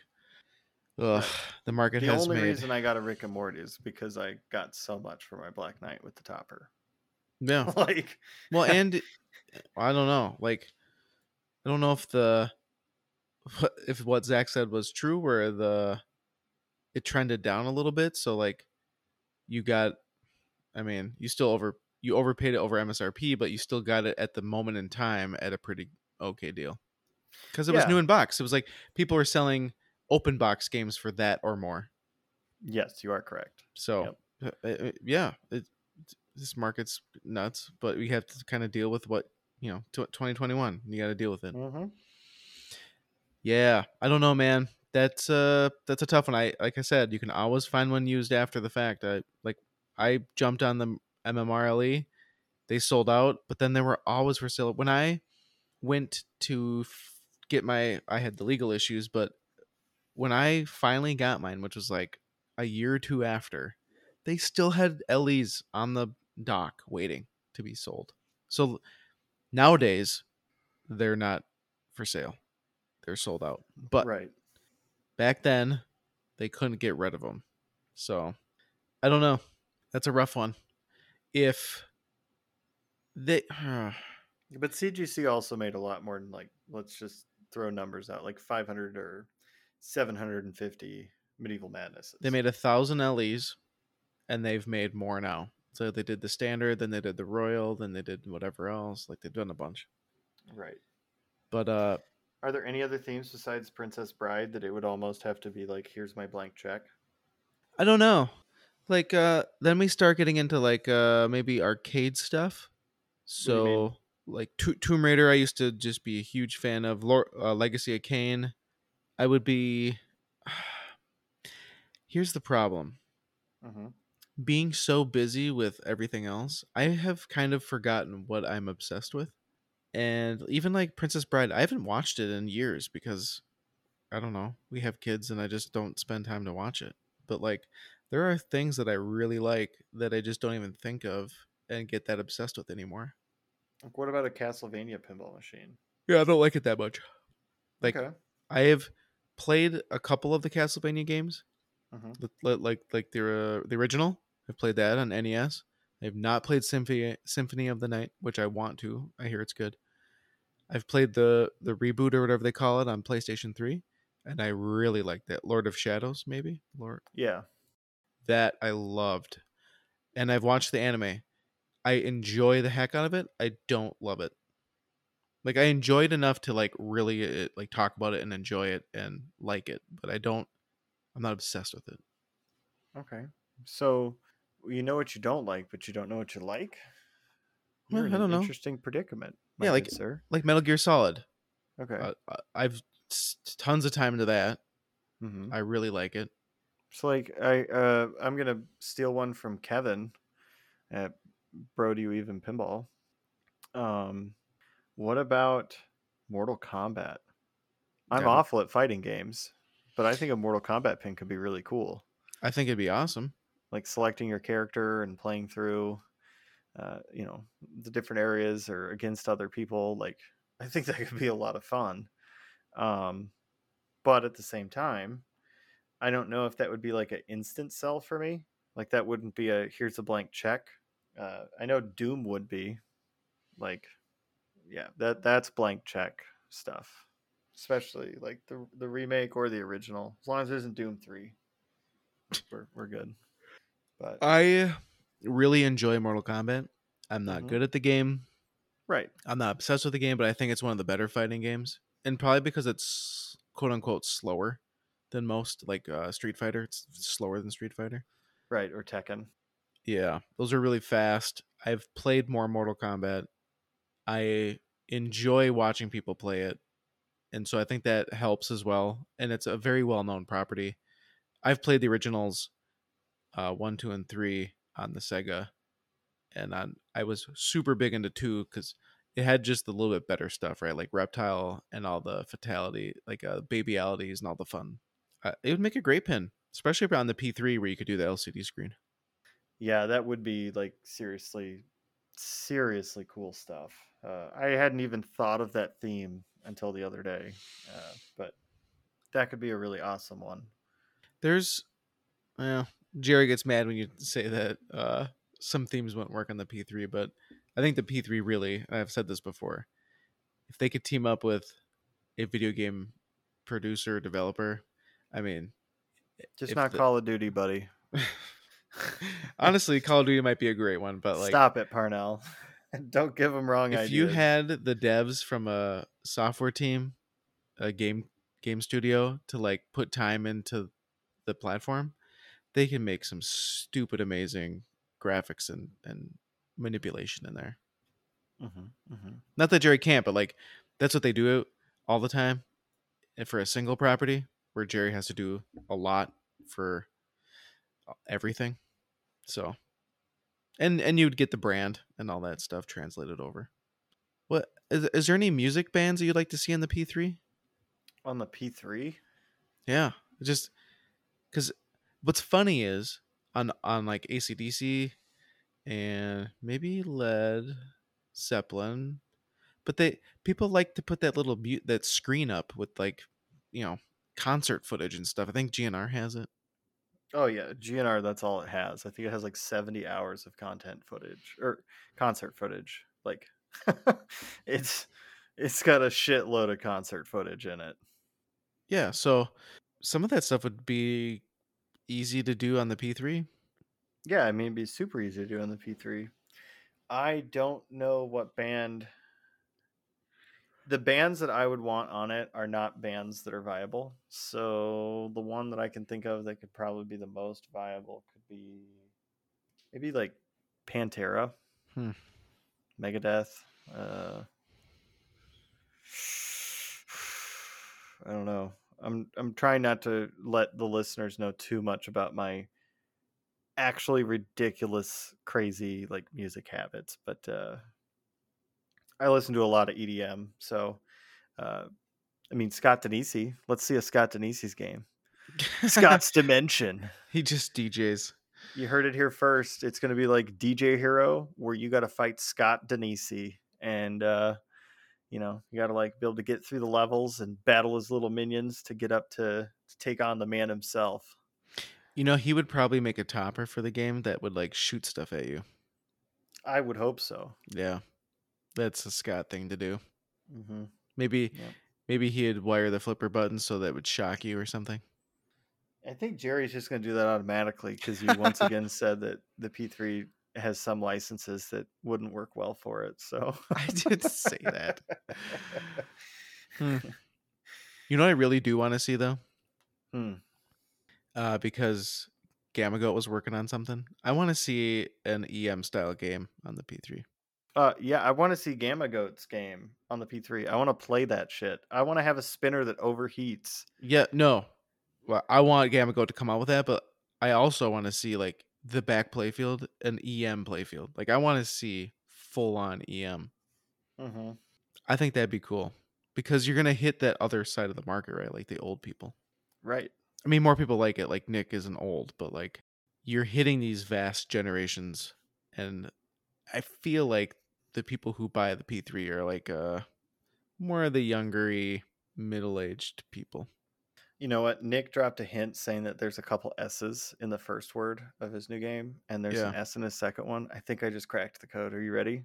ugh, the market The has The only made. reason I got a Rick and Morty is because I got so much for my Black Knight with the topper. Yeah. [laughs] like, Well, [laughs] and I don't know. Like, I don't know if the if what Zach said was true, where the it trended down a little bit. So like, you got, I mean, you still over you overpaid it over MSRP, but you still got it at the moment in time at a pretty okay deal because it was new in box. It was like people were selling open box games for that or more. yes, you are correct. So uh, uh, yeah, it, this market's nuts, but we have to kind of deal with what you know. Tw 2021, you got to deal with it. Mm-hmm. Yeah, I don't know, man. That's uh that's a tough one. I like I said, you can always find one used after the fact. I like I jumped on the MMRLE, they sold out, but then they were always for sale. When I went to get my, I had the legal issues, but when I finally got mine, which was like a year or two after, they still had LEs on the dock waiting to be sold. So nowadays, they're not for sale. They're sold out. But right. back then, they couldn't get rid of them. So I don't know. That's a rough one. If they, [sighs] But CGC also made a lot more than like, let's just throw numbers out, like 500 or 750 medieval madnesses. they made a thousand LEs, and they've made more now. So they did the standard, then they did the royal, then they did whatever else. Like they've done a bunch. right. But uh, Are there any other themes besides Princess Bride that it would almost have to be like, here's my blank check? I don't know. Like uh then we start getting into like uh maybe arcade stuff. do you mean? So like to- Tomb Raider I used to just be a huge fan of Lor- uh, Legacy of Kain. I would be [sighs] Here's the problem. hmm Being so busy with everything else, I have kind of forgotten what I'm obsessed with. And even like Princess Bride, I haven't watched it in years because I don't know. We have kids and I just don't spend time to watch it. But like there are things that I really like that I just don't even think of and get that obsessed with anymore. Like, what about a Castlevania pinball machine? Yeah, I don't like it that much. Like okay. I have played a couple of the Castlevania games, hmm li- li- like like the uh, the original. I've played that on NES. I've not played Symphony Symphony of the Night, which I want to. I hear it's good. I've played the the reboot or whatever they call it on PlayStation 3, and I really liked that. Lord of Shadows, maybe? Lord Yeah. that I loved. And I've watched the anime. I enjoy the heck out of it. I don't love it. Like I enjoy it enough to like really uh, like talk about it and enjoy it and like it, but I don't I'm not obsessed with it. Okay. So you know what you don't like, but you don't know what you like? Well, You're in I an don't know. interesting predicament. Yeah, like- sir. Like Metal Gear Solid. Okay. Uh, I- I've tons of time into that. hmm I really like it. So like I uh I'm gonna steal one from Kevin at Brody You Even Pinball. Um what about Mortal Kombat? I'm Gotta- awful at fighting games, but I think a Mortal Kombat pin could be really cool. I think it'd be awesome. Like selecting your character and playing through uh, you know, the different areas or against other people. Like [laughs] I think that could be a lot of fun. Um but at the same time, I don't know if that would be like an instant sell for me. Like that wouldn't be a here's a blank check. Uh, I know Doom would be like, yeah, that that's blank check stuff. Especially like the the remake or the original. As long as there isn't Doom three, we're we're good. But I really enjoy Mortal Kombat. I'm not Mhm. good at the game. right, I'm not obsessed with the game, but I think it's one of the better fighting games, and probably because it's quote unquote slower than most, like uh, Street Fighter. It's slower than Street Fighter. right, or Tekken. Yeah, those are really fast. I've played more Mortal Kombat. I enjoy watching people play it, and so I think that helps as well. And it's a very well known property. I've played the originals, uh, one, two, and three on the Sega, and on I was super big into two because it had just a little bit better stuff, right? Like Reptile and all the fatality, like uh, babyalities and all the fun. Uh, it would make a great pin, especially on the P3 where you could do the LCD screen. Yeah, that would be like seriously, seriously cool stuff. Uh, I hadn't even thought of that theme until the other day, uh, but that could be a really awesome one. There's, well, Jerry gets mad when you say that uh, some themes won't work on the P3, but I think the P3 really, I've said this before, if they could team up with a video game producer, developer, I mean, Just not the- Call of Duty, buddy. [laughs] [laughs] honestly, Call of Duty might be a great one, but like, Stop it, Parnell. [laughs] Don't give them wrong if ideas. you had the devs from a software team, a game game studio to like put time into the platform, they can make some stupid amazing graphics and and manipulation in there. Mhm, mhm. Not that Jerry can't, but like that's what they do all the time. And for a single property where Jerry has to do a lot for uh, everything. So and and you'd get the brand and all that stuff translated over. What is is there any music bands that you'd like to see on the P3? on the P3. Yeah, just because what's funny is on on like ACDC and maybe Led Zeppelin, but they people like to put that little mute that screen up with like you know concert footage and stuff. I think GNR has it. Oh yeah, GNR. That's all it has. I think it has like seventy hours of content footage or concert footage. Like, [laughs] it's it's got a shitload of concert footage in it. Yeah, so some of that stuff would be easy to do on the P3. Yeah, I mean, it'd be super easy to do on the P3. I don't know what band the bands that I would want on it are not bands that are viable. So the one that I can think of that could probably be the most viable could be maybe like Pantera, Hmm. Megadeth. Uh, I don't know. I'm I'm trying not to let the listeners know too much about my actually ridiculous, crazy like music habits, but uh, I listen to a lot of EDM. So, uh, I mean, Scott Danesi. Let's see a Scott Danesi's game. [laughs] Scott's Dimension. he just DJs. You heard it here first. It's going to be like DJ Hero, where you got to fight Scott Danesi, and uh, you know you got to like be able to get through the levels and battle his little minions to get up to, to take on the man himself. You know, he would probably make a topper for the game that would like shoot stuff at you. I would hope so. Yeah. That's a Scott thing to do. hmm Maybe Yep. maybe he'd wire the flipper button so that would shock you or something. I think Jerry's just going to do that automatically because you once [laughs] again said that the P3 has some licenses that wouldn't work well for it. So I did say that. Hmm. [laughs] You know what I really do want to see though? Hmm. Uh, because Gamma Goat was working on something. I want to see an EM style game on the P3. Uh, yeah, I want to see Gamma Goat's game on the P3. I want to play that shit. I want to have a spinner that overheats. Yeah, no. Well, I want Gamma Goat to come out with that, but I also want to see like the back playfield, an EM playfield. Like I want to see full on EM. Mm-hmm. I think that'd be cool because you're gonna hit that other side of the market, right? Like the old people. Right. I mean, more people like it. Like Nick isn't old, but like you're hitting these vast generations, and I feel like the people who buy the P3 are like uh more of the youngery, middle aged people. You know what? Nick dropped a hint saying that there's a couple S's in the first word of his new game, and there's an S in his second one. I think I just cracked the code. Are you ready?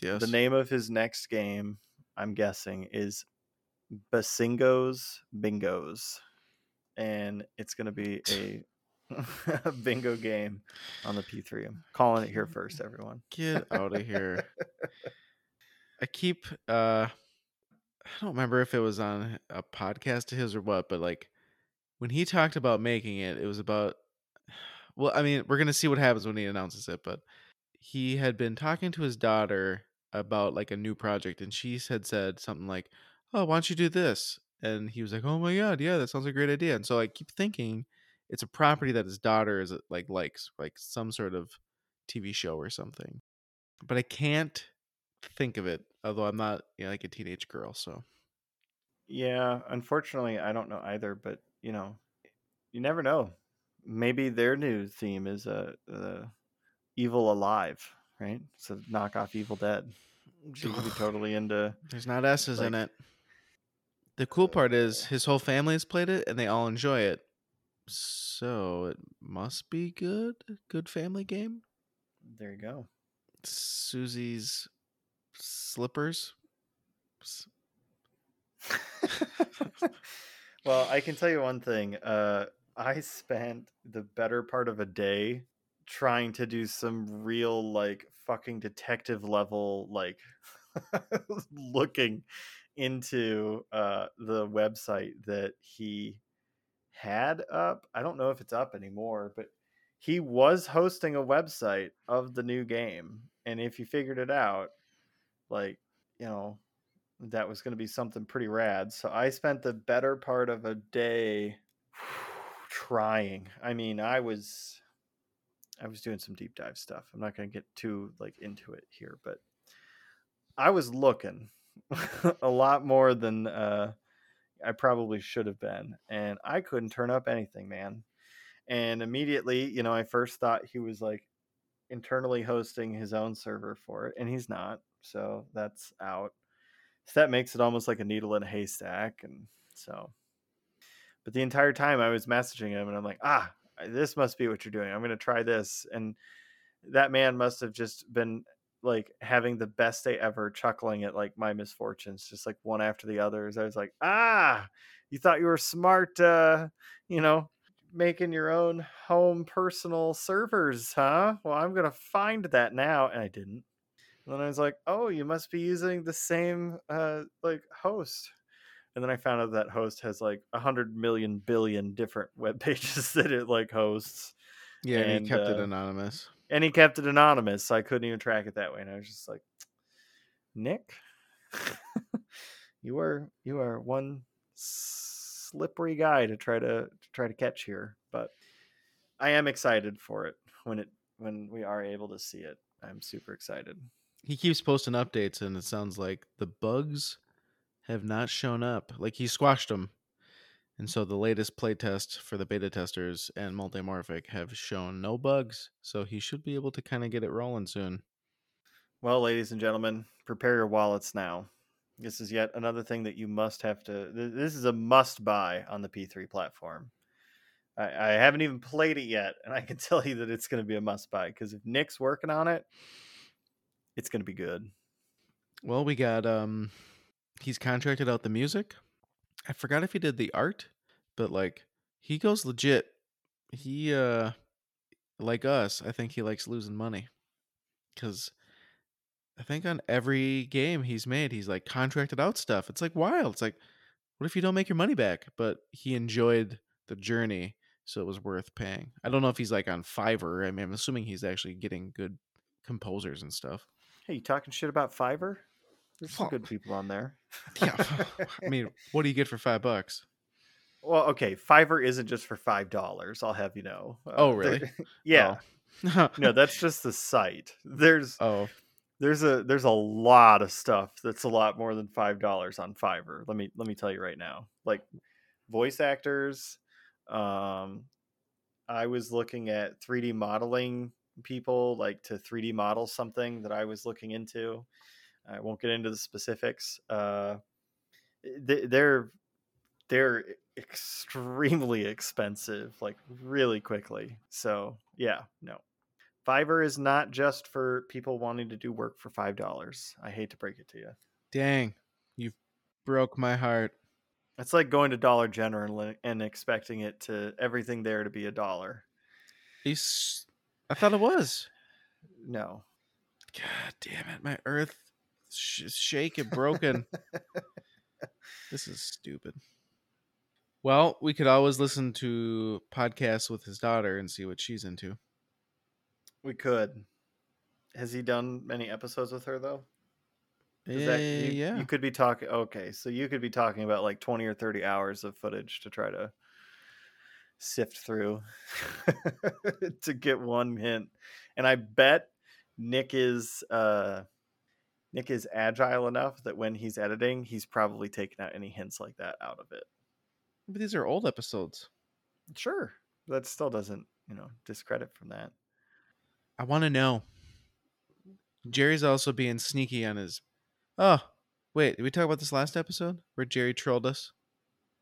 Yes. The name of his next game, I'm guessing, is Basingos Bingos. And it's going to be a [laughs] bingo game on the P3. I'm calling it here first, everyone. Get out of here. [laughs] I keep uh I don't remember if it was on a podcast of his or what, but like when he talked about making it, it was about [sighs] well, I mean, we're going to see what happens when he announces it, but he had been talking to his daughter about like a new project and she had said something like, "Oh, why don't you do this?" And he was like, "Oh my god, yeah, that sounds like a great idea." And so I keep thinking it's a property that his daughter is like likes, like some sort of TV show or something. But I can't think of it, although I'm not you know, like a teenage girl, so Yeah, unfortunately, I don't know either, but you know, you never know. Maybe their new theme is a uh, uh, Evil Alive, right? It's a knockoff Evil Dead. So you could be [sighs] totally into. there's not S's in it. The cool part is his whole family has played it and they all enjoy it. So it must be good. Good family game. There you go. Susie's slippers. [laughs] Well, I can tell you one thing. Uh, I spent the better part of a day trying to do some real, like, fucking detective level, like, [laughs] looking into uh, the website that he had up. I don't know if it's up anymore, but he was hosting a website of the new game. And if you figured it out, like, you know, that was going to be something pretty rad. So I spent the better part of a day [sighs] trying. I mean, I was I was doing some deep dive stuff. I'm not going to get too like into it here, but I was looking [laughs] a lot more than uh I probably should have been, and I couldn't turn up anything, man. And immediately, you know, I first thought he was like internally hosting his own server for it, and he's not. So that's out. So that makes it almost like a needle in a haystack. And so, but the entire time I was messaging him and I'm like, ah, this must be what you're doing. I'm going to try this. And that man must have just been like having the best day ever, chuckling at like my misfortunes, just like one after the others. I was like, ah, you thought you were smart, uh, you know, making your own home personal servers, huh? Well, I'm to find that now. And I didn't. And then I was like, "Oh, you must be using the same uh like host." And then I found out that host has like a hundred million billion different [laughs] web pages that it like hosts, Yeah, and, And, he kept it uh, anonymous. And he kept it anonymous, so I couldn't even track it that way. And I was just like, "Nick, [laughs] you are you are one slippery guy to try to, to try to catch here." But I am excited for it when it when we are able to see it. I'm super excited. He keeps posting updates, and it sounds like the bugs have not shown up. Like he squashed them, and so the latest playtest for the beta testers and multimorphic have shown no bugs. So he should be able to kind of get it rolling soon. Well, ladies and gentlemen, prepare your wallets now. This is yet another thing that you must have to. This is a must buy on the P3 platform. I, I haven't even played it yet, and I can [laughs] tell you that it's going to be a must buy because if Nick's working on it, it's going to be good. Well, we got um he's contracted out the music. I forgot if he did the art, but like he goes legit. He uh like us, I think he likes losing money. Cuz I think on every game he's made, he's like contracted out stuff. It's like wild. It's like what if you don't make your money back? But he enjoyed the journey, so it was worth paying. I don't know if he's like on Fiverr. I mean, I'm assuming he's actually getting good composers and stuff. Hey, you talking shit about Fiverr? There's some Fuck. good people on there. [laughs] Yeah. I mean, what do you get for 5 bucks? well, okay, Fiverr isn't just for five dollars. I'll have you know. Uh, Oh, really? [laughs] yeah. Oh. No, that's [laughs] just the site. There's oh, there's a there's a lot of stuff that's a lot more than five dollars on Fiverr. Let me let me tell you right now. Like voice actors, um, I was looking at 3D modeling people, like to 3D model something that I was looking into. I won't get into the specifics. Uh, they, they're they're extremely expensive, like really quickly. So yeah, no. Fiverr is not just for people wanting to do work for five dollars. I hate to break it to you. dang. You broke my heart. It's like going to Dollar General and- expecting it to everything there to be a dollar. He's, I thought it was. [sighs] No. God damn it. My earth sh- is shaking, broken. [laughs] this is stupid. Well, we could always listen to podcasts with his daughter and see what she's into. We could. Has he done many episodes with her though? Eh, that- you, yeah. You could be talking. Okay, so you could be talking about like twenty or thirty hours of footage to try to sift through [laughs] to get one hint. And I bet Nick is uh Nick is agile enough that when he's editing, he's probably taken out any hints like that out of it. But these are old episodes. Sure. That still doesn't, you know, discredit from that. I want to know. Jerry's also being sneaky on his. Oh, wait. Did we talk about this last episode where Jerry trolled us?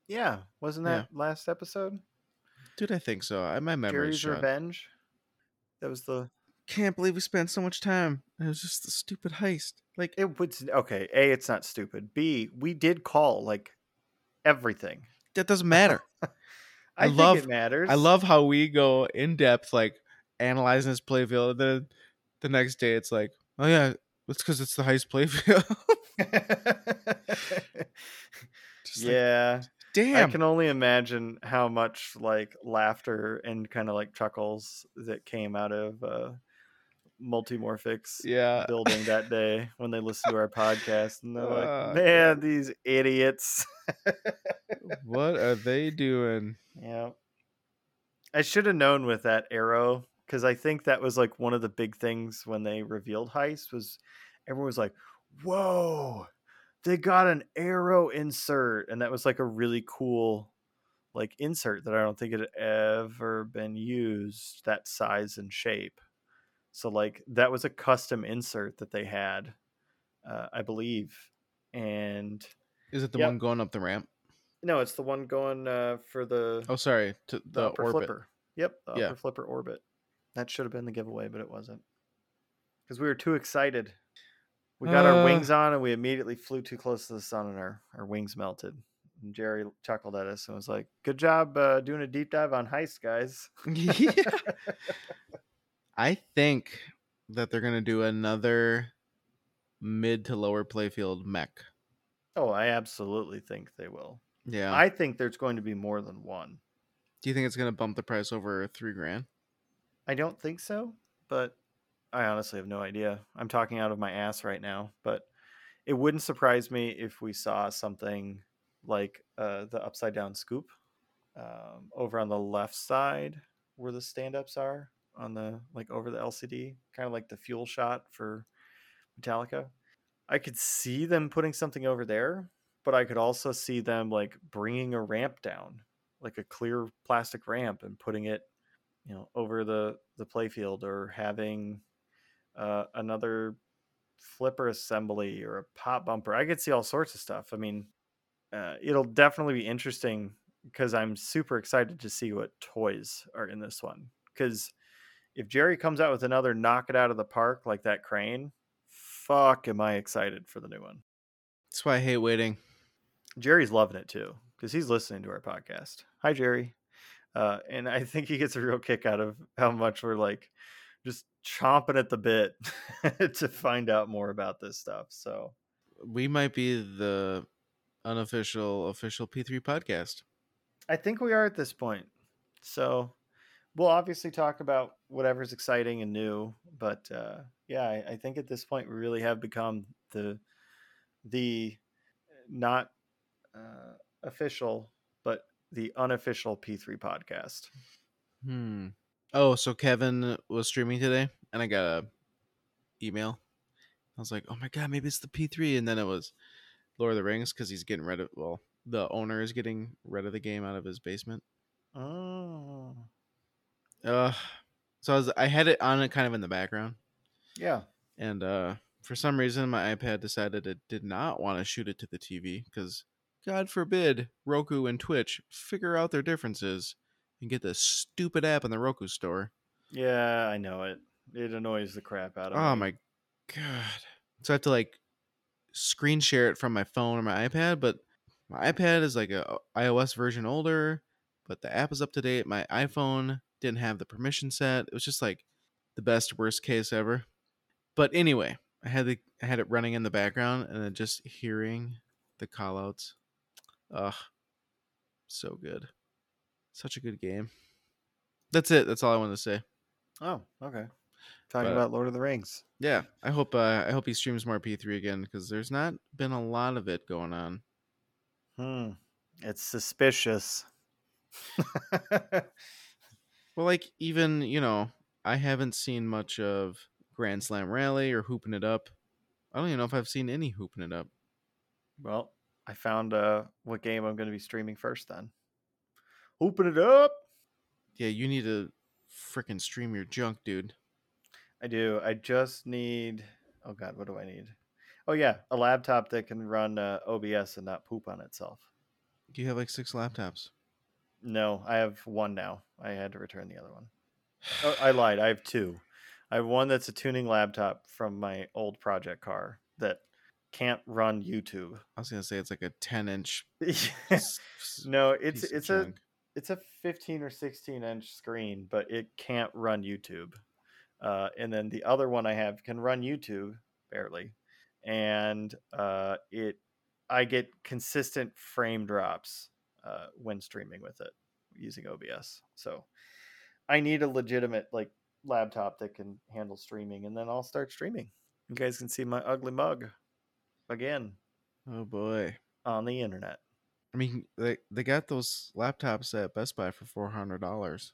Yeah, wasn't Yeah. that last episode? Dude, I think so. I my memory's Jerry's shot. Revenge. That was the Can't believe we spent so much time. It was just a stupid heist. Like, it was okay. A, it's not stupid. B, we did call like everything. that doesn't [laughs] matter. I, I think love- it matters. I love how we go in depth, like analyzing this playfield. Then the next day, it's like, oh yeah, it's because it's the heist playfield. [laughs] Just like, yeah, damn. I can only imagine how much like laughter and kind of like chuckles that came out of uh multimorphics yeah. building that day when they listened to our podcast and they're like, Oh, man, these idiots. [laughs] what are they doing? Yeah. I should have known with that arrow because I think that was like one of the big things when they revealed heist was everyone was like, "Whoa, they got an arrow insert," and that was like a really cool like insert that I don't think it had ever been used that size and shape. So like that was a custom insert that they had, uh, I believe, and Is it the Yep. one going up the ramp? no, it's the one going uh, for the Oh, sorry, to the, the, upper orbit. flipper. Yep, the Yeah. upper flipper orbit. That should have been the giveaway, but it wasn't. Because we were too excited. We got our Uh. wings on and we immediately flew too close to the sun and our, our wings melted. And Jerry chuckled at us and was like, Good job uh, doing a deep dive on heist, guys. [laughs] yeah. [laughs] I think that they're gonna do another mid to lower playfield mech. Oh, I absolutely think they will. Yeah. I think there's going to be more than one. Do you think it's gonna bump the price over three grand? I don't think so, but I honestly have no idea. I'm talking out of my ass right now, but it wouldn't surprise me if we saw something like uh, the upside down scoop um, over on the left side where the stand ups are on the like over the LCD, kind of like the fuel shot for Metallica. I could see them putting something over there, but I could also see them like bringing a ramp down, like a clear plastic ramp, and putting it, you know, over the the playfield, or having uh, another flipper assembly or a pop bumper. I could see all sorts of stuff. I mean, uh, it'll definitely be interesting because I'm super excited to see what toys are in this one. Because if Jerry comes out with another knock it out of the park like that crane, fuck, am I excited for the new one. That's why I hate waiting. Jerry's loving it too because he's listening to our podcast. Hi, Jerry. Uh, and I think he gets a real kick out of how much we're like just chomping at the bit [laughs] to find out more about this stuff. So We might be the unofficial official P3 podcast. I think we are at this point. So we'll obviously talk about whatever's exciting and new, but uh, yeah, I, I think at this point we really have become the the not uh, official but the unofficial P3 podcast. Hmm. Oh, so Kevin was streaming today, and I got a email. I was like, "Oh my god, maybe it's the P3," and then it was Lord of the Rings because he's getting rid of. Well, the owner is getting rid of the game out of his basement. Oh, Uh, so I was I had it on it kind of in the background, yeah. and uh, for some reason my iPad decided it did not want to shoot it to the TV because God forbid Roku and Twitch figure out their differences and get this stupid app in the Roku store. Yeah, I know it. It annoys the crap out of Oh me. Oh my god! So I have to like screen share it from my phone or my iPad, but my iPad is like a iOS version older, but the app is up to date. My iPhone didn't have the permission set. It was just like the best worst case ever. But anyway, I had the I had it running in the background and then just hearing the callouts. Ugh. So good. Such a good game. That's it. That's all I wanted to say. Oh, okay. Talking But- about Lord of the Rings. Yeah, I hope uh, I hope he streams more P3 again because there's not been a lot of it going on. Hmm. It's suspicious. [laughs] Well, like even you know, I haven't seen much of Grand Slam Rally or Hooping It Up. I don't even know if I've seen any Hooping It Up. well, I found uh what game I'm going to be streaming first then. Hooping it up. Yeah, you need to freaking stream your junk, dude. I do. I just need Oh god, what do I need? Oh yeah, a laptop that can run uh, OBS and not poop on itself. Do you have like six laptops. No, I have one now. I had to return the other one. Oh, I lied. I have two. I have one that's a tuning laptop from my old project car that can't run YouTube. I was gonna say it's like a ten inch. [laughs] no, it's it's a junk. it's a 15 or 16 inch screen, but it can't run YouTube. Uh, and then the other one I have can run YouTube barely, and uh, it I get consistent frame drops uh, when streaming with it using OBS. So I need a legitimate like laptop that can handle streaming, and then I'll start streaming. You guys can see my ugly mug again Oh boy. on the internet. I mean, they they got those laptops at Best Buy for four hundred dollars.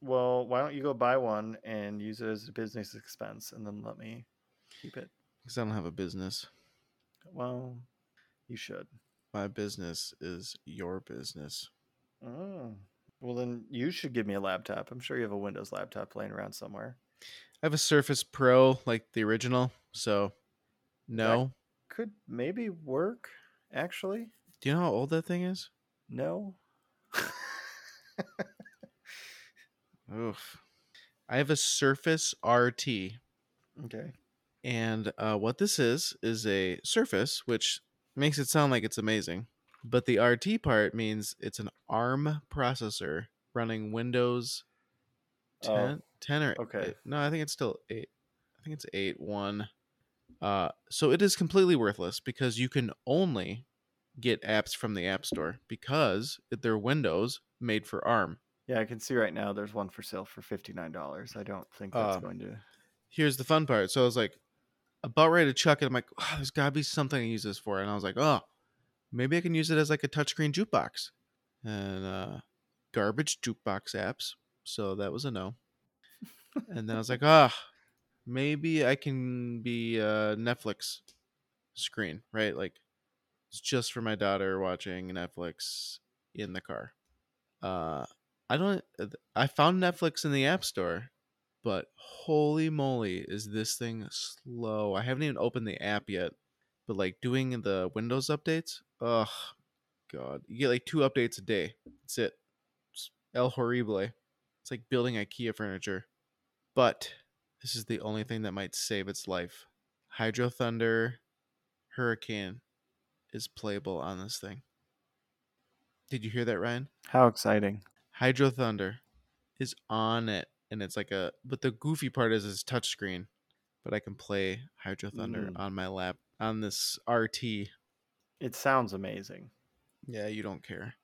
Well, why don't you go buy one and use it as a business expense and then let me keep it? Because I don't have a business. Well, you should. My business is your business. Oh. Well, then you should give me a laptop. I'm sure you have a Windows laptop laying around somewhere. I have a Surface Pro, like the original. So, no. Could maybe work, actually. Do you know how old that thing is? No. Oof. I have a Surface RT, okay. and uh, what this is is a Surface, which makes it sound like it's amazing. But the RT part means it's an ARM processor running Windows 10, Oh, 10 or okay. eight- no, I think it's still eight. I think it's eight one. Uh, so it is completely worthless because you can only get apps from the App Store because they're Windows made for ARM. Yeah, I can see right now there's one for sale for fifty nine dollars. I don't think that's Uh, going to. Here's the fun part. So I was like, about ready to chuck it. I'm like, oh, there's got to be something to use this for. And I was like, oh, maybe I can use it as like a touchscreen jukebox. And uh, garbage jukebox apps. So that was a no. and then I was like, ah, maybe I can be a Netflix screen, right? Like it's just for my daughter watching Netflix in the car. Uh, I don't. I found Netflix in the App Store, but holy moly, is this thing slow? I haven't even opened the app yet, but like doing the Windows updates, ugh god, you get like two updates a day. That's it. It's El horrible. It's like building IKEA furniture. But this is the only thing that might save its life. Hydro Thunder Hurricane is playable on this thing. Did you hear that, Ryan? How exciting! Hydro Thunder is on it, and it's like a. But the goofy part is it's touchscreen, but I can play Hydro Thunder Mm. on my lap on this RT. It sounds amazing. Yeah, you don't care.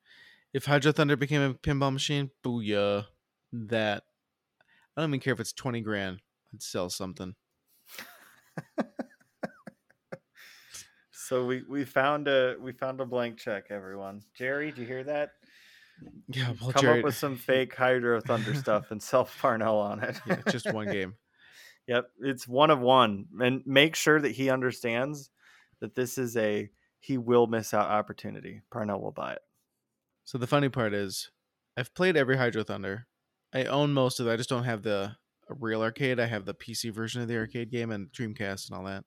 If Hydro Thunder became a pinball machine, booyah! That I don't even care if it's twenty grand. I'd sell something. [laughs] So we we found a we found a blank check, everyone. Jerry, do you hear that? Yeah, [laughs] well, Come Jared, up with some fake Hydro Thunder [laughs] stuff and sell Parnell on it. yeah, just one game. [laughs] Yep, it's one of one, and make sure that he understands that this is a he will miss out opportunity. Parnell will buy it. So the funny part is, I've played every Hydro Thunder. I own most of it. I just don't have the real arcade. I have the PC version of the arcade game and Dreamcast and all that.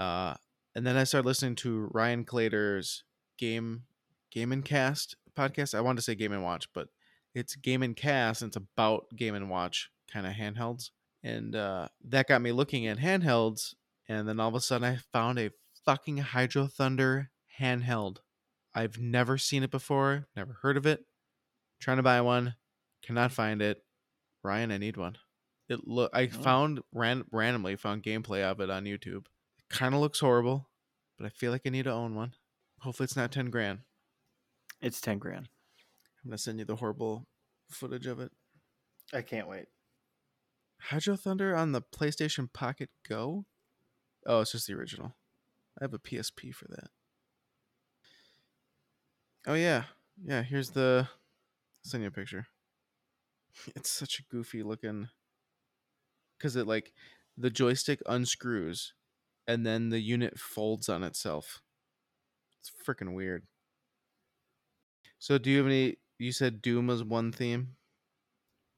Uh, and then I started listening to Ryan Clater's Game Game and Cast podcast. I wanted to say Game and Watch, but it's Game and Cast. And it's about Game and Watch kind of handhelds, and uh, that got me looking at handhelds. And then all of a sudden, I found a fucking Hydro Thunder handheld. I've never seen it before, never heard of it. Trying to buy one, cannot find it. Ryan, I need one. It look I Oh. found ran, randomly found gameplay of it on YouTube. It kind of looks horrible, but I feel like I need to own one. Hopefully, it's not ten grand. It's ten grand. I'm gonna send you the horrible footage of it. I can't wait. Hydro Thunder on the PlayStation Pocket Go. Oh, it's just the original. I have a PSP for that. Oh yeah, yeah. Here's the. I'll send you a picture. [laughs] It's such a goofy looking. Because it like, the joystick unscrews, and then the unit folds on itself. It's freaking weird. So, do you have any? You said Doom was one theme.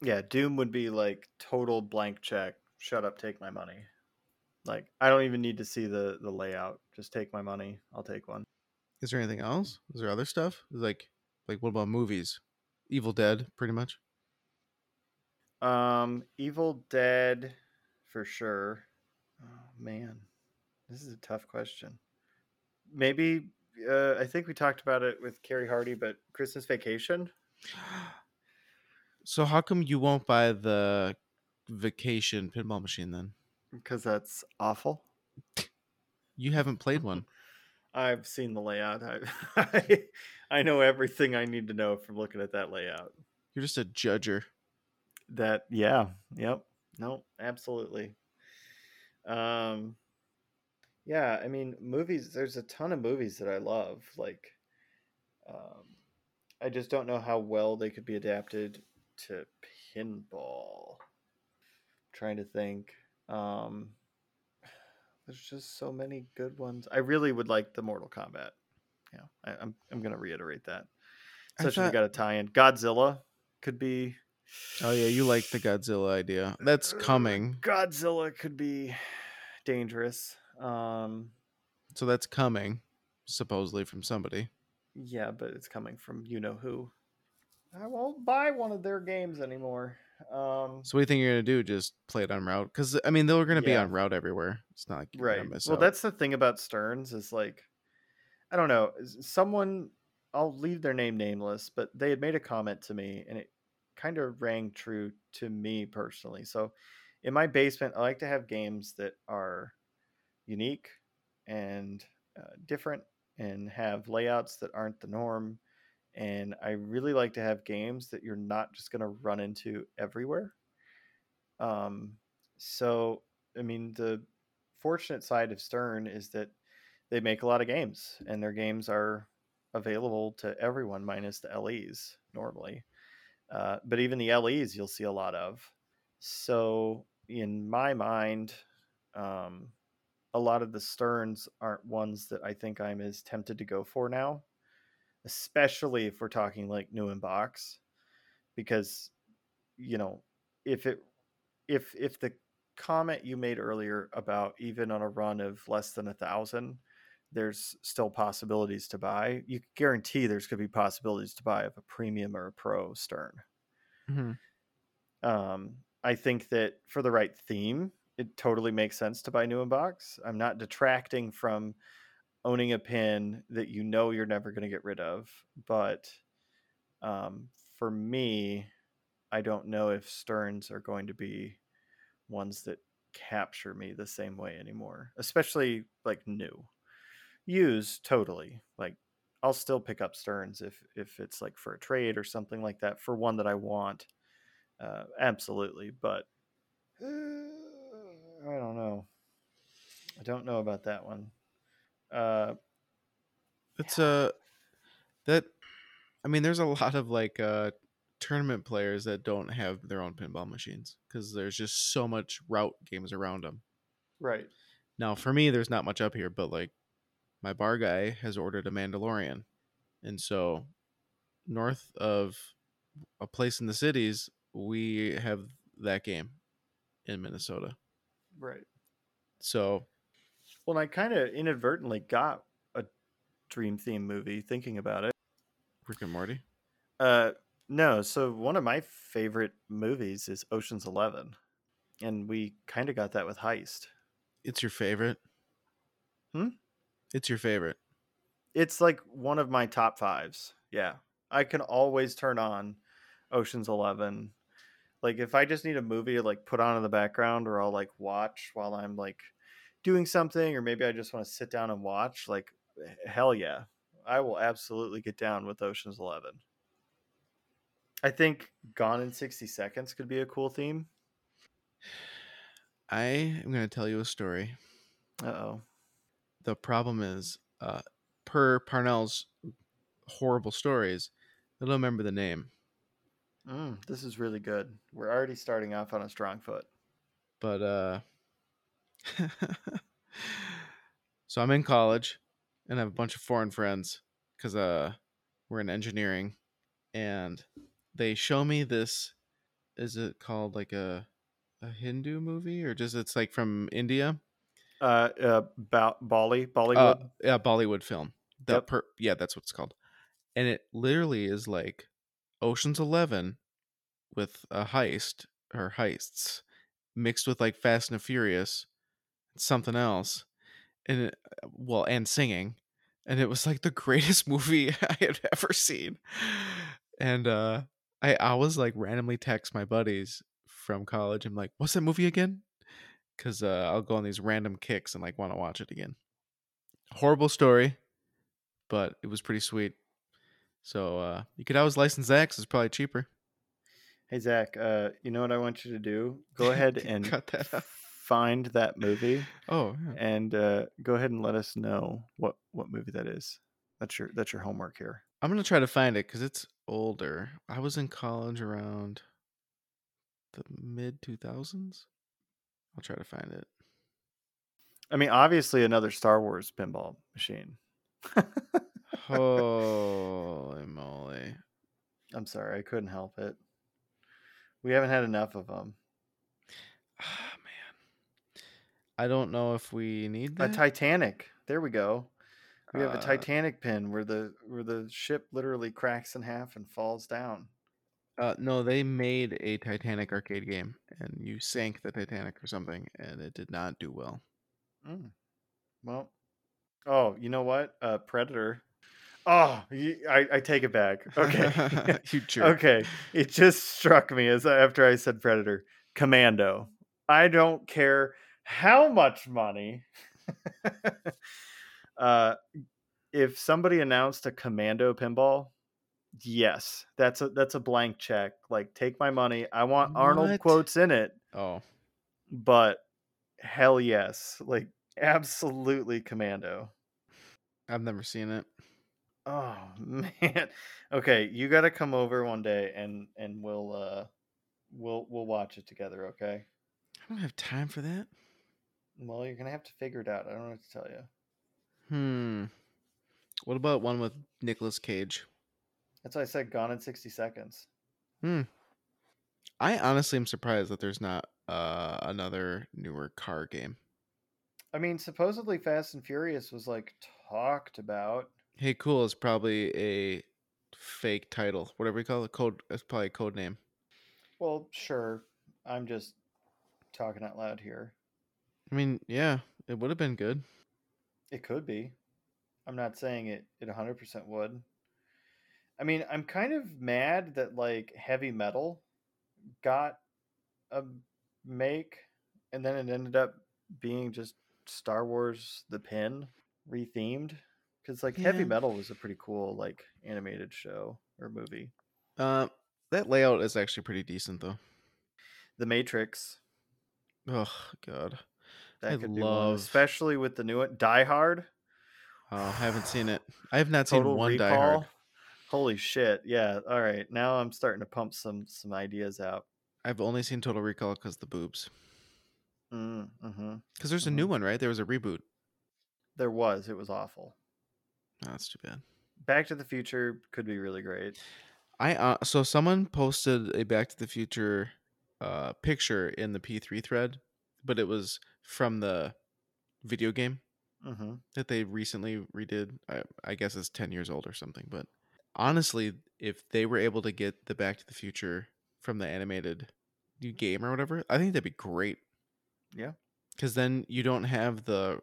Yeah, Doom would be like total blank check. Shut up, take my money. Like I don't even need to see the the layout. Just take my money. I'll take one. Is there anything else? Is there other stuff? Like, like what about movies? Evil Dead, pretty much. Um, Evil Dead, for sure. Oh man, this is a tough question. Maybe uh, I think we talked about it with Carrie Hardy, but Christmas Vacation. So how come you won't buy the vacation pinball machine then? because that's awful. You haven't played one. I've seen the layout. I, I [laughs] I know everything I need to know from looking at that layout. You're just a judger. That yeah, yep. No, absolutely. Um yeah, I mean movies there's a ton of movies that I love like um I just don't know how well they could be adapted to pinball. trying to think. Um [sighs] there's just so many good ones. I really would like the Mortal Kombat. Yeah, I, I'm I'm gonna reiterate that. Such as we thought- got a tie-in. Godzilla could be Oh yeah, you like the Godzilla idea. That's [sighs] coming. Godzilla could be [sighs] dangerous. Um, So that's coming, supposedly from somebody. yeah, but it's coming from you know who. I won't buy one of their games anymore. Um, So what do you think you're gonna do? Just play it on route? Because I mean, they're gonna be on route everywhere. It's not like you're right. gonna miss Well, out. that's the thing about Sterns is like, I don't know. Someone, I'll leave their name nameless, but they had made a comment to me, and it kind of rang true to me personally. So, in my basement, I like to have games that are unique and uh, different and have layouts that aren't the norm. And I really like to have games that you're not just going to run into everywhere. Um, so, I mean, the fortunate side of Stern is that they make a lot of games, and their games are available to everyone minus the LEs normally. Uh, but even the LEs, you'll see a lot of. So, in my mind, um, a lot of the Sterns aren't ones that I think I'm as tempted to go for now, especially if we're talking like new in box, because you know if it if if the comment you made earlier about even on a run of less than a thousand there's still possibilities to buy you guarantee there's going to be possibilities to buy of a premium or a pro stern Mm-hmm. um, i think that for the right theme it totally makes sense to buy new in box i'm not detracting from owning a pin that you know you're never going to get rid of but um, for me i don't know if sterns are going to be ones that capture me the same way anymore, especially like new. Use totally. Like I'll still pick up Sterns if if it's like for a trade or something like that for one that I want. Uh, absolutely, but uh, I don't know. I don't know about that one. Uh, It's a uh, that. I mean, there's a lot of like uh, tournament players that don't have their own pinball machines because there's just so much route games around them. right. Now, for me, there's not much up here, but like my bar guy has ordered a Mandalorian, and so north of a place in the cities, we have that game in Minnesota. Right. So, Well, I kind of inadvertently got a dream theme movie thinking about it. Rick and Morty. Uh, no, so one of my favorite movies is Ocean's Eleven, and we kind of got that with Heist. It's your favorite? Hmm? It's your favorite. It's like one of my top fives. Yeah, I can always turn on Ocean's Eleven. Like if I just need a movie to like put on in the background, or I'll like watch while I'm like doing something, or maybe I just want to sit down and watch. Like hell yeah, I will absolutely get down with Ocean's Eleven. I think Gone in 60 Seconds could be a cool theme. I am going to tell you a story. Uh oh. The problem is, uh, per Parnell's horrible stories, I don't remember the name. Mm, this is really good. We're already starting off on a strong foot. But, uh, [laughs] so I'm in college and I have a bunch of foreign friends because, uh, we're in engineering and they show me this. Is it called like a a Hindu movie or just it's like from India? Uh, uh ba- Bali, Uh, Bollywood. yeah, Bollywood film. The Yep. per- yeah, that's what it's called. And it literally is like Ocean's Eleven with a heist or heists mixed with like Fast and Furious, something else, and it, well, and singing, and it was like the [laughs] greatest movie [laughs] I had ever seen. And uh, I was like randomly text my buddies from college. I'm like, "What's that movie again?" Because uh, I'll go on these random kicks and like want to watch it again. Horrible story, but it was pretty sweet. So uh, you could always license 'cause it's probably cheaper. Hey Zach, uh, you know what I want you to do? Go [laughs] ahead and that find that movie [laughs] Oh, yeah. and uh, go ahead and let us know what what movie that is. That's your that's your homework here. I'm gonna try to find it because it's older. I was in college around the mid 2000s. I'll try to find it. I mean, obviously another Star Wars pinball machine. [laughs] Holy moly! I'm sorry, I couldn't help it. We haven't had enough of them. Ah, man, I don't know if we need that. A. Titanic. There we go. We have a Uh, Titanic pin where the where the ship literally cracks in half and falls down. Uh, no, they made a Titanic arcade game, and you sank the Titanic or something, and it did not do well. Mm. Well, oh, you know what? Uh, Predator. Oh, I take it back. Okay, [laughs] you jerk. okay. It just struck me as after I said Predator. Commando. I don't care how much money [laughs] uh, if somebody announced a commando pinball, yes, that's a that's a blank check. Like, take my money. I want Arnold quotes in it, Oh, but hell yes, like absolutely commando. I've never seen it. Oh [laughs] man. Okay, you got to come over one day and and we'll uh we'll we'll watch it together, okay? I don't have time for that. Well, you're going to have to figure it out. I don't know what to tell you. Hmm. What about one with Nicolas Cage? That's why I said gone in 60 seconds. Hmm. I honestly am surprised that there's not uh, another newer car game. I mean, supposedly Fast and Furious was like talked about. Hey, cool is probably a fake title. Whatever you call it, code. It's probably a code name. Well, sure. I'm just talking out loud here. I mean, yeah, it would have been good. It could be. I'm not saying it it 100% would. I mean, I'm kind of mad that like heavy metal got a make and then it ended up being just Star Wars the pin rethemed cuz like heavy metal was a pretty cool like animated show or movie. Uh, that layout is actually pretty decent though. The Matrix Oh God, that I could be one, love- especially with the new one Die Hard. oh, I haven't seen it. I have not Total seen one Recall. Die Hard. Holy shit! Yeah. All right. Now I'm starting to pump some some ideas out. I've only seen Total Recall because the boobs. Mm, hmm Because there's a new one, right? There was a reboot. There was. It was awful. That's too bad. Back to the Future could be really great. I uh, so someone posted a Back to the Future uh, picture in the P3 thread, but it was from the video game hmm that they recently redid. I, I guess it's 10 years old or something. But honestly, if they were able to get the Back to the Future from the animated game or whatever, I think that'd be great. Yeah. Because then you don't have the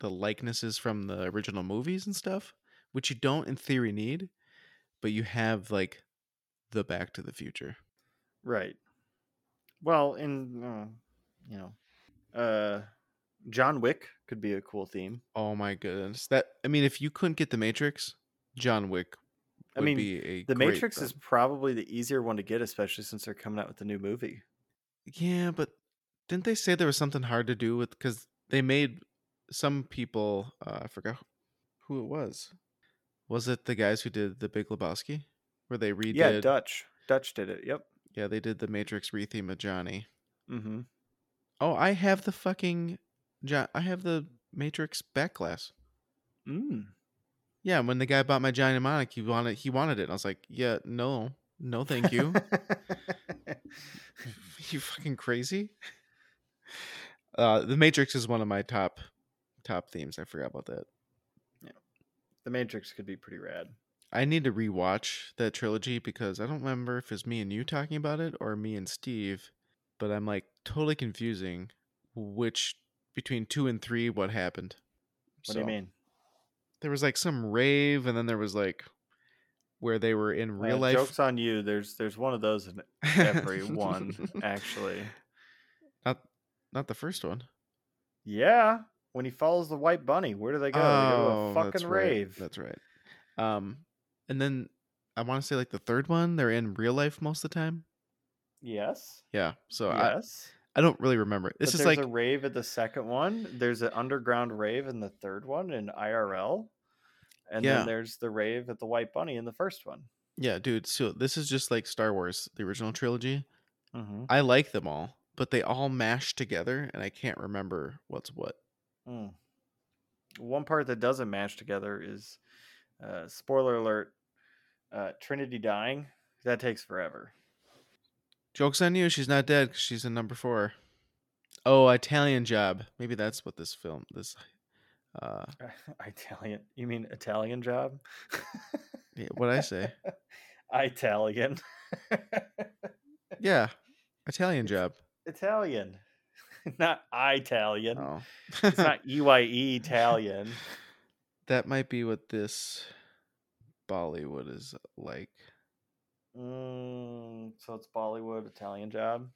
the likenesses from the original movies and stuff, which you don't in theory need, but you have like the Back to the Future. Right. Well, in uh, you know, uh, John Wick could be a cool theme. Oh my goodness! That I mean, if you couldn't get the Matrix, John Wick I mean, be a The Matrix is probably the easier one to get, especially since they're coming out with the new movie. yeah, but didn't they say there was something hard to do with because they made some people uh, I forgot who it was. Was it the guys who did the Big Lebowski, where they redid? Yeah, Dutch. Dutch did it. Yep. yeah, they did the Matrix retheme of Johnny. Mm-hmm. Oh, I have the fucking John. I have the Matrix back glass. Mm. Yeah, when the guy bought my Johnny Mnemonic, he wanted he wanted it. And I was like, yeah, no, no, thank you. [laughs] [laughs] you fucking crazy. Uh, the Matrix is one of my top top themes. I forgot about that. Yeah, the Matrix could be pretty rad. I need to rewatch that trilogy because I don't remember if it's me and you talking about it or me and Steve, but I'm like totally confusing which between two and three what happened. What do you mean? There was like some rave, and then there was like where they were in real Uh, life. Jokes on you. There's there's one of those in [laughs] every one, [laughs] actually. Not not the first one. Yeah. When he follows the white bunny, where do they go? they go to Oh, a that's fucking right. rave. That's right. Um, and then I want to say like the third one, they're in real life most of the time. Yes. Yeah. So I, yes. I don't really remember. This but is there's like a rave at the second one. There's an underground rave in the third one in IRL. And Yeah. then there's the rave at the White Bunny in the first one. yeah, dude. So this is just like Star Wars, the original trilogy. Mm-hmm. I like them all, but they all mash together, and I can't remember what's what. Mm. One part that doesn't match together is uh, spoiler alert uh, Trinity dying. That takes forever. Jokes on you. She's not dead 'cause she's in number four. Oh, Italian Job. Maybe that's what this film. This. Uh, [laughs] Italian. You mean Italian job? yeah, what I say? [laughs] Italian. [laughs] Yeah, Italian Job. Italian. [laughs] Not Italian. Oh, It's not [laughs] EYE Italian. that might be what this Bollywood is like. Mm, so it's Bollywood Italian job.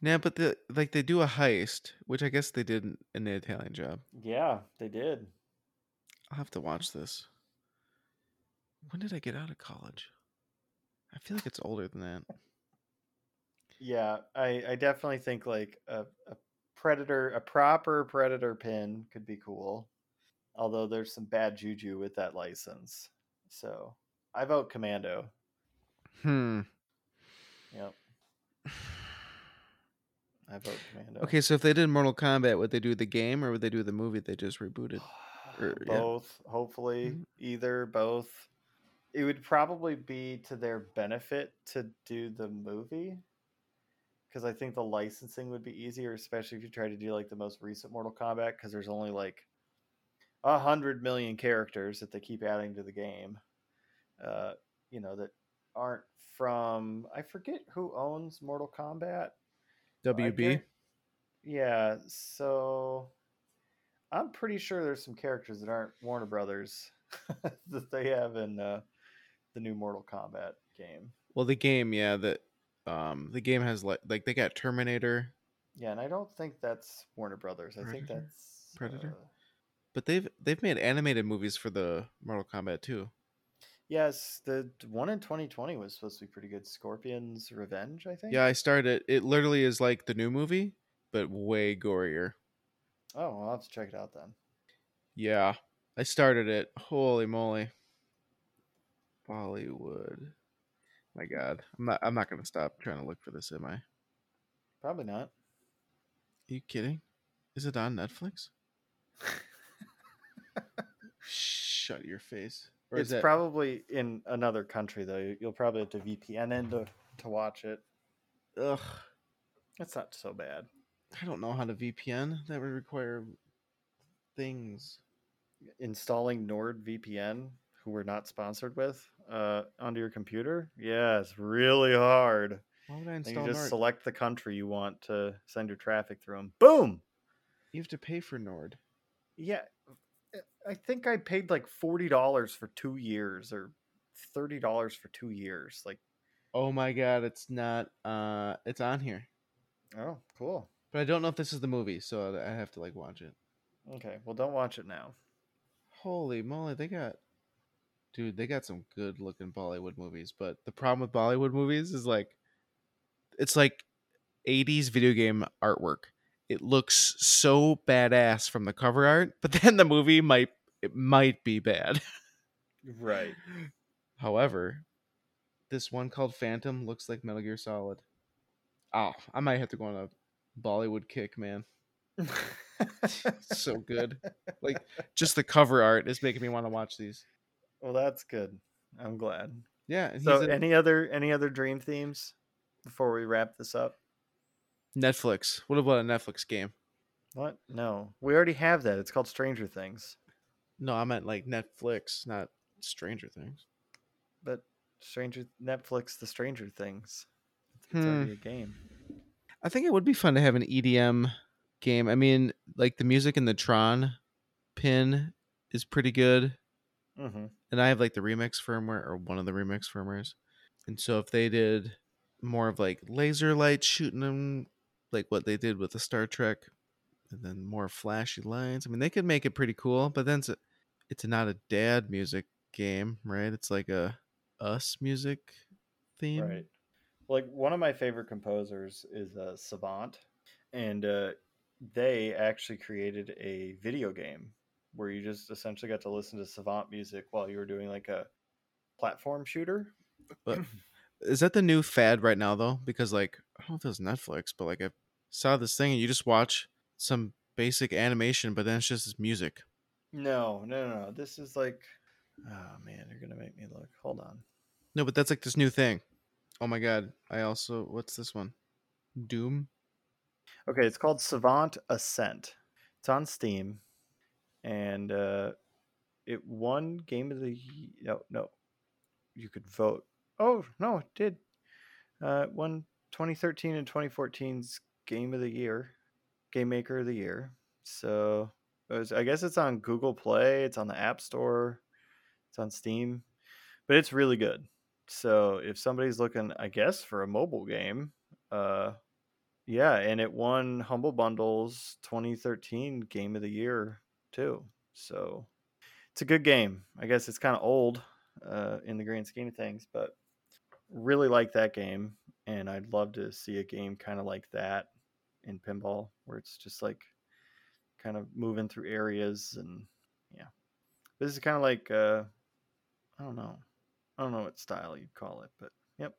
Yeah, but the like they do a heist, which I guess they did in, in the Italian job. Yeah, they did. I'll have to watch this. When did I get out of college? I feel like it's older than that. Yeah, I, I definitely think like a, a predator, a proper predator pin could be cool. Although there's some bad juju with that license. So I vote Commando. Hmm. Yep. I vote Commando. Okay, so if they did Mortal Kombat, would they do the game or would they do the movie they just rebooted? or- [sighs] yeah. both, hopefully, Mhm. either, both. It would probably be to their benefit to do the movie because I think the licensing would be easier, especially if you try to do like the most recent Mortal Kombat because there's only like a hundred million characters that they keep adding to the game. Uh, you know that aren't from I forget who owns Mortal Kombat. WB. guar- Yeah, so I'm pretty sure there's some characters that aren't Warner Brothers [laughs] that they have in uh, the new Mortal Kombat game. Well, the game, yeah, that um the game has like like they got Terminator, Yeah, and I don't think that's Warner Brothers. I think that's Predator? uh, but they've they've made animated movies for the Mortal Kombat too. yes, the one in 2020 was supposed to be pretty good. Scorpion's Revenge, I think. Yeah, I started. It It literally is like the new movie, but way gorier. Oh, well, I'll have to check it out then. Yeah, I started it. Holy moly! Bollywood. My God, I'm not. I'm not gonna stop trying to look for this. Am I? Probably not. Are you kidding? Is it on Netflix? Shut your face. Or it's that? probably in another country though. You- You'll probably have to VPN in to, to watch it. Ugh. It's not so bad. I don't know how to VPN. That would require things. installing NordVPN, who we're not sponsored with, uh, onto your computer, yeah, it's really hard. Why would I And install you just Nord? select the country you want to send your traffic through them. Boom. You have to pay for Nord. Yeah, uh, I think I paid like forty dollars for two years or thirty dollars for two years. Like, Oh my god, it's not. Uh, it's on here, oh, cool. but I don't know if this is the movie, so I have to like watch it. Okay, well, don't watch it now. Holy moly, they got, dude, they got some good looking Bollywood movies. But the problem with Bollywood movies is like, it's like 80s video game artwork. It looks so badass from the cover art, but [laughs] then the movie might it might be bad. Right. [laughs] However, this one called Phantom looks like Metal Gear Solid. Oh, I might have to go on a Bollywood kick, man. [laughs] so good. Like just the cover art is making me want to watch these. Well, that's good. I'm glad. Yeah, So, in any other any other dream themes before we wrap this up? Netflix. What about a Netflix game? What? No, we already have that. It's called Stranger Things. No, I meant like Netflix, not Stranger Things. But Stranger Netflix, the Stranger Things. It's Hmm. already a game. I think it would be fun to have an EDM game. I mean, like the music in the Tron pin is pretty good. Mm-hmm. and I have like the remix firmware or one of the remix firmwares. And so if they did more of like laser light shooting them, like what they did with the Star Trek, and then more flashy lines. I mean, they could make it pretty cool. But then it's, a, it's not a dad music game, right? It's like a us music theme. Right. Like one of my favorite composers is uh, Savant, and uh, they actually created a video game where you just essentially got to listen to Savant music while you were doing like a platform shooter. But [clears throat] is that the new fad right now though? Because like I don't know if it was Netflix, but like I saw this thing and you just watch some basic animation, but then it's just this music. No, no, no, no. This is like, oh man, you're gonna make me look. Hold on. No, but that's like this new thing. Oh my god! I also what's this one? Dhoom. Okay, it's called Savant Ascent. It's on Steam, and uh, it won Game of the no no. You could vote. Oh no, it did. Uh, won 2013 and 2014's Game of the Year, Game Maker of the Year. So was, I guess it's on Google Play. It's on the App Store. It's on Steam, but it's really good. So if somebody's looking, I guess, for a mobile game, uh, Yeah, and it won Humble Bundle's 2013 Game of the Year too. So it's a good game. I guess it's kind of old uh, in the grand scheme of things, but really like that game, and I'd love to see a game kind of like that in pinball, where it's just like kind of moving through areas and yeah. This is kind of like uh, I don't know, I don't know what style you'd call it, but yep,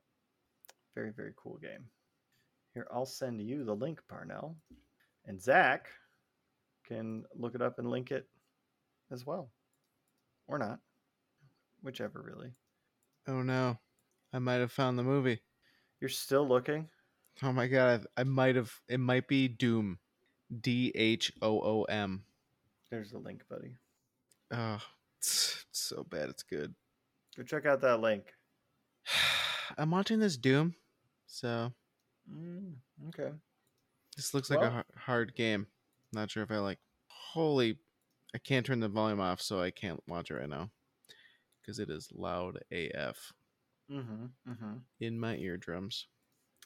very very cool game. Here, I'll send you the link, Parnell, and Zach can look it up and link it as well, or not, whichever really. Oh no, I might have found the movie. You're still looking. Oh my god, I, I might have. It might be Dhoom, D H O O M. There's the link, buddy. Oh, it's, so bad. It's good. Go check out that link. [sighs] I'm watching this Dhoom, so Mm, okay. this looks like a Well- har- hard game. Not sure if I like. Holy, I can't turn the volume off, so I can't watch it right now because it is loud AF Mm-hmm. Mm-hmm. in my eardrums.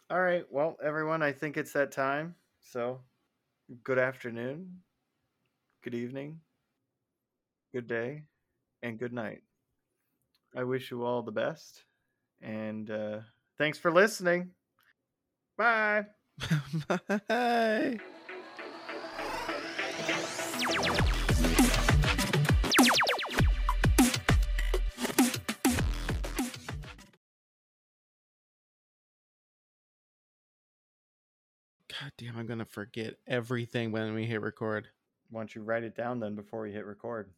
All right. Well, everyone, I think it's that time. So, good afternoon, good evening, good day, and good night. I wish you all the best. And uh, thanks for listening. Bye. [laughs] Bye. God damn, I'm gonna forget everything when we hit record. Why don't you write it down then before you hit record?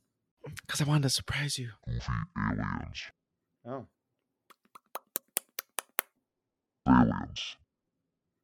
Because I wanted to surprise you. Oh. Aliens.